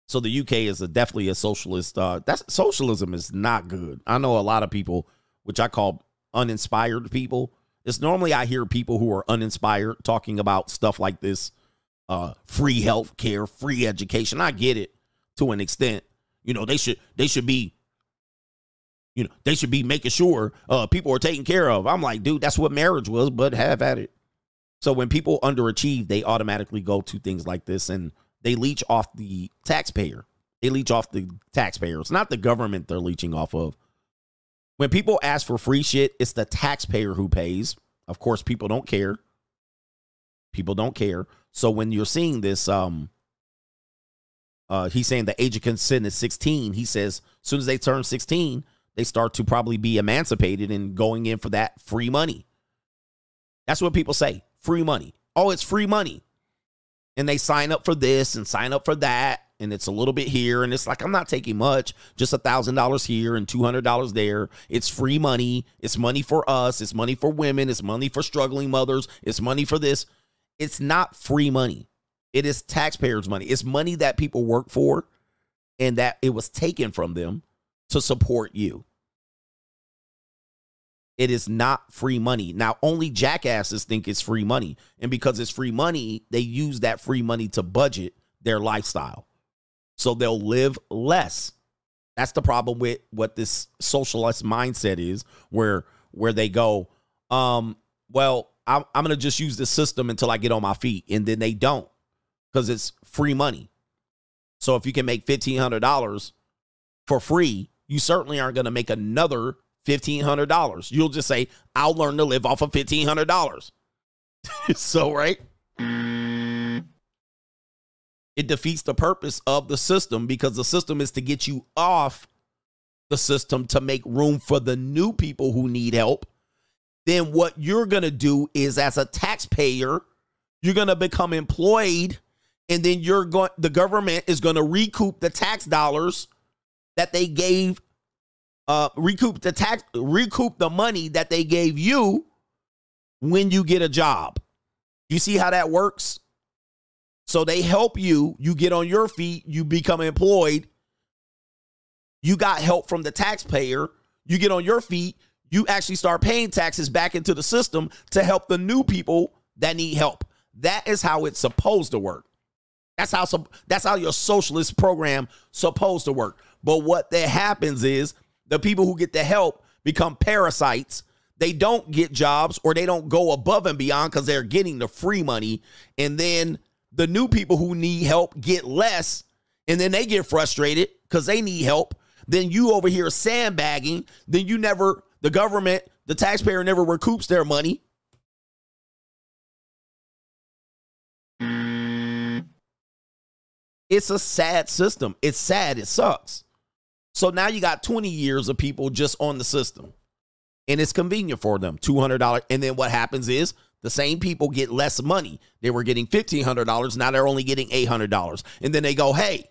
So the UK is a, definitely a socialist. Uh, that's socialism is not good. I know a lot of people, which I call uninspired people. It's normally I hear people who are uninspired talking about stuff like this uh, free health care, free education. I get it to an extent. You know, they should they should be You know, they should be making sure uh, people are taken care of. I'm like, dude, that's what marriage was, but have at it. So when people underachieve, they automatically go to things like this and they leech off the taxpayer. They leech off the taxpayer. It's not the government they're leeching off of. When people ask for free shit, it's the taxpayer who pays. Of course, people don't care. People don't care. So when you're seeing this, um, uh, he's saying the age of consent is 16. He says as soon as they turn 16, they start to probably be emancipated and going in for that free money. That's what people say free money. Oh, it's free money. And they sign up for this and sign up for that. And it's a little bit here. And it's like, I'm not taking much, just a $1,000 here and $200 there. It's free money. It's money for us. It's money for women. It's money for struggling mothers. It's money for this. It's not free money. It is taxpayers' money. It's money that people work for and that it was taken from them to support you. It is not free money. Now, only jackasses think it's free money. And because it's free money, they use that free money to budget their lifestyle. So they'll live less. That's the problem with what this socialist mindset is, where where they go, um, well, I'm, I'm gonna just use this system until I get on my feet, and then they don't because it's free money. So if you can make fifteen hundred dollars for free, you certainly aren't gonna make another $1,500. You'll just say, I'll learn to live off of $1,500. so, right? It defeats the purpose of the system because the system is to get you off the system to make room for the new people who need help. Then, what you're going to do is, as a taxpayer, you're going to become employed and then you're going the government is going to recoup the tax dollars that they gave uh, recoup the tax, recoup the money that they gave you when you get a job. You see how that works? So they help you, you get on your feet, you become employed. You got help from the taxpayer, you get on your feet, you actually start paying taxes back into the system to help the new people that need help. That is how it's supposed to work. That's how that's how your socialist program supposed to work. But what that happens is the people who get the help become parasites. They don't get jobs or they don't go above and beyond because they're getting the free money. And then the new people who need help get less. And then they get frustrated because they need help. Then you over here sandbagging. Then you never, the government, the taxpayer never recoups their money. It's a sad system. It's sad. It sucks. So now you got 20 years of people just on the system. And it's convenient for them. $200. And then what happens is the same people get less money. They were getting $1,500. Now they're only getting $800. And then they go, hey,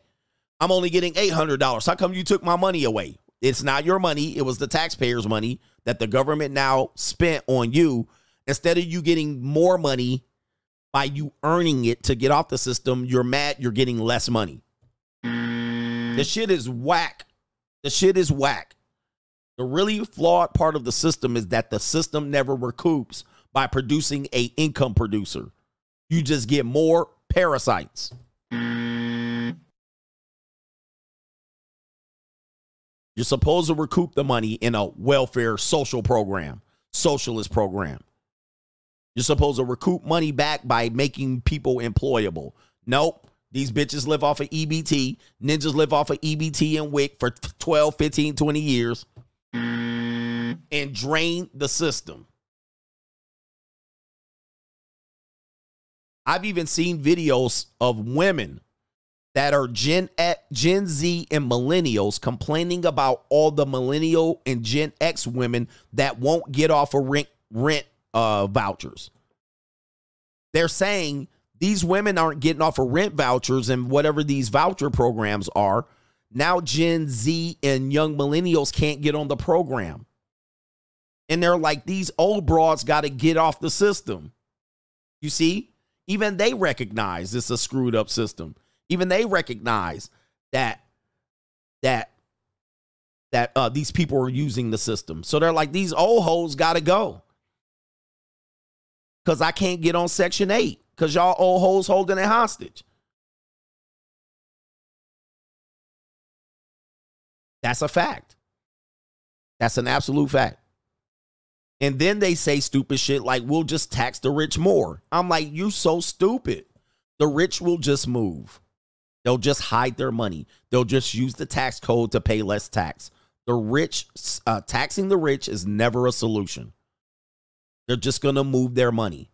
I'm only getting $800. How come you took my money away? It's not your money. It was the taxpayers' money that the government now spent on you. Instead of you getting more money by you earning it to get off the system, you're mad you're getting less money. The shit is whack. The shit is whack. The really flawed part of the system is that the system never recoups by producing a income producer. You just get more parasites. You're supposed to recoup the money in a welfare social program, socialist program. You're supposed to recoup money back by making people employable. Nope. These bitches live off of EBT. Ninjas live off of EBT and WIC for 12, 15, 20 years and drain the system. I've even seen videos of women that are Gen Gen Z and millennials complaining about all the millennial and Gen X women that won't get off of rent rent uh, vouchers. They're saying these women aren't getting off of rent vouchers and whatever these voucher programs are. Now Gen Z and young millennials can't get on the program. And they're like, these old broads got to get off the system. You see, even they recognize it's a screwed up system. Even they recognize that that that uh, these people are using the system. So they're like, these old hoes got to go because I can't get on Section 8 because y'all old hoes holding it hostage. That's a fact. That's an absolute fact. And then they say stupid shit like, we'll just tax the rich more. I'm like, you so stupid. The rich will just move. They'll just hide their money. They'll just use the tax code to pay less tax. The rich, uh, taxing the rich is never a solution. They're just going to move their money.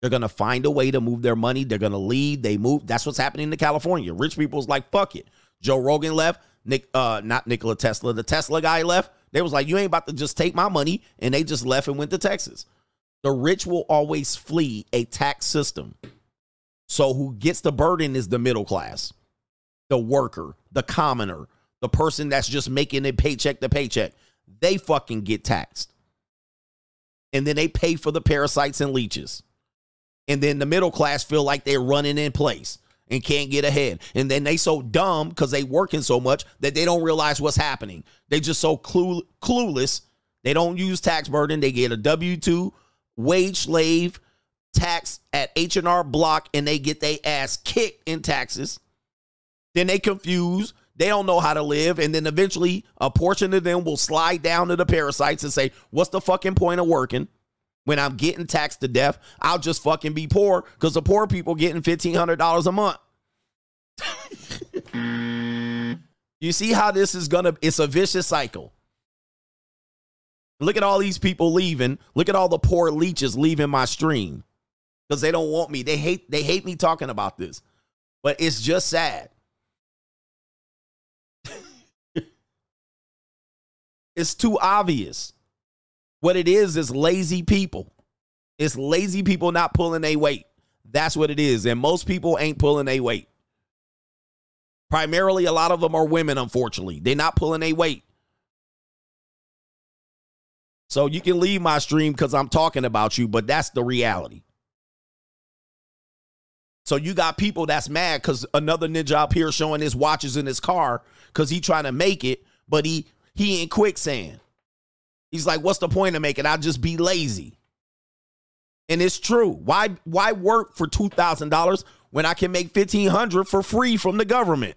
They're going to find a way to move their money. They're going to leave. They move. That's what's happening in California. Rich people's like, fuck it. Joe Rogan left. Nick, uh, not Nikola Tesla. The Tesla guy left. They was like, you ain't about to just take my money. And they just left and went to Texas. The rich will always flee a tax system. So who gets the burden is the middle class, the worker, the commoner, the person that's just making it paycheck to paycheck. They fucking get taxed. And then they pay for the parasites and leeches. And then the middle class feel like they're running in place and can't get ahead. And then they so dumb because they working so much that they don't realize what's happening. They just so clue, clueless. They don't use tax burden. They get a W-2 wage slave tax at H&R Block and they get their ass kicked in taxes. Then they confuse. They don't know how to live. And then eventually a portion of them will slide down to the parasites and say, what's the fucking point of working? When I'm getting taxed to death, I'll just fucking be poor because the poor people getting $1,500 a month. you see how this is gonna, it's a vicious cycle. Look at all these people leaving. Look at all the poor leeches leaving my stream because they don't want me. They hate they hate me talking about this. But it's just sad. it's too obvious. What it is is lazy people. It's lazy people not pulling a weight. That's what it is. And most people ain't pulling a weight. Primarily, a lot of them are women, unfortunately. They're not pulling a weight. So you can leave my stream because I'm talking about you, but that's the reality. So you got people that's mad because another ninja up here showing his watches in his car because he trying to make it, but he he in quicksand. He's like, what's the point of making? I'll just be lazy. And it's true. Why why work for two thousand dollars when I can make fifteen hundred for free from the government?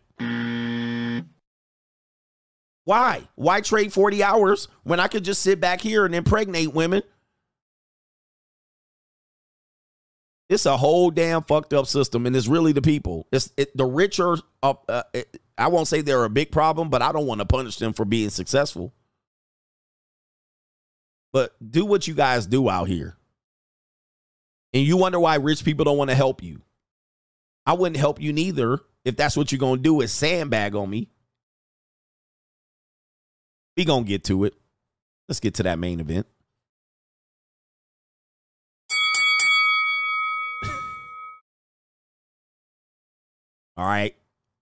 Why? Why trade 40 hours when I could just sit back here and impregnate women? It's a whole damn fucked up system, and it's really the people. It's it, the richer. Uh, uh, it, I won't say they're a big problem, but I don't want to punish them for being successful. But do what you guys do out here, and you wonder why rich people don't want to help you. I wouldn't help you neither if that's what you're gonna do is sandbag on me. We gonna get to it. Let's get to that main event. All right.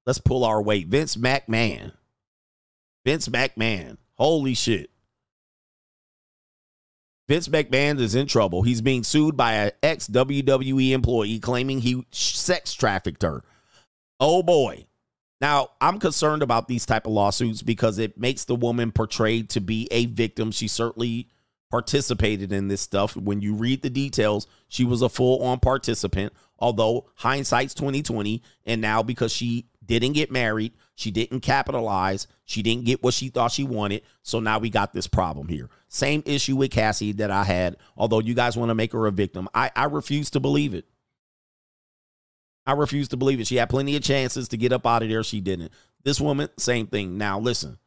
Let's pull our weight. Vince McMahon. Vince McMahon. Holy shit. Vince McMahon is in trouble. He's being sued by an ex WWE employee claiming he sex trafficked her. Oh boy. Now, I'm concerned about these type of lawsuits because it makes the woman portrayed to be a victim. She certainly participated in this stuff. When you read the details, she was a full-on participant. Although hindsight's 2020, and now because she didn't get married, she didn't capitalize, she didn't get what she thought she wanted. So now we got this problem here. Same issue with Cassie that I had. Although you guys want to make her a victim, I, I refuse to believe it. I refuse to believe it. She had plenty of chances to get up out of there. She didn't. This woman, same thing. Now, listen,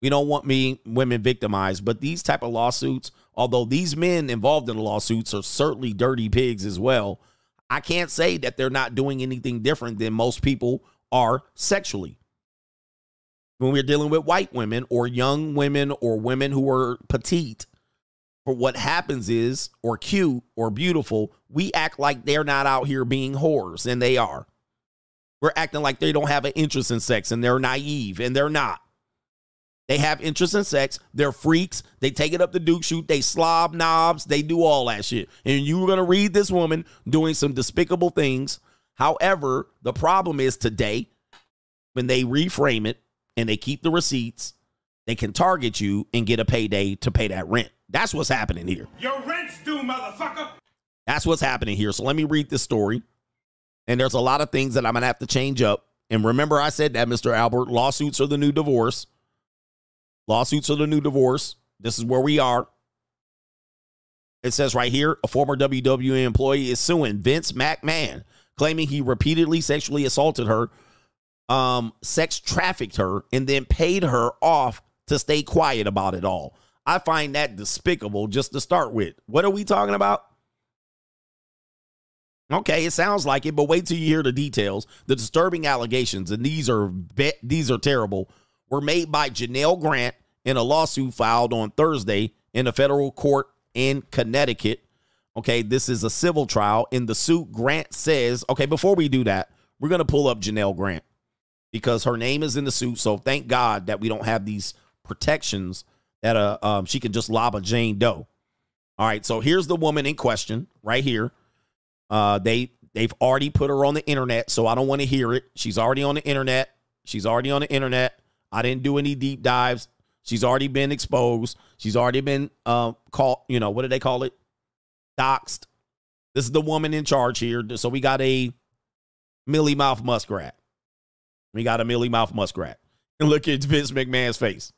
we don't want me women victimized, but these type of lawsuits, although these men involved in the lawsuits are certainly dirty pigs as well, I can't say that they're not doing anything different than most people are sexually. When we're dealing with white women or young women or women who are petite, but what happens is, or cute or beautiful, we act like they're not out here being whores, and they are. We're acting like they don't have an interest in sex and they're naive, and they're not. They have interest in sex. They're freaks. They take it up the Duke shoot. They slob knobs. They do all that shit. And you were going to read this woman doing some despicable things. However, the problem is today, when they reframe it and they keep the receipts, they can target you and get a payday to pay that rent. That's what's happening here. Your rent's due, motherfucker. That's what's happening here. So let me read this story. And there's a lot of things that I'm going to have to change up. And remember, I said that, Mr. Albert, lawsuits are the new divorce. Lawsuits are the new divorce. This is where we are. It says right here a former WWE employee is suing Vince McMahon, claiming he repeatedly sexually assaulted her, um, sex trafficked her, and then paid her off to stay quiet about it all. I find that despicable just to start with. What are we talking about? Okay, it sounds like it, but wait till you hear the details. The disturbing allegations, and these are be- these are terrible, were made by Janelle Grant in a lawsuit filed on Thursday in a federal court in Connecticut. Okay, this is a civil trial. In the suit, Grant says, okay, before we do that, we're going to pull up Janelle Grant because her name is in the suit. So thank God that we don't have these protections that uh, um, she can just lob a Jane Doe. All right, so here's the woman in question right here. Uh, they they've already put her on the internet, so I don't want to hear it. She's already on the internet. She's already on the internet. I didn't do any deep dives. She's already been exposed. She's already been uh, called, you know, what do they call it? Doxed. This is the woman in charge here. So we got a Millie Mouth Muskrat. We got a Millie Mouth Muskrat. And look at Vince McMahon's face.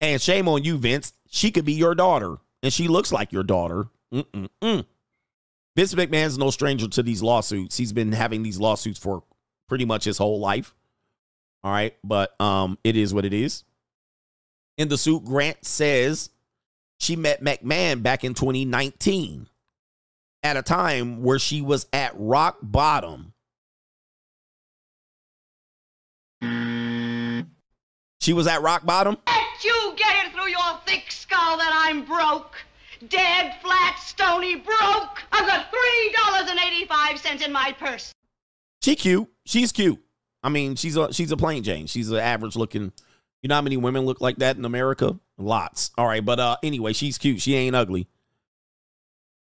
And shame on you, Vince. She could be your daughter. And she looks like your daughter. Mm-mm-mm. Vince McMahon's no stranger to these lawsuits. He's been having these lawsuits for pretty much his whole life. All right, but um, it is what it is. In the suit, Grant says she met McMahon back in 2019 at a time where she was at rock bottom. She was at rock bottom. Let you get it through your thick skull that I'm broke. Dead, flat, stony, broke. I've got $3.85 in my purse. She cute. She's cute. I mean, she's a she's a plain Jane. She's an average looking. You know how many women look like that in America? Lots. All right, but uh anyway, she's cute. She ain't ugly.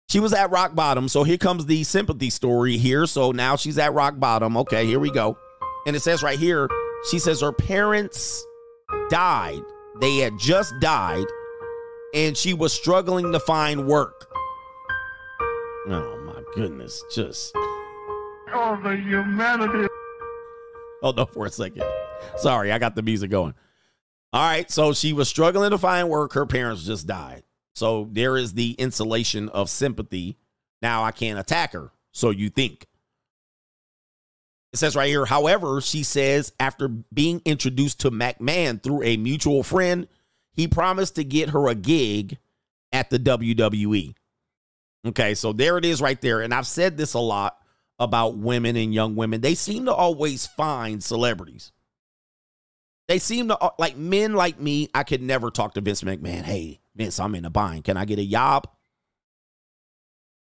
She was at rock bottom. So here comes the sympathy story here. So now she's at rock bottom. Okay, here we go. And it says right here, she says her parents died. They had just died and she was struggling to find work. Oh my goodness, just Oh, the humanity. Hold on for a second. Sorry, I got the music going. All right, so she was struggling to find work. Her parents just died. So there is the insulation of sympathy. Now I can't attack her. So you think. It says right here, however, she says after being introduced to McMahon through a mutual friend, he promised to get her a gig at the WWE. Okay, so there it is right there. And I've said this a lot about women and young women. They seem to always find celebrities. They seem to like men like me. I could never talk to Vince McMahon. Hey, Vince, I'm in a bind. Can I get a job?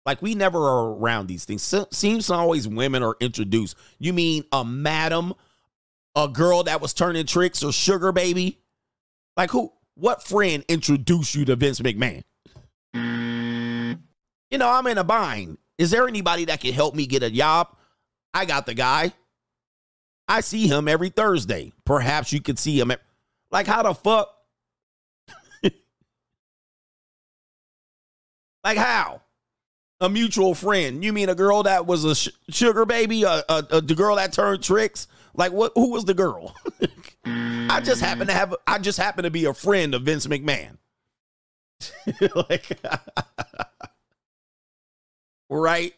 Like we never are around these things. Se- seems always women are introduced. You mean a madam, a girl that was turning tricks, or sugar baby? Like who? What friend introduced you to Vince McMahon? You know, I'm in a bind. Is there anybody that can help me get a job? I got the guy. I see him every Thursday. Perhaps you could see him. At, like, how the fuck? like, how? A mutual friend. You mean a girl that was a sh- sugar baby? A, a, a, the girl that turned tricks? Like, what? Who was the girl? I just happen to have. I just happen to be a friend of Vince McMahon. like, right?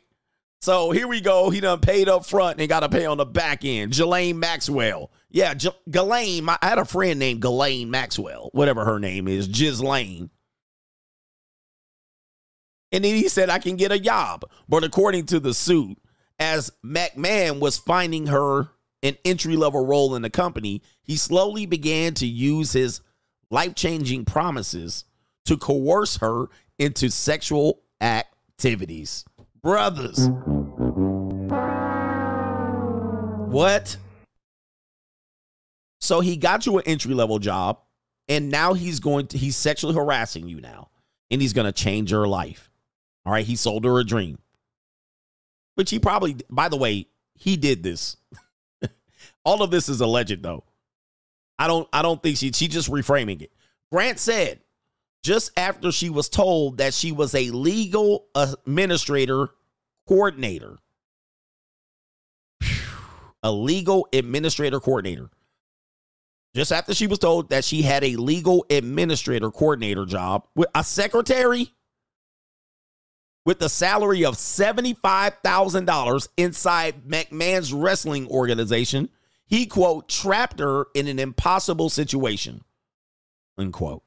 So here we go. He done paid up front and got to pay on the back end. Ghislaine Maxwell. Yeah, J-. I had a friend named Ghislaine Maxwell, whatever her name is, Ghislaine. And then he said, I can get a job. But according to the suit, as McMahon was finding her an entry level role in the company, he slowly began to use his life changing promises to coerce her into sexual activities. Brothers. What? So he got you an entry level job, and now he's going to, he's sexually harassing you now, and he's going to change your life. All right. He sold her a dream. Which he probably, by the way, he did this. All of this is alleged though. I don't I don't think she she just reframing it. Grant said just after she was told that she was a legal administrator coordinator. A legal administrator coordinator. just after she was told that she had a legal administrator coordinator job with a secretary with a salary of $75,000 inside McMahon's wrestling organization, he, quote, trapped her in an impossible situation, unquote.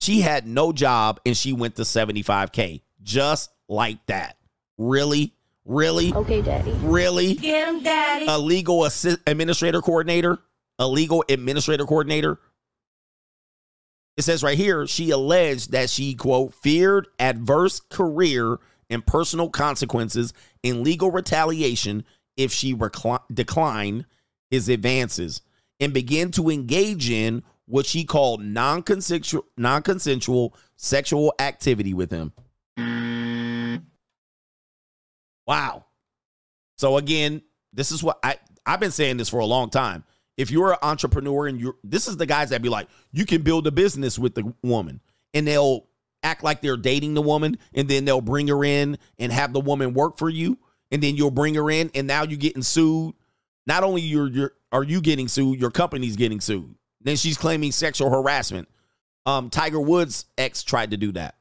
She had no job and she went to 75K just like that. Really? Really? Okay, daddy. Really? Get him, daddy. A legal assi- administrator coordinator? A legal administrator coordinator? It says right here, she alleged that she, quote, feared adverse career and personal consequences in legal retaliation if she declined his advances and began to engage in what she called non-consensual, non-consensual sexual activity with him. Wow. So again, this is what I I've been saying this for a long time. If you're an entrepreneur and you're this is the guys that be like, you can build a business with the woman and they'll act like they're dating the woman and then they'll bring her in and have the woman work for you and then you'll bring her in and now you're getting sued. Not only you're, you're are you getting sued, your company's getting sued. Then she's claiming sexual harassment. Um, Tiger Woods' ex tried to do that.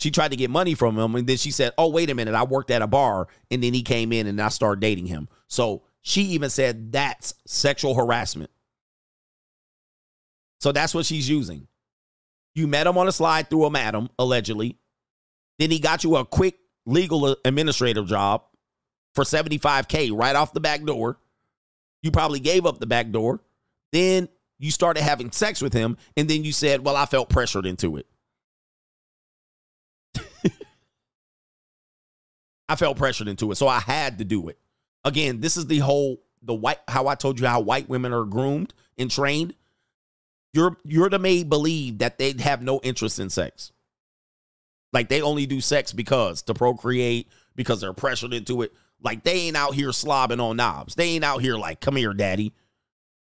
She tried to get money from him, and then she said, "Oh, wait a minute, I worked at a bar, and then he came in, and I started dating him." So she even said that's sexual harassment. So that's what she's using. You met him on a slide through a madam, allegedly. Then he got you a quick legal administrative job for 75K right off the back door. You probably gave up the back door. Then you started having sex with him, and then you said, Well, I felt pressured into it. I felt pressured into it, so I had to do it. Again, this is the whole the white how I told you how white women are groomed and trained. You're you're to made believe that they have no interest in sex. Like they only do sex because to procreate, because they're pressured into it. Like they ain't out here slobbing on knobs. They ain't out here like, come here, daddy.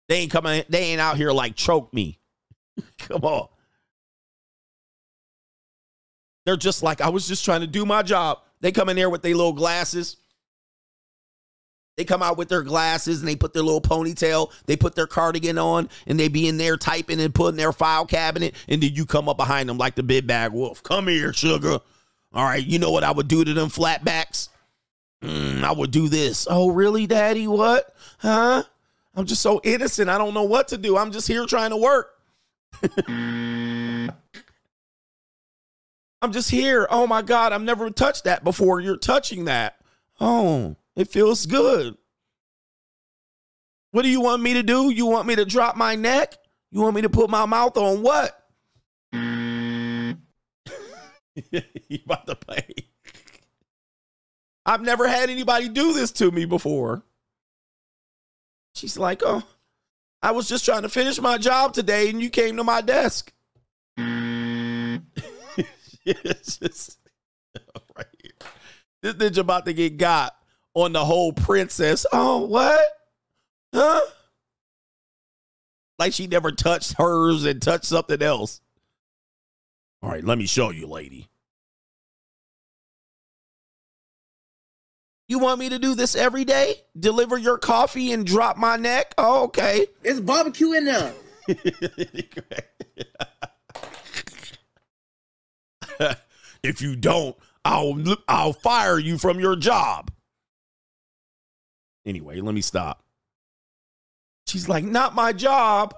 They ain't coming, they ain't out here like choke me. come on. They're just like, I was just trying to do my job. They come in there with their little glasses. They come out with their glasses and they put their little ponytail. They put their cardigan on and they be in there typing and putting their file cabinet. And then you come up behind them like the big bag wolf. Come here, sugar. All right, you know what I would do to them flatbacks? Mm, I would do this. Oh, really, daddy? What? Huh? I'm just so innocent. I don't know what to do. I'm just here trying to work. I'm just here. Oh my God, I've never touched that before. You're touching that. Oh, it feels good. What do you want me to do? You want me to drop my neck? You want me to put my mouth on what? you about to play. I've never had anybody do this to me before. She's like, oh, I was just trying to finish my job today and you came to my desk. it's just right here. This ninja about to get got on the whole princess. Oh, what? Huh? Like she never touched hers and touched something else. All right, let me show you, lady. You want me to do this every day? Deliver your coffee and drop my neck? Oh, okay. It's barbecue in there. if you don't, I'll I'll fire you from your job. Anyway, let me stop. She's like, "Not my job."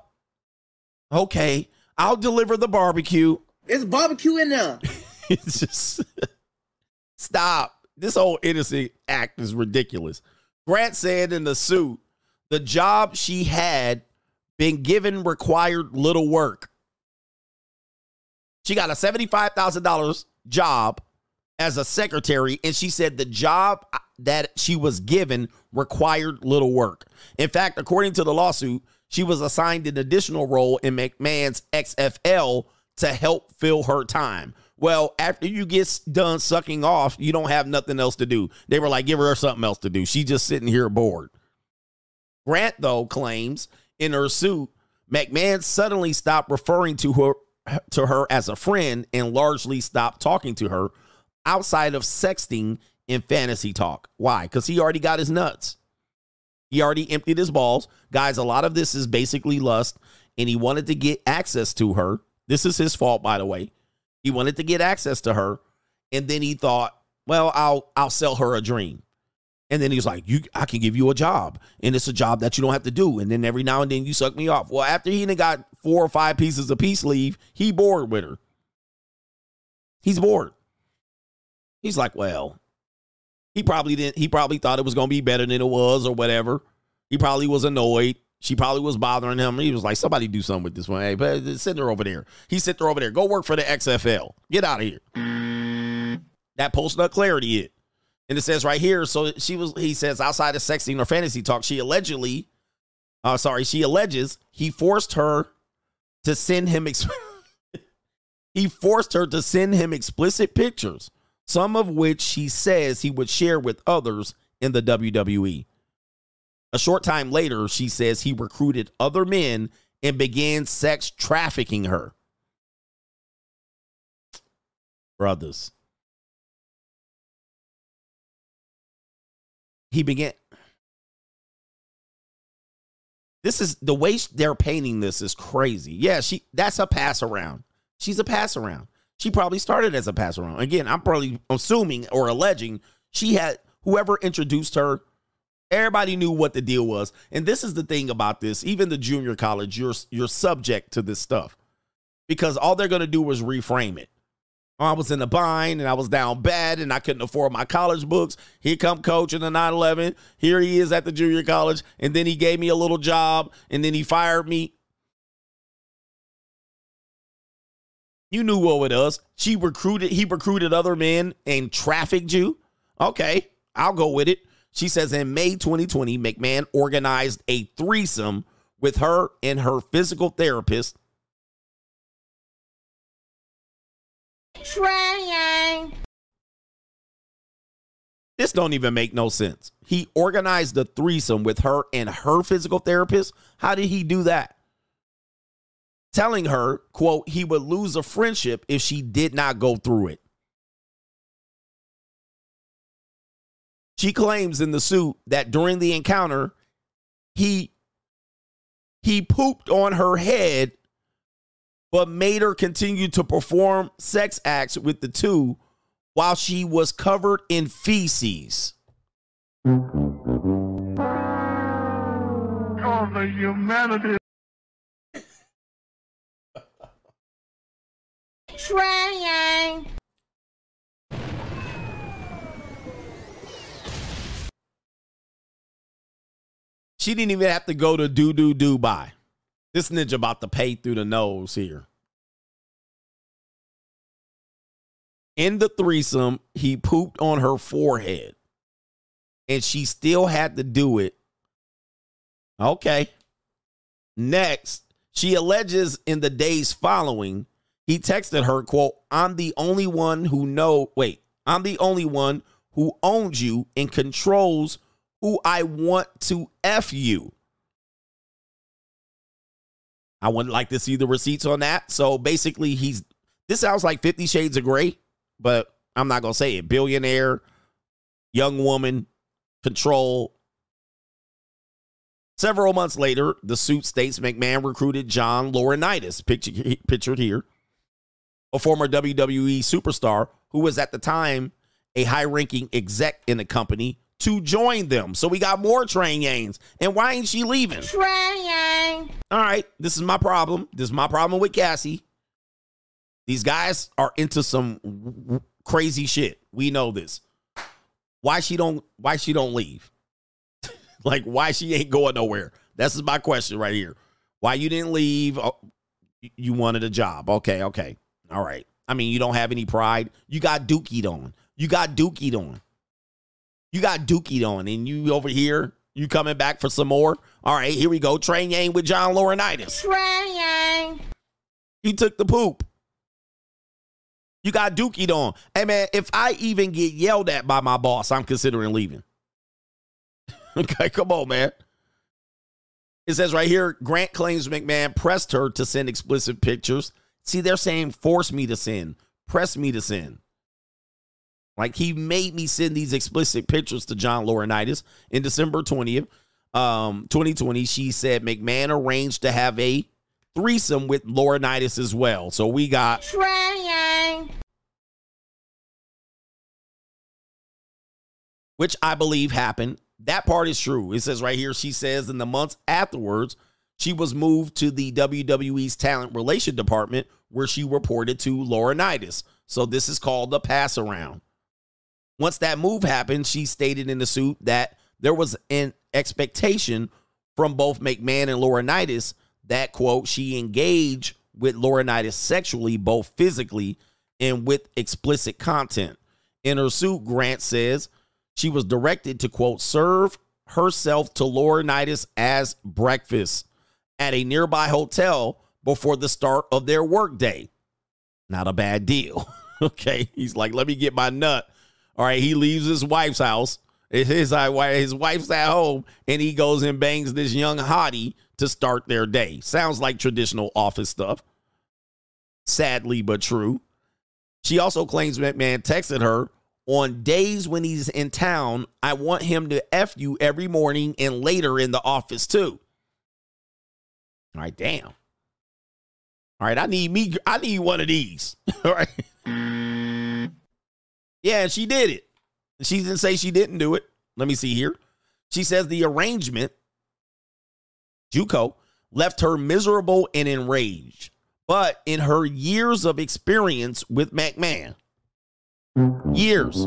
Okay, I'll deliver the barbecue. It's barbecue in there. it's just stop. This whole innocent act is ridiculous. Grant said in the suit, the job she had been given required little work. She got a $75,000 job as a secretary, and she said the job that she was given required little work. In fact, according to the lawsuit, she was assigned an additional role in McMahon's XFL to help fill her time. Well, after you get done sucking off, you don't have nothing else to do. They were like, give her something else to do. She's just sitting here bored. Grant, though, claims in her suit, McMahon suddenly stopped referring to her to her as a friend and largely stopped talking to her outside of sexting and fantasy talk. Why? Because he already got his nuts. He already emptied his balls. Guys, a lot of this is basically lust, and he wanted to get access to her. This is his fault, by the way. He wanted to get access to her, and then he thought, well, I'll I'll sell her a dream. And then he's like, "You, I can give you a job, and it's a job that you don't have to do. And then every now and then you suck me off." Well, after he got four or five pieces of peace leave, he bored with her. He's bored. He's like, "Well, he probably didn't. He probably thought it was going to be better than it was, or whatever. He probably was annoyed. She probably was bothering him. He was like, "Somebody do something with this one. Hey, but send her over there. He sent her over there. Go work for the XFL. Get out of here." That post nut clarity it. And it says right here, so she was, he says, outside of sexting or fantasy talk, she allegedly, uh, sorry, she alleges he forced her to send him, he forced her to send him explicit pictures, some of which she says he would share with others in the WWE. A short time later, she says he recruited other men and began sex trafficking her. Brothers. he began this is the way they're painting this is crazy yeah she that's a pass around she's a pass around she probably started as a pass around again i'm probably assuming or alleging she had whoever introduced her everybody knew what the deal was and this is the thing about this even the junior college you're you're subject to this stuff because all they're to do is reframe it oh, I was in a bind and I was down bad and I couldn't afford my college books. Here come coach in the 911. Here he is at the junior college. And then he gave me a little job and then he fired me. You knew what it was. She recruited, he recruited other men and trafficked you. Okay, I'll go with it. She says in May 2020, McMahon organized a threesome with her and her physical therapist Trying. This don't even make no sense. He organized the threesome with her and her physical therapist. How did he do that? Telling her, quote, he would lose a friendship if she did not go through it. She claims in the suit that during the encounter, he he pooped on her head but made her continue to perform sex acts with the two while she was covered in feces. Oh, the humanity. Trying. She didn't even have to go to do do Dubai. This ninja about to pay through the nose here. In the threesome, he pooped on her forehead. And she still had to do it. Okay. Next, she alleges in the days following, he texted her, quote, I'm the only one who know, wait, I'm the only one who owns you and controls who I want to F you. I wouldn't like to see the receipts on that. So basically, he's this sounds like Fifty Shades of Grey, but I'm not gonna say it. Billionaire, young woman, control. Several months later, the suit states McMahon recruited John Laurinaitis, pictured, pictured here, a former WWE superstar who was at the time a high ranking exec in the company to join them. So we got more Train Yanes. And why ain't she leaving? Train All right, this is my problem. This is my problem with Cassie. These guys are into some crazy shit. We know this. Why she don't why she don't leave? like why she ain't going nowhere? This is my question right here. Why you didn't leave? Oh, you wanted a job. Okay, okay. All right. I mean, you don't have any pride. You got dookied on. You got dookied on. You got dookied on, and you over here, you coming back for some more? All right, here we go. Train Yang with John Laurinaitis. Train Yang. You took the poop. You got dookied on. Hey man, if I even get yelled at by my boss, I'm considering leaving. okay, come on, man. It says right here Grant claims McMahon pressed her to send explicit pictures. See, they're saying force me to sin, press me to sin. Like he made me send these explicit pictures to John Laurinaitis in December 20th. um, 2020, she said McMahon arranged to have a threesome with Laurinaitis as well. So we got Trying. which I believe happened. That part is true. It says right here, she says in the months afterwards, she was moved to the WWE's talent relation department where she reported to Laurinaitis. So this is called the pass around. Once that move happened, she stated in the suit that there was an expectation from both McMahon and Laurinaitis that, quote, she engaged with Laurinaitis sexually, both physically and with explicit content. In her suit, Grant says she was directed to, quote, serve herself to Laurinaitis as breakfast at a nearby hotel before the start of their workday. Not a bad deal. okay. He's like, let me get my nut. All right. He leaves his wife's house. His, uh, his wife's at home and he goes and bangs this young hottie to start their day. Sounds like traditional office stuff. Sadly, but true. She also claims McMahon texted her on days when he's in town. I want him to F you every morning and later in the office too. All right, damn. All right, I need me. I need one of these. All right. Yeah, she did it. She didn't say she didn't do it. Let me see here. She says the arrangement, Juco, left her miserable and enraged. But in her years of experience with McMahon, years,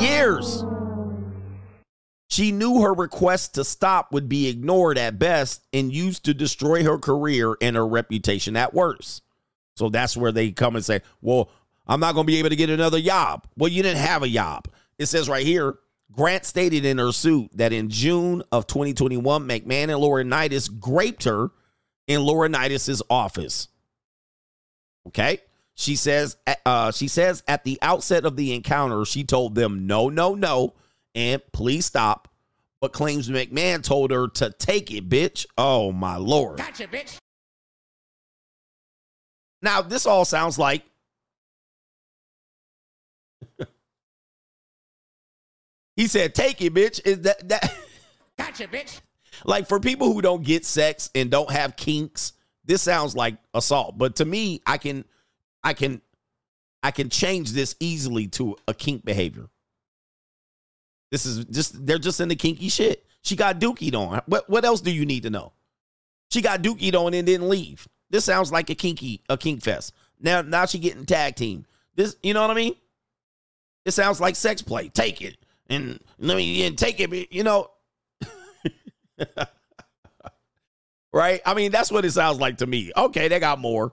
years, she knew her request to stop would be ignored at best and used to destroy her career and her reputation at worst. So that's where they come and say, Well, I'm not going to be able to get another job. Well, you didn't have a job. It says right here Grant stated in her suit that in June of 2021, McMahon and Laurinaitis graped her in Laurinaitis' office. Okay. She says, uh, she says at the outset of the encounter, she told them no, no, no, and please stop. But claims McMahon told her to take it, bitch. Oh my lord. Gotcha, bitch. Now, this all sounds like he said, "Take it, bitch." Is that that? Gotcha, bitch. Like for people who don't get sex and don't have kinks, this sounds like assault. But to me, I can, I can, I can change this easily to a kink behavior. This is just they're just in the kinky shit. She got dookied on. What what else do you need to know? She got dookied on and didn't leave. This sounds like a kinky a kink fest. Now now she getting tag team. This you know what I mean? It sounds like sex play. Take it and let me and take it. You know, right? I mean, that's what it sounds like to me. Okay, they got more.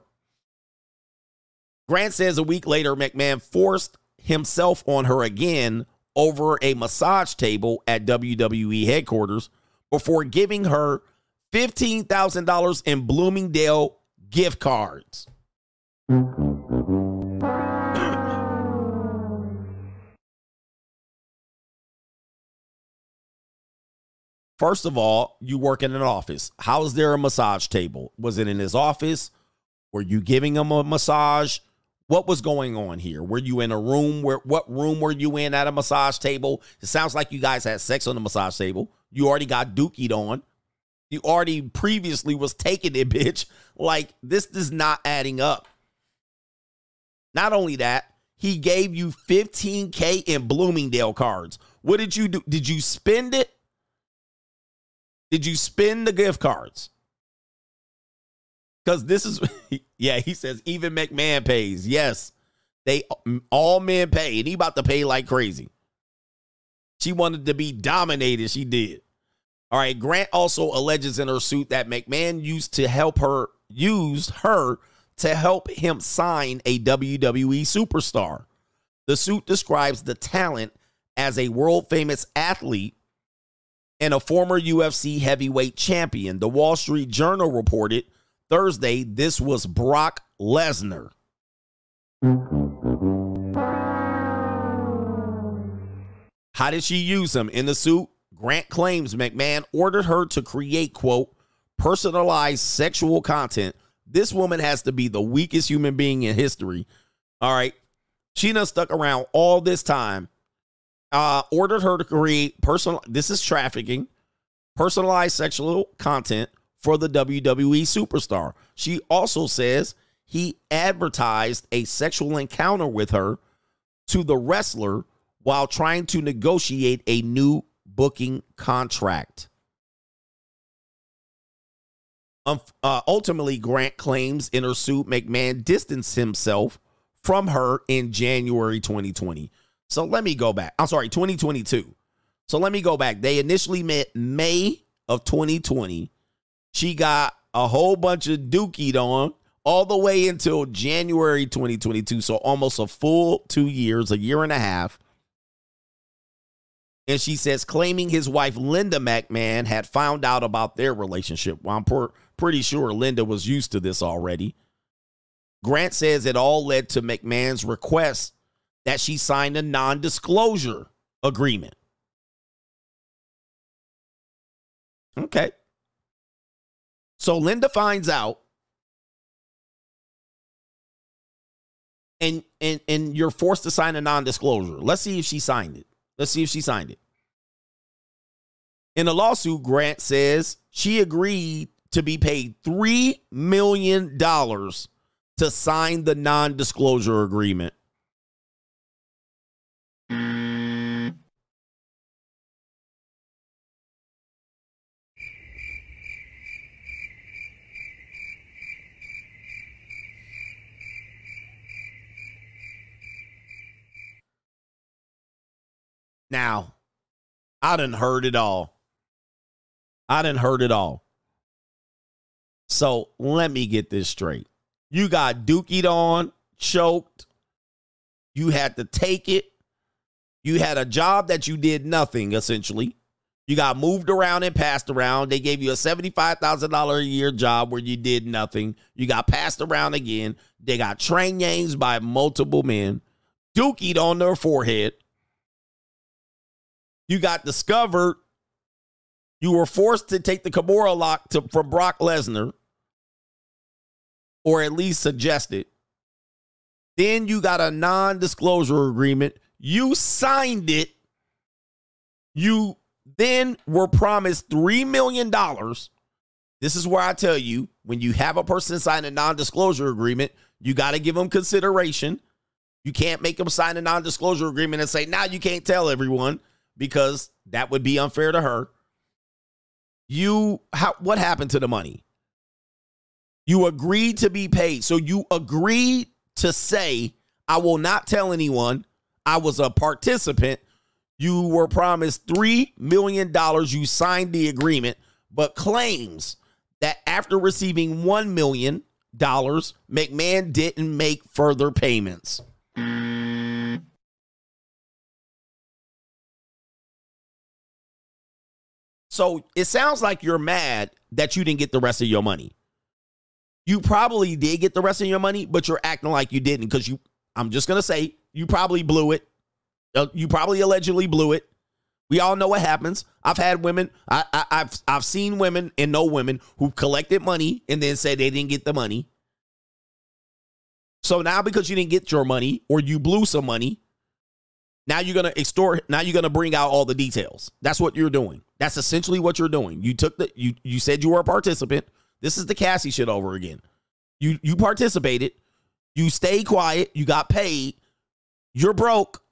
Grant says a week later, McMahon forced himself on her again over a massage table at WWE headquarters before giving her $15,000 in Bloomingdale gift cards. First of all, you work in an office. How is there a massage table? Was it in his office? Were you giving him a massage? What was going on here? Were you in a room? Where what room were you in at a massage table? It sounds like you guys had sex on the massage table. You already got dookied on. You already previously was taking it, bitch. Like this is not adding up. Not only that, he gave you 15k in Bloomingdale cards. What did you do? Did you spend it? Did you spend the gift cards? Because this is, yeah, he says even McMahon pays. Yes, they all men pay, and he about to pay like crazy. She wanted to be dominated. She did. All right. Grant also alleges in her suit that McMahon used to help her, use her to help him sign a WWE superstar. The suit describes the talent as a world famous athlete and a former UFC heavyweight champion. The Wall Street Journal reported Thursday this was Brock Lesnar. How did she use him in the suit? Grant claims McMahon ordered her to create, quote, personalized sexual content. This woman has to be the weakest human being in history. All right. She stuck around all this time uh, ordered her to create personal. This is trafficking. personalized sexual content for the WWE superstar. She also says he advertised a sexual encounter with her to the wrestler while trying to negotiate a new booking contract. Um, uh, ultimately, Grant claims in her suit McMahon distanced himself from her in January 2020. So let me go back. I'm sorry, 2022. So let me go back. They initially met May of 2020. She got a whole bunch of dookied on all the way until January 2022. So almost a full two years, a year and a half. And she says, claiming his wife, Linda McMahon, had found out about their relationship. Well, I'm per- pretty sure Linda was used to this already. Grant says it all led to McMahon's request that she sign a non disclosure agreement. Okay. So Linda finds out and and and you're forced to sign a non-disclosure. Let's see if she signed it. Let's see if she signed it. In a lawsuit, Grant says she agreed to be paid $3 million to sign the non-disclosure agreement. Now, I didn't heard it all. I didn't heard it all. So let me get this straight. You got dookied on, choked. You had to take it. You had a job that you did nothing, essentially. You got moved around and passed around. They gave you a $75,000 a year job where you did nothing. You got passed around again. They got train names by multiple men, dookied on their forehead. You got discovered. You were forced to take the Kimura lock to, from Brock Lesnar, or at least suggested. Then you got a non disclosure agreement. You signed it. You then were promised $3 million. This is where I tell you when you have a person sign a non disclosure agreement, you got to give them consideration. You can't make them sign a non disclosure agreement and say, now you can't tell everyone because that would be unfair to her. You how what happened to the money? You agreed to be paid. So you agreed to say, I will not tell anyone I was a participant. You were promised $3 million. You signed the agreement, but claims that after receiving $1 million, McMahon didn't make further payments. So it sounds like you're mad that you didn't get the rest of your money. You probably did get the rest of your money, but you're acting like you didn't because you, I'm just going to say, you probably blew it. Uh, You probably allegedly blew it. We all know what happens. I've had women, I, I, I've, I've seen women and know women who collected money and then said they didn't get the money. So now because you didn't get your money or you blew some money, now you're gonna extort. Now you're gonna bring out all the details. That's what you're doing. That's essentially what you're doing. You took the you you said you were a participant. This is the Cassie shit over again. You you participated. You stayed quiet. You got paid. You're broke,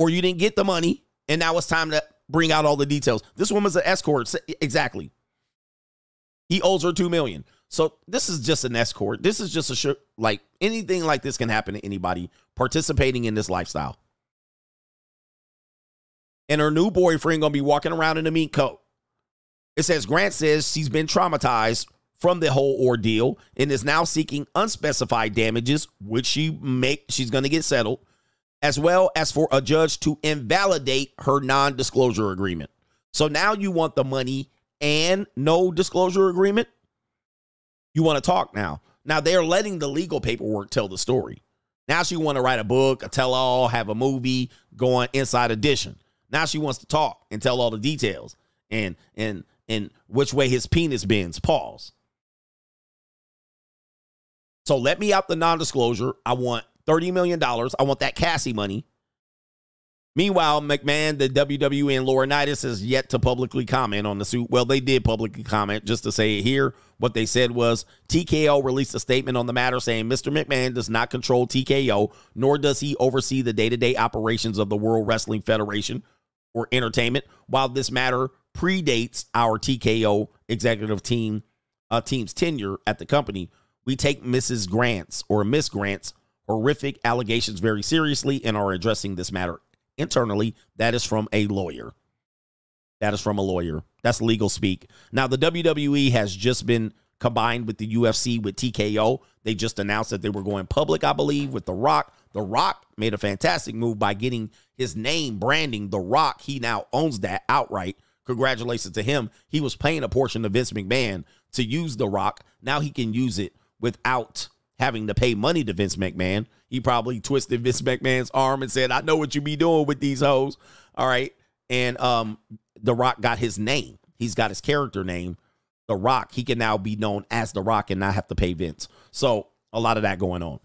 or you didn't get the money, and now it's time to bring out all the details. This woman's an escort. Exactly. He owes her two million. So this is just an escort. This is just a sh- like anything like this can happen to anybody participating in this lifestyle and her new boyfriend gonna be walking around in a meat coat. It says Grant says she's been traumatized from the whole ordeal and is now seeking unspecified damages, which she make she's gonna get settled, as well as for a judge to invalidate her non-disclosure agreement. So now you want the money and no disclosure agreement. You want to talk now. Now they're letting the legal paperwork tell the story. Now she want to write a book, a tell-all, have a movie, go on Inside Edition. Now she wants to talk and tell all the details and and and which way his penis bends. Pause. So let me out the non-disclosure. I want $30 million. I want that Cassie money. Meanwhile, McMahon, the WWE and Laurinaitis has yet to publicly comment on the suit. Well, they did publicly comment just to say it here. What they said was TKO released a statement on the matter saying Mr. McMahon does not control TKO, nor does he oversee the day to day operations of the World Wrestling Federation or entertainment. While this matter predates our TKO executive team uh, team's tenure at the company, we take Mrs. Grant's or Miss Grant's horrific allegations very seriously and are addressing this matter internally. That is from a lawyer. That is from a lawyer. That's legal speak. Now, the WWE has just been combined with the UFC with TKO. They just announced that they were going public, I believe, with The Rock. The Rock made a fantastic move by getting his name branding The Rock. He now owns that outright. Congratulations to him. He was paying a portion of Vince McMahon to use The Rock. Now he can use it without having to pay money to Vince McMahon. He probably twisted Vince McMahon's arm and said, I know what you be doing with these hoes. All right. And um, The Rock got his name. He's got his character name, The Rock. He can now be known as The Rock and not have to pay Vince. So a lot of that going on.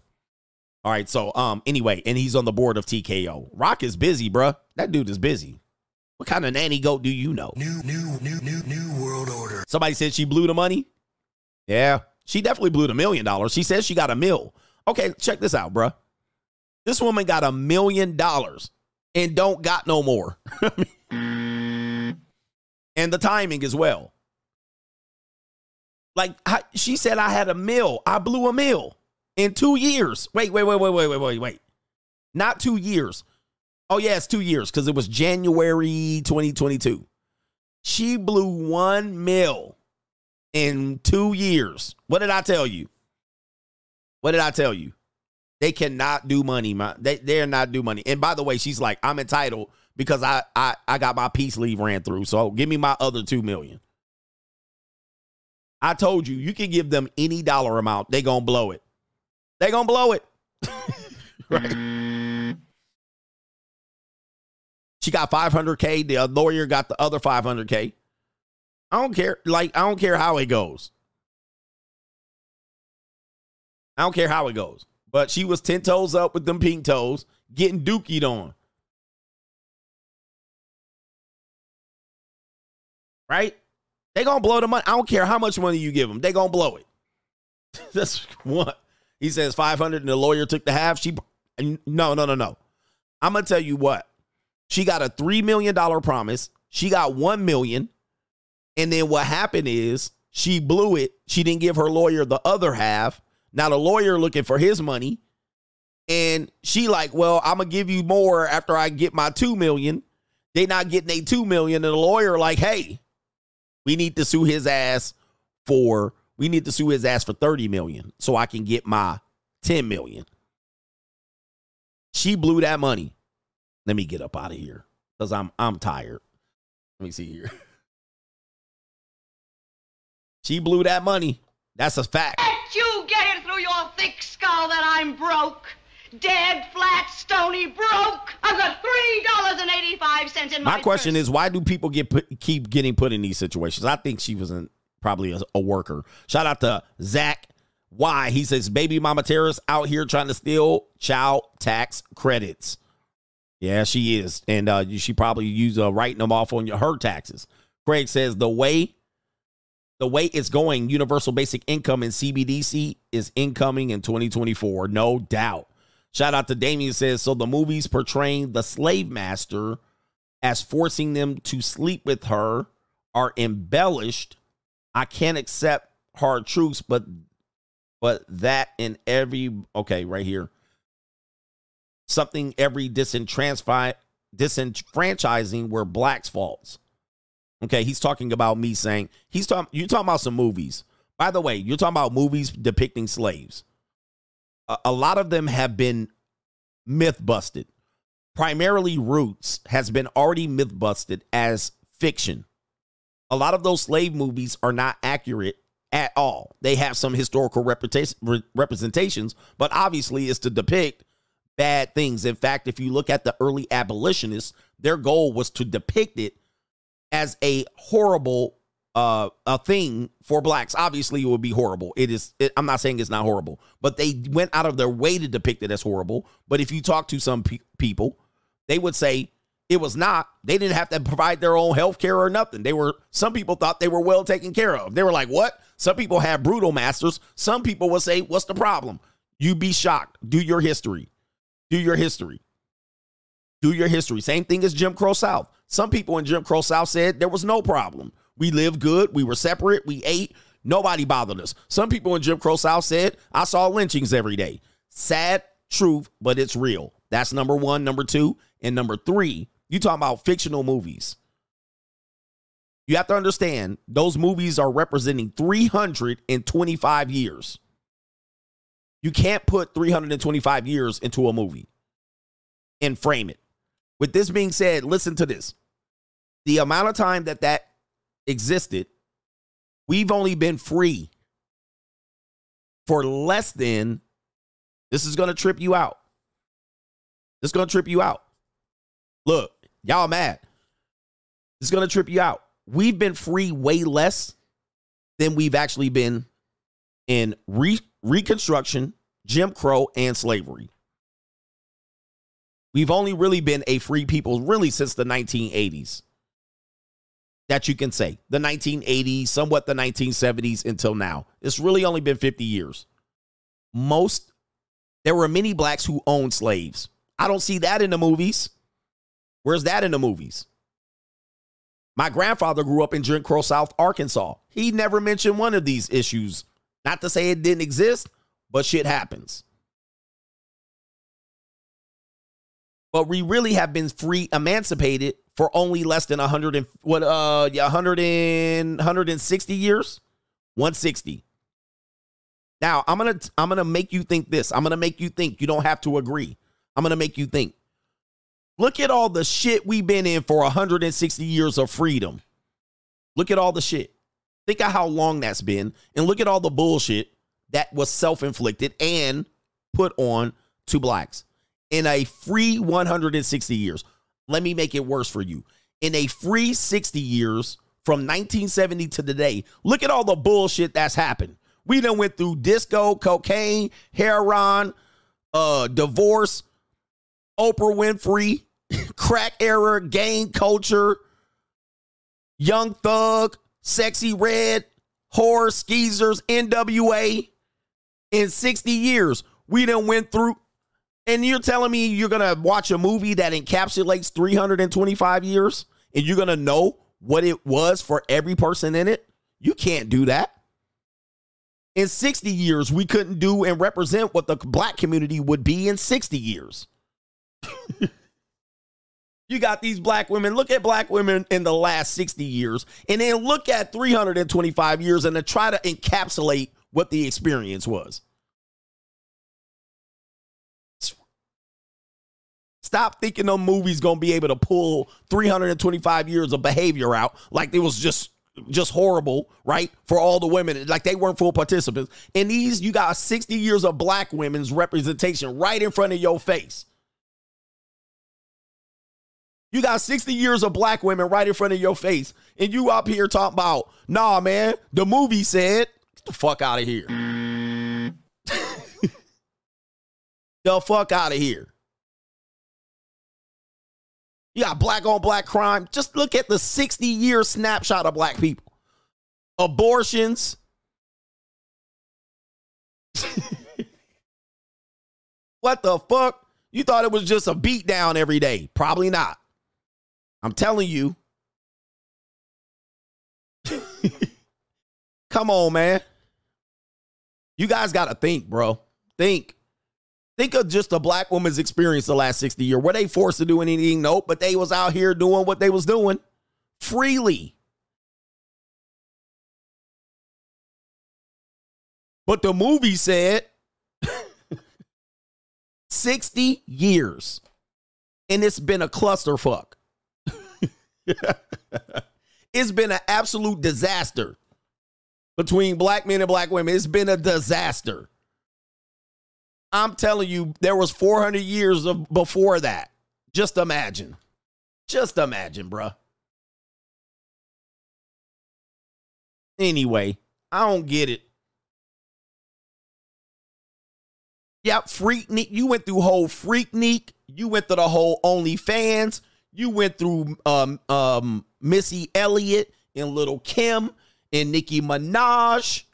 All right. So um, anyway, and he's on the board of TKO. Rock is busy, bruh. That dude is busy. What kind of nanny goat do you know? New, new, new, new, new world order. Somebody said she blew the money. Yeah, she definitely blew the million dollars. She says she got a mill. Okay, check this out, bruh. This woman got a million dollars and don't got no more. and the timing as well. Like I, she said, I had a mill. I blew a mill in two years. Wait, wait, wait, wait, wait, wait, wait, wait. Not two years. Oh, yeah, it's two years because it was January 2022. She blew one mil in two years. What did I tell you? What did I tell you? They cannot do money, man. They they're not do money. And by the way, she's like, I'm entitled because I I I got my peace leave ran through. So give me my other two million. I told you, you can give them any dollar amount, they gonna blow it. They gonna blow it. right. She got 500K. The lawyer got the other 500K. I don't care. Like, I don't care how it goes. I don't care how it goes. But she was 10 toes up with them pink toes, getting dookied on. Right? They gonna blow the money. I don't care how much money you give them. They gonna blow it. That's what he says. Five hundred, and the lawyer took the half. She no, no, no, no. I'm gonna tell you what. She got a three million dollar promise. She got one million, and then what happened is she blew it. She didn't give her lawyer the other half. Now the lawyer looking for his money, and she like, well, I'm gonna give you more after I get my two million. They not getting a two million, and the lawyer like, hey, we need to sue his ass for we need to sue his ass for 30 million so I can get my 10 million. She blew that money. Let me get up out of here because I'm I'm tired. Let me see here. She blew that money. That's a fact. Can't you get it through your thick skull that I'm broke? Dead, flat, stony, broke. I've got three dollars and eighty-five cents in my. My question is, why do people get put, keep getting put in these situations? I think she was in, probably a, a worker. Shout out to Zach. Why he says baby mama terrorists out here trying to steal child tax credits. Yeah, she is, and uh, she probably use uh, writing them off on your, her taxes. Craig says the way the way it's going, universal basic income and CBDC is incoming in 2024, no doubt. Shout out to Damien says so the movies portraying the slave master as forcing them to sleep with her are embellished. I can't accept hard truths, but but that in every okay, right here. Something every disenfranchising were blacks' faults. Okay, he's talking about me saying he's talking you're talking about some movies. By the way, you're talking about movies depicting slaves a, a lot of them have been myth busted. Primarily, Roots has been already myth busted as fiction. A lot of those slave movies are not accurate at all. They have some historical representations, but obviously it's to depict bad things. In fact, if you look at the early abolitionists, their goal was to depict it as a horrible uh, a thing for blacks. Obviously, it would be horrible. It is. It, I'm not saying it's not horrible, but they went out of their way to depict it as horrible. But if you talk to some pe- people, they would say It was not. They didn't have to provide their own health care or nothing. They were some people thought they were well taken care of. They were like, "What?" Some people had brutal masters. Some people will say, "What's the problem?" You'd be shocked. Do your history. Do your history. Do your history. Same thing as Jim Crow South. Some people in Jim Crow South said there was no problem. We lived good. We were separate. We ate. Nobody bothered us. Some people in Jim Crow South said, I saw lynchings every day. Sad truth, but it's real. That's number one. Number two. And number three, you talking about fictional movies. You have to understand those movies are representing 325 years. You can't put 325 years into a movie and frame it. With this being said, listen to this. The amount of time that that existed, we've only been free for less than, this is going to trip you out. This is going to trip you out. Look, y'all mad. Is going to trip you out. We've been free way less than we've actually been in re- Reconstruction, Jim Crow, and slavery. We've only really been a free people really since the 1980s. That you can say. The 1980s, somewhat the 1970s until now. It's really only been 50 years. Most, there were many blacks who owned slaves. I don't see that in the movies. Where's that in the movies? My grandfather grew up in Jim Crow South, Arkansas. He never mentioned one of these issues. Not to say it didn't exist, but shit happens. But we really have been free emancipated for only less than 100 and what uh yeah 100 and 160 years 160 now i'm gonna i'm gonna make you think this i'm gonna make you think you don't have to agree i'm gonna make you think look at all the shit we've been in for 160 years of freedom look at all the shit think of how long that's been and look at all the bullshit that was self-inflicted and put on to blacks in a free 160 years let me make it worse for you. In a free 60 years from 1970 to today, look at all the bullshit that's happened. We done went through disco, cocaine, heroin, uh, divorce, Oprah Winfrey, crack era, gang culture, young thug, sexy red, horror, skeezers, NWA. In 60 years, we done went through and you're telling me you're to watch a movie that encapsulates 325 years and you're to know what it was for every person in it? You can't do that. In 60 years, we couldn't do and represent what the black community would be in 60 years. you got these black women. Look at black women in the last 60 years, and then look at 325 years and to try to encapsulate what the experience was. Stop thinking them movies gonna be able to pull 325 years of behavior out like it was just just horrible, right? For all the women, like they weren't full participants. And these, you got 60 years of black women's representation right in front of your face. You got 60 years of black women right in front of your face. And you up here talking about, nah, man, the movie said, get the fuck out of here. the fuck out of here. You got black on black crime. Just look at the 60 year snapshot of black people. Abortions. what the fuck? You thought it was just a beat down every day. Probably not. I'm telling you. Come on, man. You guys got to think, bro. Think. Think of just a black woman's experience the last 60 years. Were they forced to do anything? Nope. But they was out here doing what they was doing freely. But the movie said 60 years. And it's been a clusterfuck. it's been an absolute disaster between black men and black women. It's been a disaster. I'm telling you, there was 400 years of before that. Just imagine. Just imagine, bruh. Anyway, I don't get it. Yep, Freaknik. You went through whole Freaknik. You went through the whole OnlyFans. You went through um, um, Missy Elliott and Little Kim and Nicki Minaj.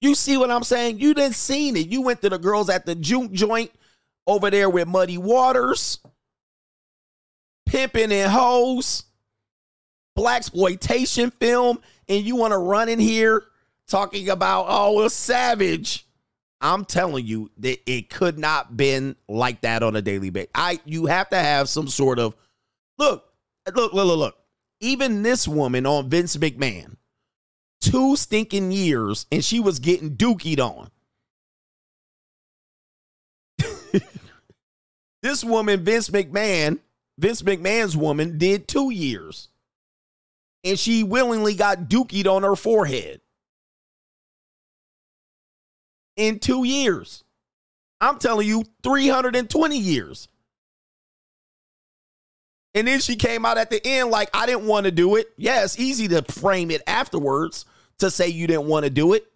You see what I'm saying? You didn't seen it. You went to the girls at the juke joint over there with Muddy Waters, pimping and hoes, black exploitation film, and you want to run in here talking about oh, it's savage. I'm telling you that it could not been like that on a daily basis. I you have to have some sort of look, look, look, look, look. Even this woman on Vince McMahon, two stinking years, and she was getting dookied on. this woman, Vince McMahon, Vince McMahon's woman, did two years. And she willingly got dookied on her forehead in two years. I'm telling you, 320 years. And then she came out at the end like, I didn't want to do it. Yeah, it's easy to frame it afterwards to say you didn't want to do it.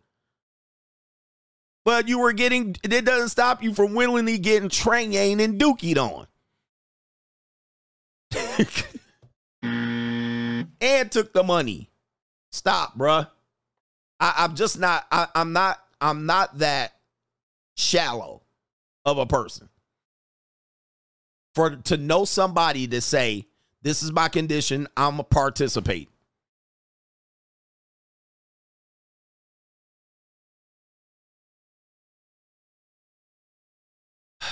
But you were getting, it doesn't stop you from willingly getting train and dookied on. and took the money. Stop, bruh. I, I'm just not, I, I'm not I'm not that shallow of a person. For to know somebody to say, this is my condition, I'm a participate.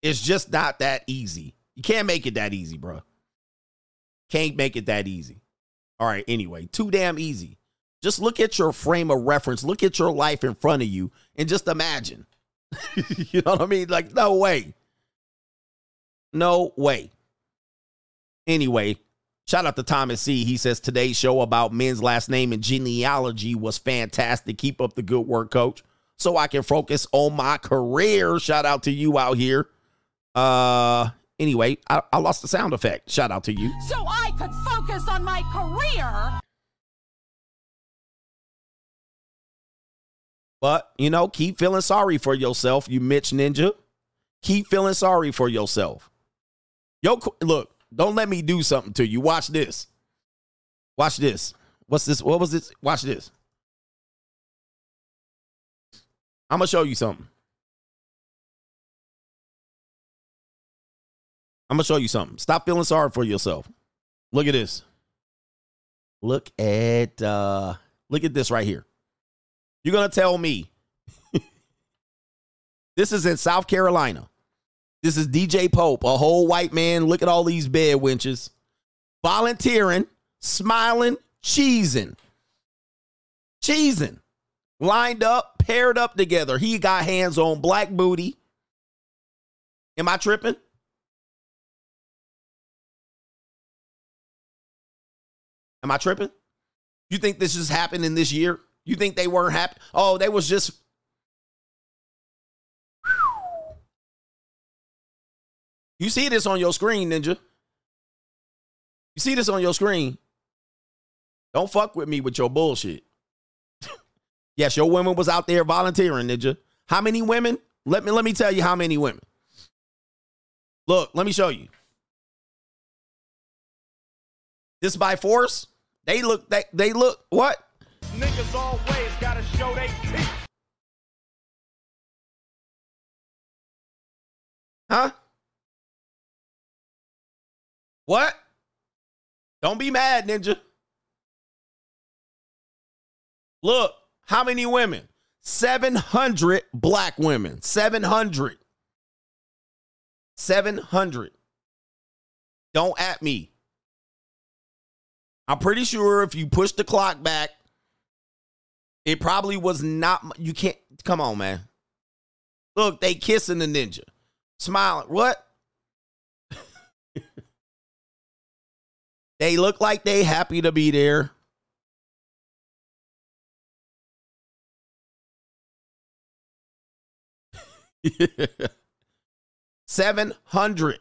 It's just not that easy. You can't make it that easy, bro. Can't make it that easy. All right, anyway, too damn easy. Just look at your frame of reference, look at your life in front of you, and just imagine. you know what I mean? Like, no way. No way. Anyway, shout out to Thomas C. He says today's show about men's last name and genealogy was fantastic. Keep up the good work, coach. So I can focus on my career. Shout out to you out here. Uh anyway, I, I lost the sound effect. Shout out to you. So I could focus on my career. But, you know, keep feeling sorry for yourself, you Mitch Ninja. Keep feeling sorry for yourself. Yo, look, don't let me do something to you. Watch this. Watch this. What's this? What was this? Watch this. I'm going to show you something. I'm going to show you something. Stop feeling sorry for yourself. Look at this. Look at uh look at this right here. You're going to tell me this is in South Carolina. This is DJ Pope, a whole white man. Look at all these bed winches. Volunteering, smiling, cheesing. Cheesing. Lined up, paired up together. He got hands on black booty. Am I tripping? Am I tripping? You think this just happened in this year? You think they weren't happy? Oh, they was just You see this on your screen, Ninja. You see this on your screen. Don't fuck with me with your bullshit. yes, your women was out there volunteering, Ninja. How many women? Let me let me tell you how many women. Look, let me show you. This by force. They look they they look what? Niggas always gotta show they teeth. Huh? What? Don't be mad, ninja. Look, how many women? 700 black women. 700. 700. Don't at me. I'm pretty sure if you push the clock back it probably was not. You can't. Come on, man. Look, they kissing the ninja, smiling. What? they look like they happy to be there. Seven hundred.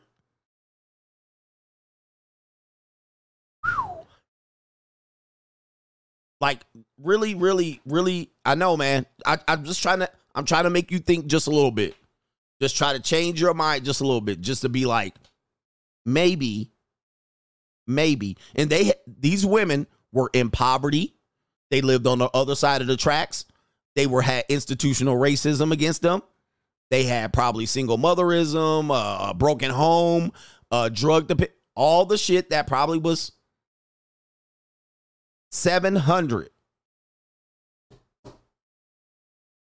Like really, really, really. I know, man. I, I'm just trying to. I'm trying to make you think just a little bit. Just try to change your mind just a little bit, just to be like, maybe, maybe. And they these women were in poverty. They lived on the other side of the tracks. They were had institutional racism against them. They had probably single motherism, uh, a broken home, uh, drug dep- all the shit that probably was 700.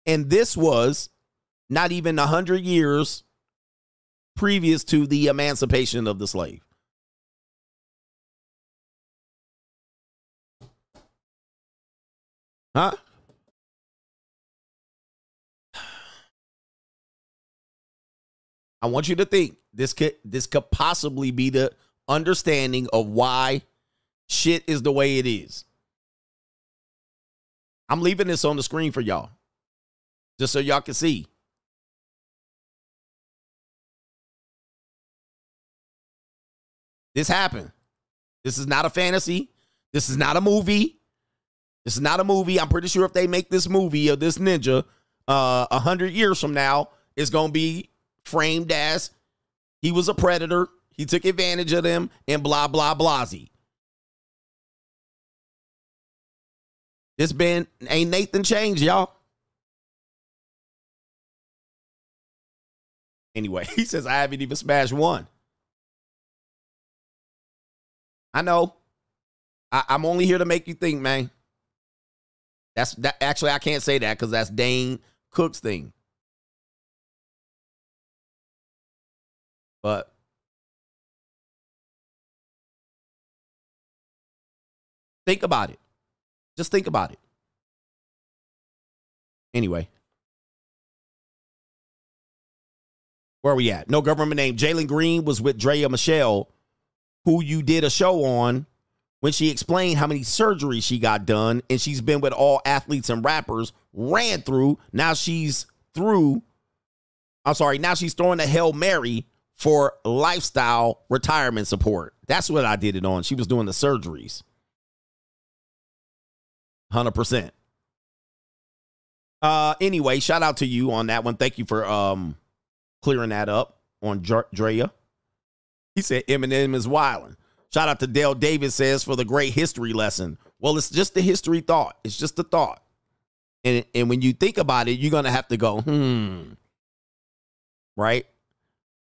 And this was not even 100 years previous to the emancipation of the slave. Huh? I want you to think this could this could possibly be the understanding of why shit is the way it is. I'm leaving this on the screen for y'all. Just so y'all can see. This happened. This is not a fantasy. This is not a movie. This is not a movie. I'm pretty sure if they make this movie of this ninja uh, a hundred years from now, it's gonna be framed as he was a predator. He took advantage of them and blah blah blasey. This been ain't Nathan changed, y'all. Anyway, he says I haven't even smashed one. I know. I, I'm only here to make you think, man. That's that. Actually, I can't say that because that's Dane Cook's thing. But think about it. Just think about it. Anyway. Where are we at? No government name. Jalen Green was with Draya Michele, who you did a show on when she explained how many surgeries she got done, and she's been with all athletes and rappers, ran through. Now she's through. I'm sorry, now she's throwing a Hail Mary for lifestyle retirement support. That's what I did it on. She was doing the surgeries. 100%. Uh anyway, shout out to you on that one. Thank you for um clearing that up on Draya. He said Eminem is wilding. Shout out to Dale Davis says for the great history lesson. Well, it's just the history thought. It's just the thought. And and when you think about it, you're gonna have to go, hmm. Right?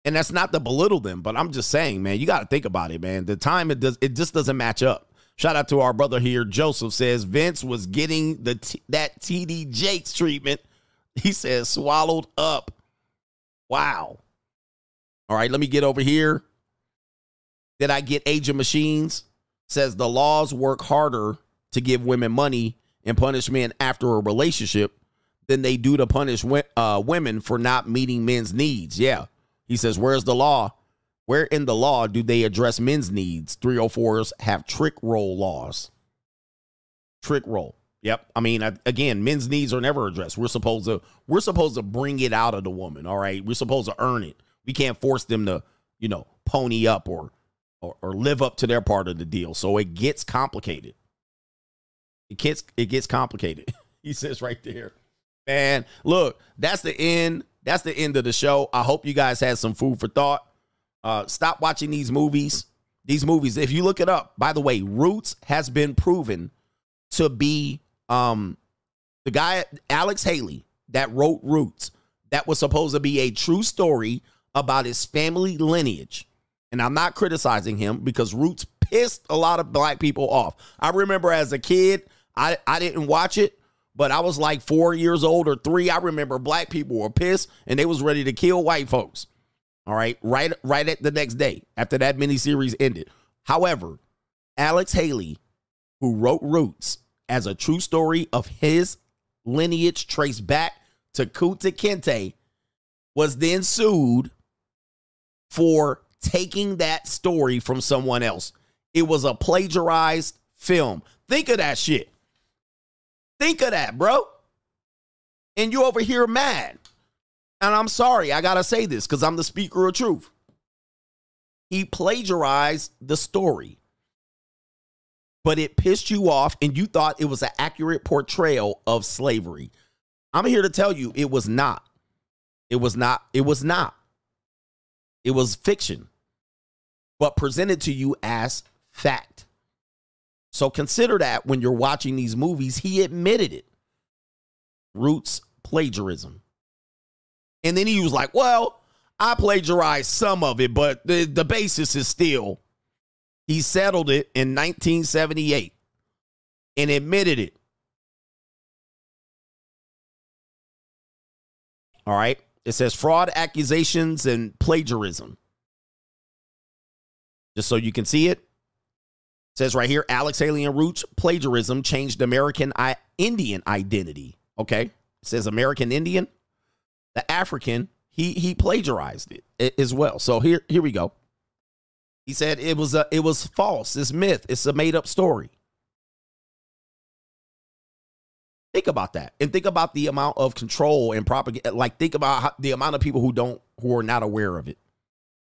And that's not to belittle them, but I'm just saying, man, you got to think about it, man. The time it does, it just doesn't match up. Shout out to our brother here, Joseph says Vince was getting the t- that TD Jakes treatment. He says swallowed up. Wow. All right, let me get over here. Did I get Age of Machines? Says the laws work harder to give women money and punish men after a relationship than they do to punish uh, women for not meeting men's needs. Yeah. He says, Where's the law? Where in the law do they address men's needs? 304s have trick roll laws. Trick roll. Yep. I mean, again, men's needs are never addressed. We're supposed to we're supposed to bring it out of the woman, all right? We're supposed to earn it. We can't force them to, you know, pony up or or, or live up to their part of the deal. So it gets complicated. It gets it gets complicated. he says right there. Man, look, that's the end. That's the end of the show. I hope you guys had some food for thought. Uh, stop watching these movies. These movies, if you look it up, by the way, Roots has been proven to be um the guy Alex Haley that wrote Roots. That was supposed to be a true story about his family lineage. And I'm not criticizing him because Roots pissed a lot of black people off. I remember as a kid, I, I didn't watch it, but I was like four years old or three. I remember black people were pissed and they was ready to kill white folks. All right, right, right at the next day after that miniseries ended. However, Alex Haley, who wrote Roots as a true story of his lineage traced back to Kunta Kinte, was then sued for taking that story from someone else. It was a plagiarized film. Think of that shit. Think of that, bro. And you over here mad. And I'm sorry, I got to say this because I'm the speaker of truth. He plagiarized the story, but it pissed you off and you thought it was an accurate portrayal of slavery. I'm here to tell you it was not. It was not, it was not. It was fiction, but presented to you as fact. So consider that when you're watching these movies, he admitted it. Roots plagiarism. And then he was like, well, I plagiarized some of it, but the, the basis is still. He settled it in 1978 and admitted it. All right. It says fraud accusations and plagiarism. Just so you can see it. it says right here Alex and Roots plagiarism changed American I- Indian identity. Okay. It says American Indian. The African, he he plagiarized it as well. So here here we go. He said it was a it was false. It's myth. It's a made up story. Think about that, and think about the amount of control and propaganda. Like think about how, the amount of people who don't who are not aware of it.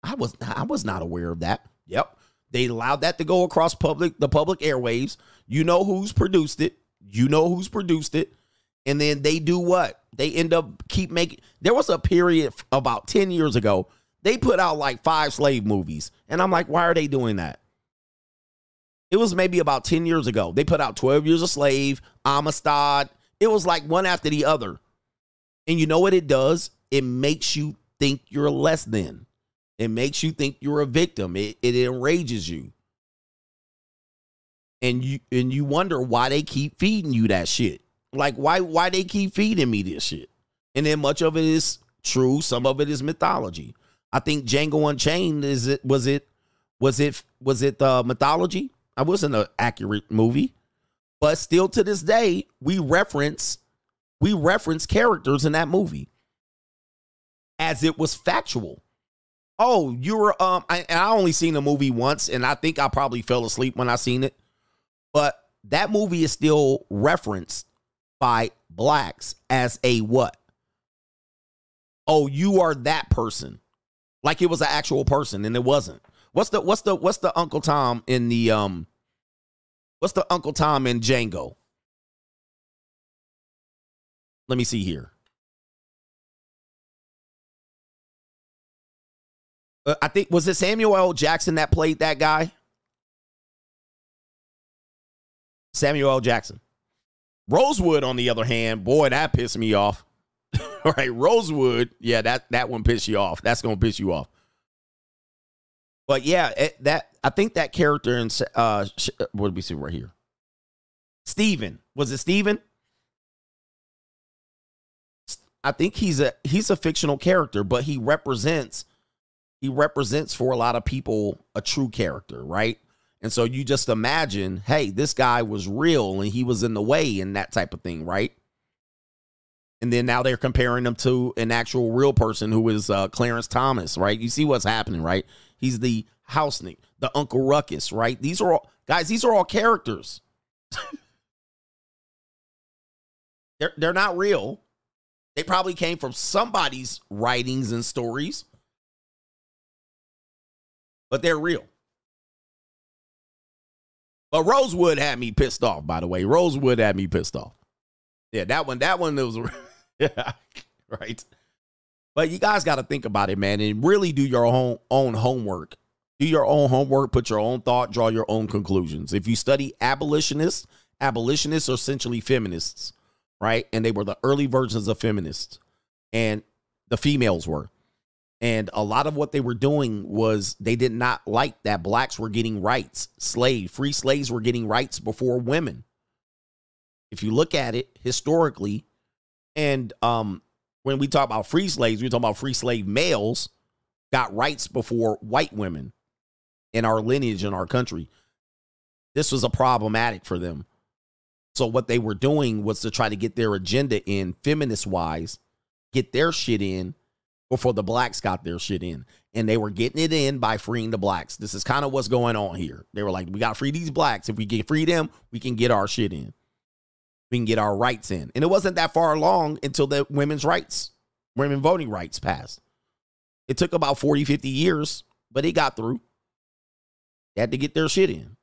I was I was not aware of that. Yep, they allowed that to go across public the public airwaves. You know who's produced it. You know who's produced it, and then they do what? They end up keep making. There was a period about ten years ago. They put out like five slave movies, and I'm like, why are they doing that? It was maybe about 10 years ago. They put out 12 Years a Slave, Amistad. It was like one after the other. And you know what it does? It makes you think you're less than. It makes you think you're a victim. It, it enrages you. And you and you wonder why they keep feeding you that shit. Like why why they keep feeding me this shit. And then much of it is true, some of it is mythology. I think Django Unchained is it was it was it was it uh mythology? I wasn't an accurate movie. But still to this day, we reference we reference characters in that movie as it was factual. Oh, you were um I, I only seen the movie once and I think I probably fell asleep when I seen it. But that movie is still referenced by blacks as a what? Oh, you are that person. Like it was an actual person and it wasn't. What's the what's the what's the Uncle Tom in the um what's the Uncle Tom in Django? Let me see here. Uh, I think was it Samuel L. Jackson that played that guy? Samuel L. Jackson. Rosewood, on the other hand, boy, that pissed me off. All right, Rosewood, yeah, that that one pissed you off. That's gonna piss you off. But yeah, it, that I think that character in uh, what did we see right here? Steven. Was it Steven? I think he's a he's a fictional character, but he represents he represents for a lot of people a true character, right? And so you just imagine, hey, this guy was real and he was in the way and that type of thing, right? And then now they're comparing him to an actual real person who is uh, Clarence Thomas, right? You see what's happening, right? He's the house Nick, the Uncle Ruckus, right? These are all guys, these are all characters. they're they're not real. They probably came from somebody's writings and stories. But they're real. But Rosewood had me pissed off, by the way. Rosewood had me pissed off. Yeah, that one, that one was yeah, right. But you guys got to think about it, man, and really do your own own homework. Do your own homework, put your own thought, draw your own conclusions. If you study abolitionists, abolitionists are essentially feminists, right? And they were the early versions of feminists, and the females were. And a lot of what they were doing was they did not like that blacks were getting rights. Slave, free slaves were getting rights before women. If you look at it historically, and um, when we talk about free slaves, we talk about free slave males got rights before white women in our lineage in our country. This was a problematic for them. So what they were doing was to try to get their agenda in feminist wise, get their shit in before the blacks got their shit in. And they were getting it in by freeing the blacks. This is kind of what's going on here. They were like, we got to free these blacks. If we get free them, we can get our shit in. We can get our rights in. And it wasn't that far along until the women's rights, women voting rights passed. It took about 40, 50 years, but it got through. They had to get their shit in.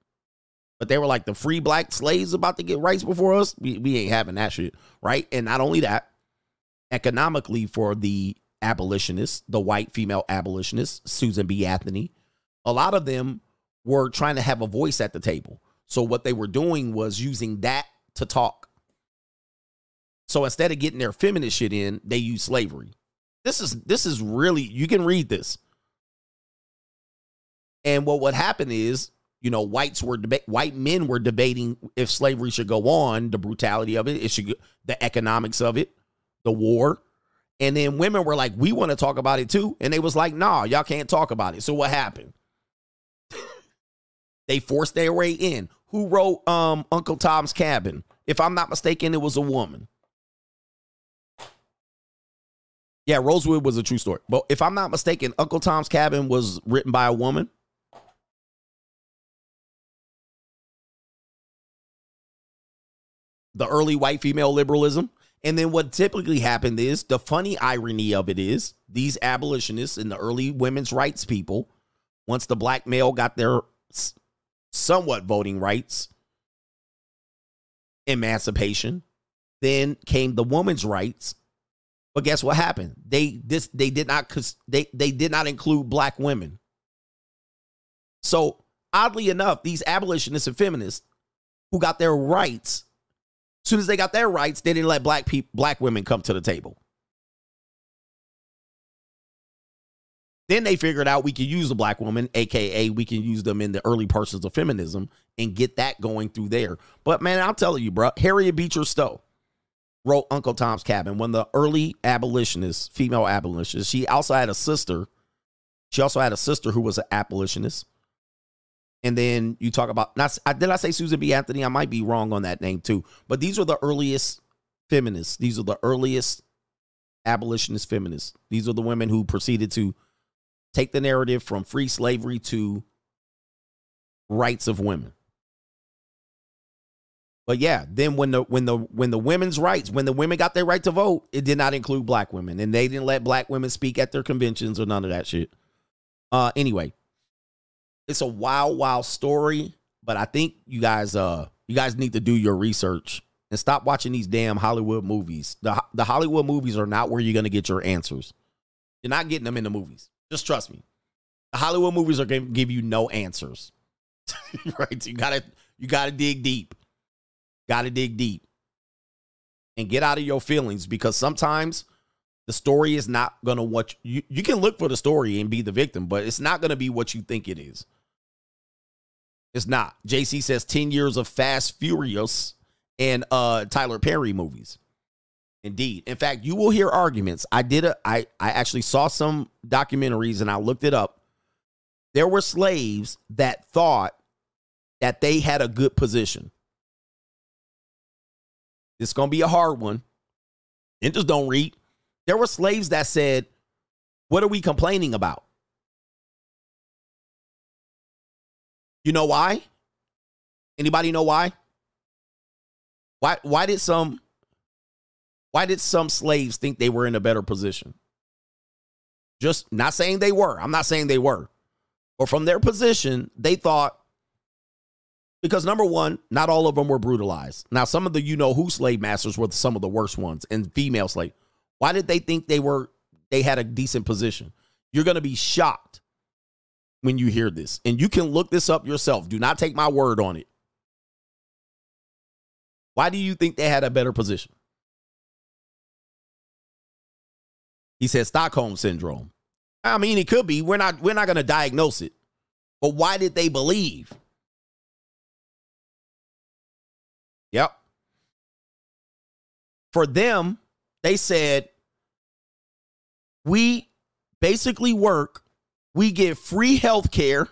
But they were like, the free black slaves about to get rights before us. We, we ain't having that shit. Right. And not only that, economically for the abolitionists, the white female abolitionists, Susan B. Anthony, a lot of them were trying to have a voice at the table. So what they were doing was using that to talk. So instead of getting their feminist shit in, they use slavery. This is this is really you can read this. And what would happen is, you know, whites were deba- white men were debating if slavery should go on, the brutality of it, it should the economics of it, the war. And then women were like, "We want to talk about it too." And they was like, "Nah, y'all can't talk about it." So what happened? they forced their way in. Who wrote um Uncle Tom's Cabin? If I'm not mistaken, it was a woman. Yeah, Rosewood was a true story. But if I'm not mistaken, Uncle Tom's Cabin was written by a woman. The early white female liberalism. And then what typically happened is the funny irony of it is these abolitionists and the early women's rights people, once the black male got their somewhat voting rights, emancipation, then came the women's rights. But guess what happened? They this they did not they they did not include black women. So oddly enough, these abolitionists and feminists who got their rights as soon as they got their rights, they didn't let black people, black women come to the table. Then they figured out we could use a black woman, aka we can use them in the early parts of feminism and get that going through there. But man, I'll tell you, bro, Harriet Beecher Stowe wrote Uncle Tom's Cabin. One of the early abolitionists, female abolitionists. She also had a sister. She also had a sister who was an abolitionist. And then you talk about not did I say Susan B. Anthony? I might be wrong on that name too. But these are the earliest feminists. These are the earliest abolitionist feminists. These are the women who proceeded to take the narrative from free slavery to rights of women. But yeah, then when the when the when the women's rights, when the women got their right to vote, it did not include black women, and they didn't let black women speak at their conventions or none of that shit. Uh, anyway, it's a wild, wild story. But I think you guys, uh, you guys need to do your research and stop watching these damn Hollywood movies. The the Hollywood movies are not where you're gonna get your answers. You're not getting them in the movies. Just trust me. The Hollywood movies are gonna give you no answers. right? You gotta you gotta dig deep. Gotta dig deep. And get out of your feelings because sometimes the story is not gonna what you you can look for the story and be the victim, but it's not gonna be what you think it is. It's not. JC says 10 years of Fast Furious and uh Tyler Perry movies. Indeed. In fact, you will hear arguments. I did a I I actually saw some documentaries and I looked it up. There were slaves that thought that they had a good position. It's going to be a hard one. And just don't read. There were slaves that said, "What are we complaining about?" You know why? Anybody know why? Why why did some why did some slaves think they were in a better position? Just not saying they were. I'm not saying they were. But from their position, they thought because number one, not all of them were brutalized. Now, some of the you know who slave masters were some of the worst ones and female slave. Why did they think they were they had a decent position? You're to be shocked when you hear this. And you can look this up yourself. Do not take my word on it. Why do you think they had a better position? He said Stockholm syndrome. I mean, it could be. We're not we're not to diagnose it. But why did they believe? Yep. For them, they said we basically work we get free health care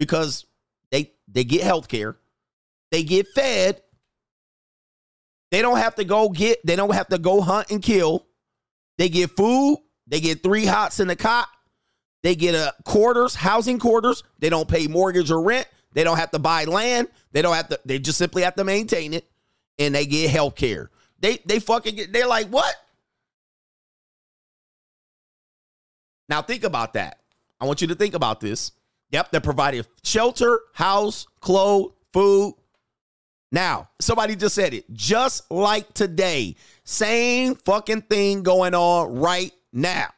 because they they get health care. They get fed. They don't have to go get, they don't have to go hunt and kill. They get food. They get three hots in the cot. They get a quarters, housing quarters. They don't pay mortgage or rent. They don't have to buy land. They don't have to, they just simply have to maintain it. And they get health care. They they fucking get, they're like, what? Now think about that. I want you to think about this. Yep, they're provided shelter, house, clothes, food. Now, somebody just said it. Just like today, same fucking thing going on right now.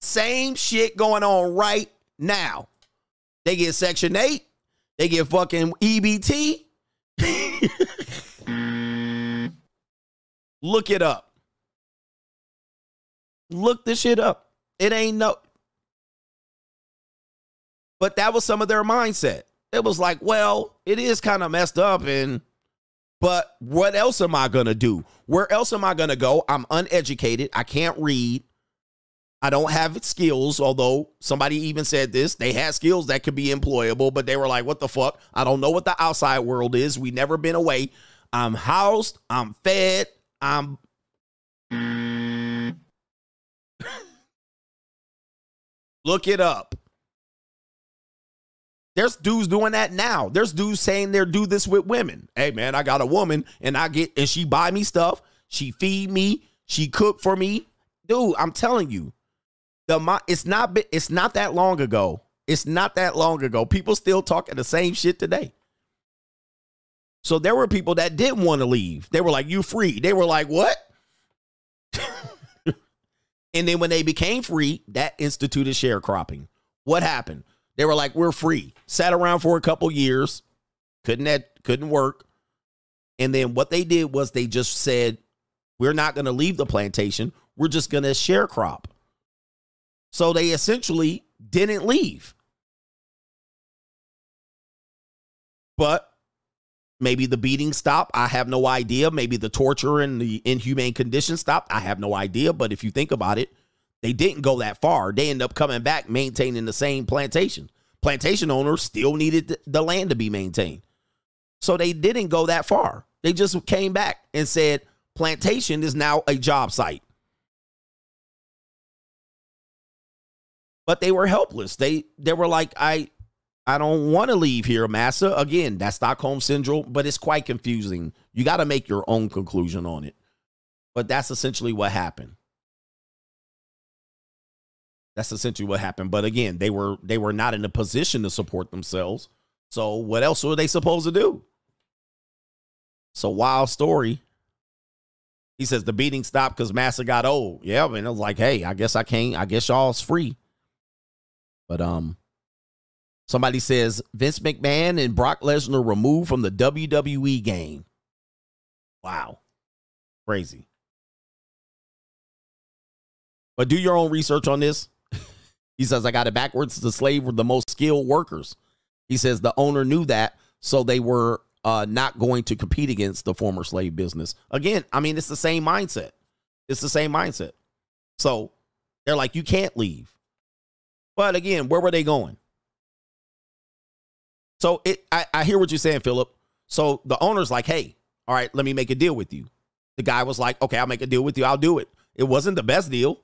Same shit going on right now. They get Section 8. They get fucking EBT. Look it up. Look this shit up. It ain't no. But that was some of their mindset. It was like, well, it is kind of messed up and but what else am I going to do? Where else am I going to go? I'm uneducated. I can't read. I don't have skills, although somebody even said this. They had skills that could be employable, but they were like, what the fuck? I don't know what the outside world is. We never been away. I'm housed. I'm fed. I'm. Look it up. There's dudes doing that now. There's dudes saying they're do this with women. Hey man, I got a woman and I get and she buy me stuff. She feed me. She cook for me. Dude, I'm telling you, the it's not it's not that long ago. It's not that long ago. People still talking the same shit today. So there were people that didn't want to leave. They were like, "You free?" They were like, "What?" and then when they became free, that instituted sharecropping. What happened? They were like, "We're free." Sat around for a couple years, couldn't that couldn't work. And then what they did was they just said, "We're not going to leave the plantation. We're just going to sharecrop." So they essentially didn't leave. But maybe the beating stopped. I have no idea. Maybe the torture and the inhumane conditions stopped. I have no idea. But if you think about it, they didn't go that far. They end up coming back maintaining the same plantation. Plantation owners still needed the land to be maintained. So they didn't go that far. They just came back and said plantation is now a job site. But they were helpless. They they were like I I don't want to leave here, Massa. Again, that's Stockholm syndrome, but it's quite confusing. You got to make your own conclusion on it. But that's essentially what happened. That's essentially what happened. But again, they were they were not in a position to support themselves. So what else were they supposed to do? So wild story. He says the beating stopped because Massa got old. Yeah, I was like, hey, I guess I can't. I guess y'all's free. But um, Somebody says Vince McMahon and Brock Lesnar removed from the WWE game. Wow. Crazy. But do your own research on this. he says, I got it backwards. The slave were the most skilled workers. He says the owner knew that, so they were uh, not going to compete against the former slave business. Again, I mean, it's the same mindset. It's the same mindset. So they're like, you can't leave. But again, where were they going? So it, I, I hear what you're saying, Philip. So the owner's like, hey, all right, let me make a deal with you. The guy was like, okay, I'll make a deal with you. I'll do it. It wasn't the best deal,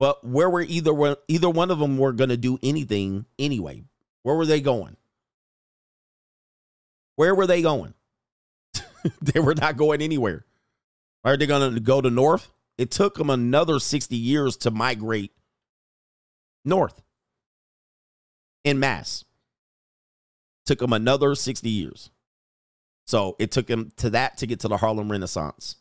but where were either either one of them were going to do anything anyway. Where were they going? Where were they going? they were not going anywhere. Are they going to go to north? It took them another 60 years to migrate north in mass. Took him another 60 years. So it took him to that to get to the Harlem Renaissance,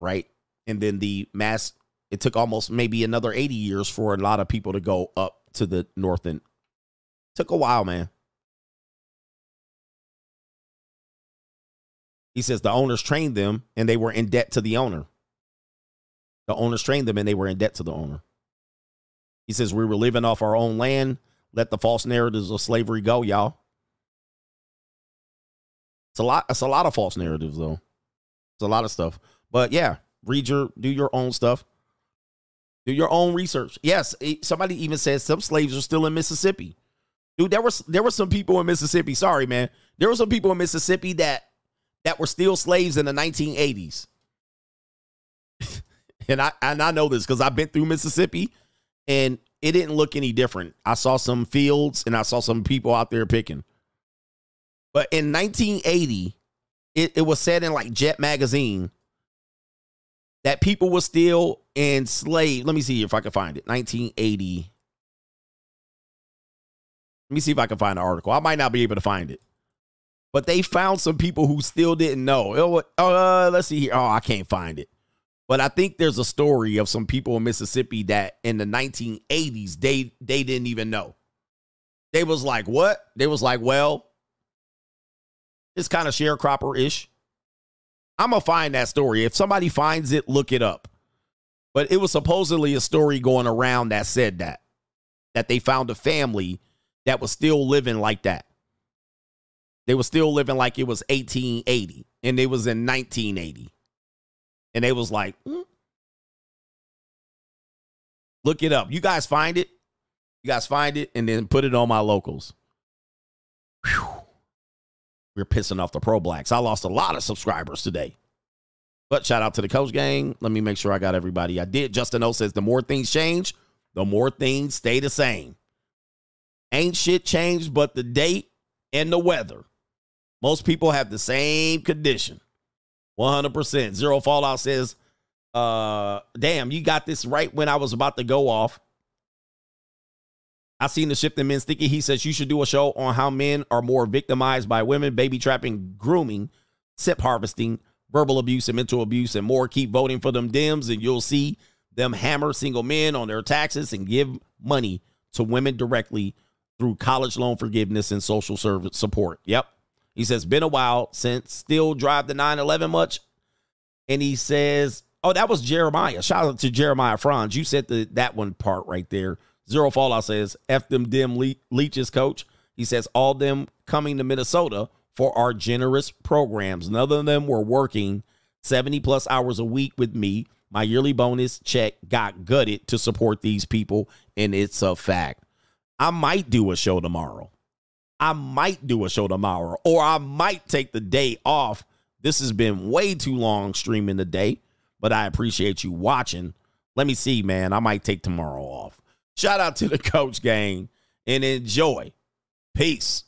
right? And then the mass, it took almost maybe another 80 years for a lot of people to go up to the north end. Took a while, man. He says the owners trained them and they were in debt to the owner. The owners trained them and they were in debt to the owner. He says we were living off our own land. Let the false narratives of slavery go, y'all. It's a lot. It's a lot of false narratives, though. It's a lot of stuff. But yeah, read your, do your own stuff. Do your own research. Yes, eh, somebody even says some slaves are still in Mississippi. Dude, there was there were some people in Mississippi. Sorry, man. There were some people in Mississippi that that were still slaves in the 1980s. and I and I know this because I've been through Mississippi and it didn't look any different. I saw some fields and I saw some people out there picking. But in 1980, it, it was said in like Jet magazine that people were still enslaved. Let me see if I can find it. 1980. Let me see if I can find the article. I might not be able to find it. But they found some people who still didn't know. Oh, uh, let's see here. Oh, I can't find it. But I think there's a story of some people in Mississippi that in the 1980s they they didn't even know. They was like, "What?" They was like, "Well, it's kind of sharecropper-ish." I'm going to find that story. If somebody finds it, look it up. But it was supposedly a story going around that said that that they found a family that was still living like that. They were still living like it was 1880 and it was in 1980 and they was like, mm. look it up. You guys find it. You guys find it and then put it on my locals. Whew. We're pissing off the pro blacks. I lost a lot of subscribers today. But shout out to the coach gang. Let me make sure I got everybody. I did. Justin O says the more things change, the more things stay the same. Ain't shit changed but the date and the weather. Most people have the same condition. 100%. Zero Fallout says, uh, damn, you got this right when I was about to go off. I seen the shift in men sticky. He says you should do a show on how men are more victimized by women, baby trapping, grooming, sip harvesting, verbal abuse, and mental abuse, and more. Keep voting for them Dems, and you'll see them hammer single men on their taxes and give money to women directly through college loan forgiveness and social service support. Yep. He says, been a while since still drive the 911 much. And he says, oh, that was Jeremiah. Shout out to Jeremiah Franz. You said the, that one part right there. Zero Fallout says, F them dim le- leeches, coach. He says, all them coming to Minnesota for our generous programs. None of them were working 70 plus hours a week with me. My yearly bonus check got gutted to support these people, and it's a fact. I might do a show tomorrow. I might do a show tomorrow, or I might take the day off. This has been way too long streaming the day, but I appreciate you watching. Let me see, man. I might take tomorrow off. Shout out to the coach gang and enjoy. Peace.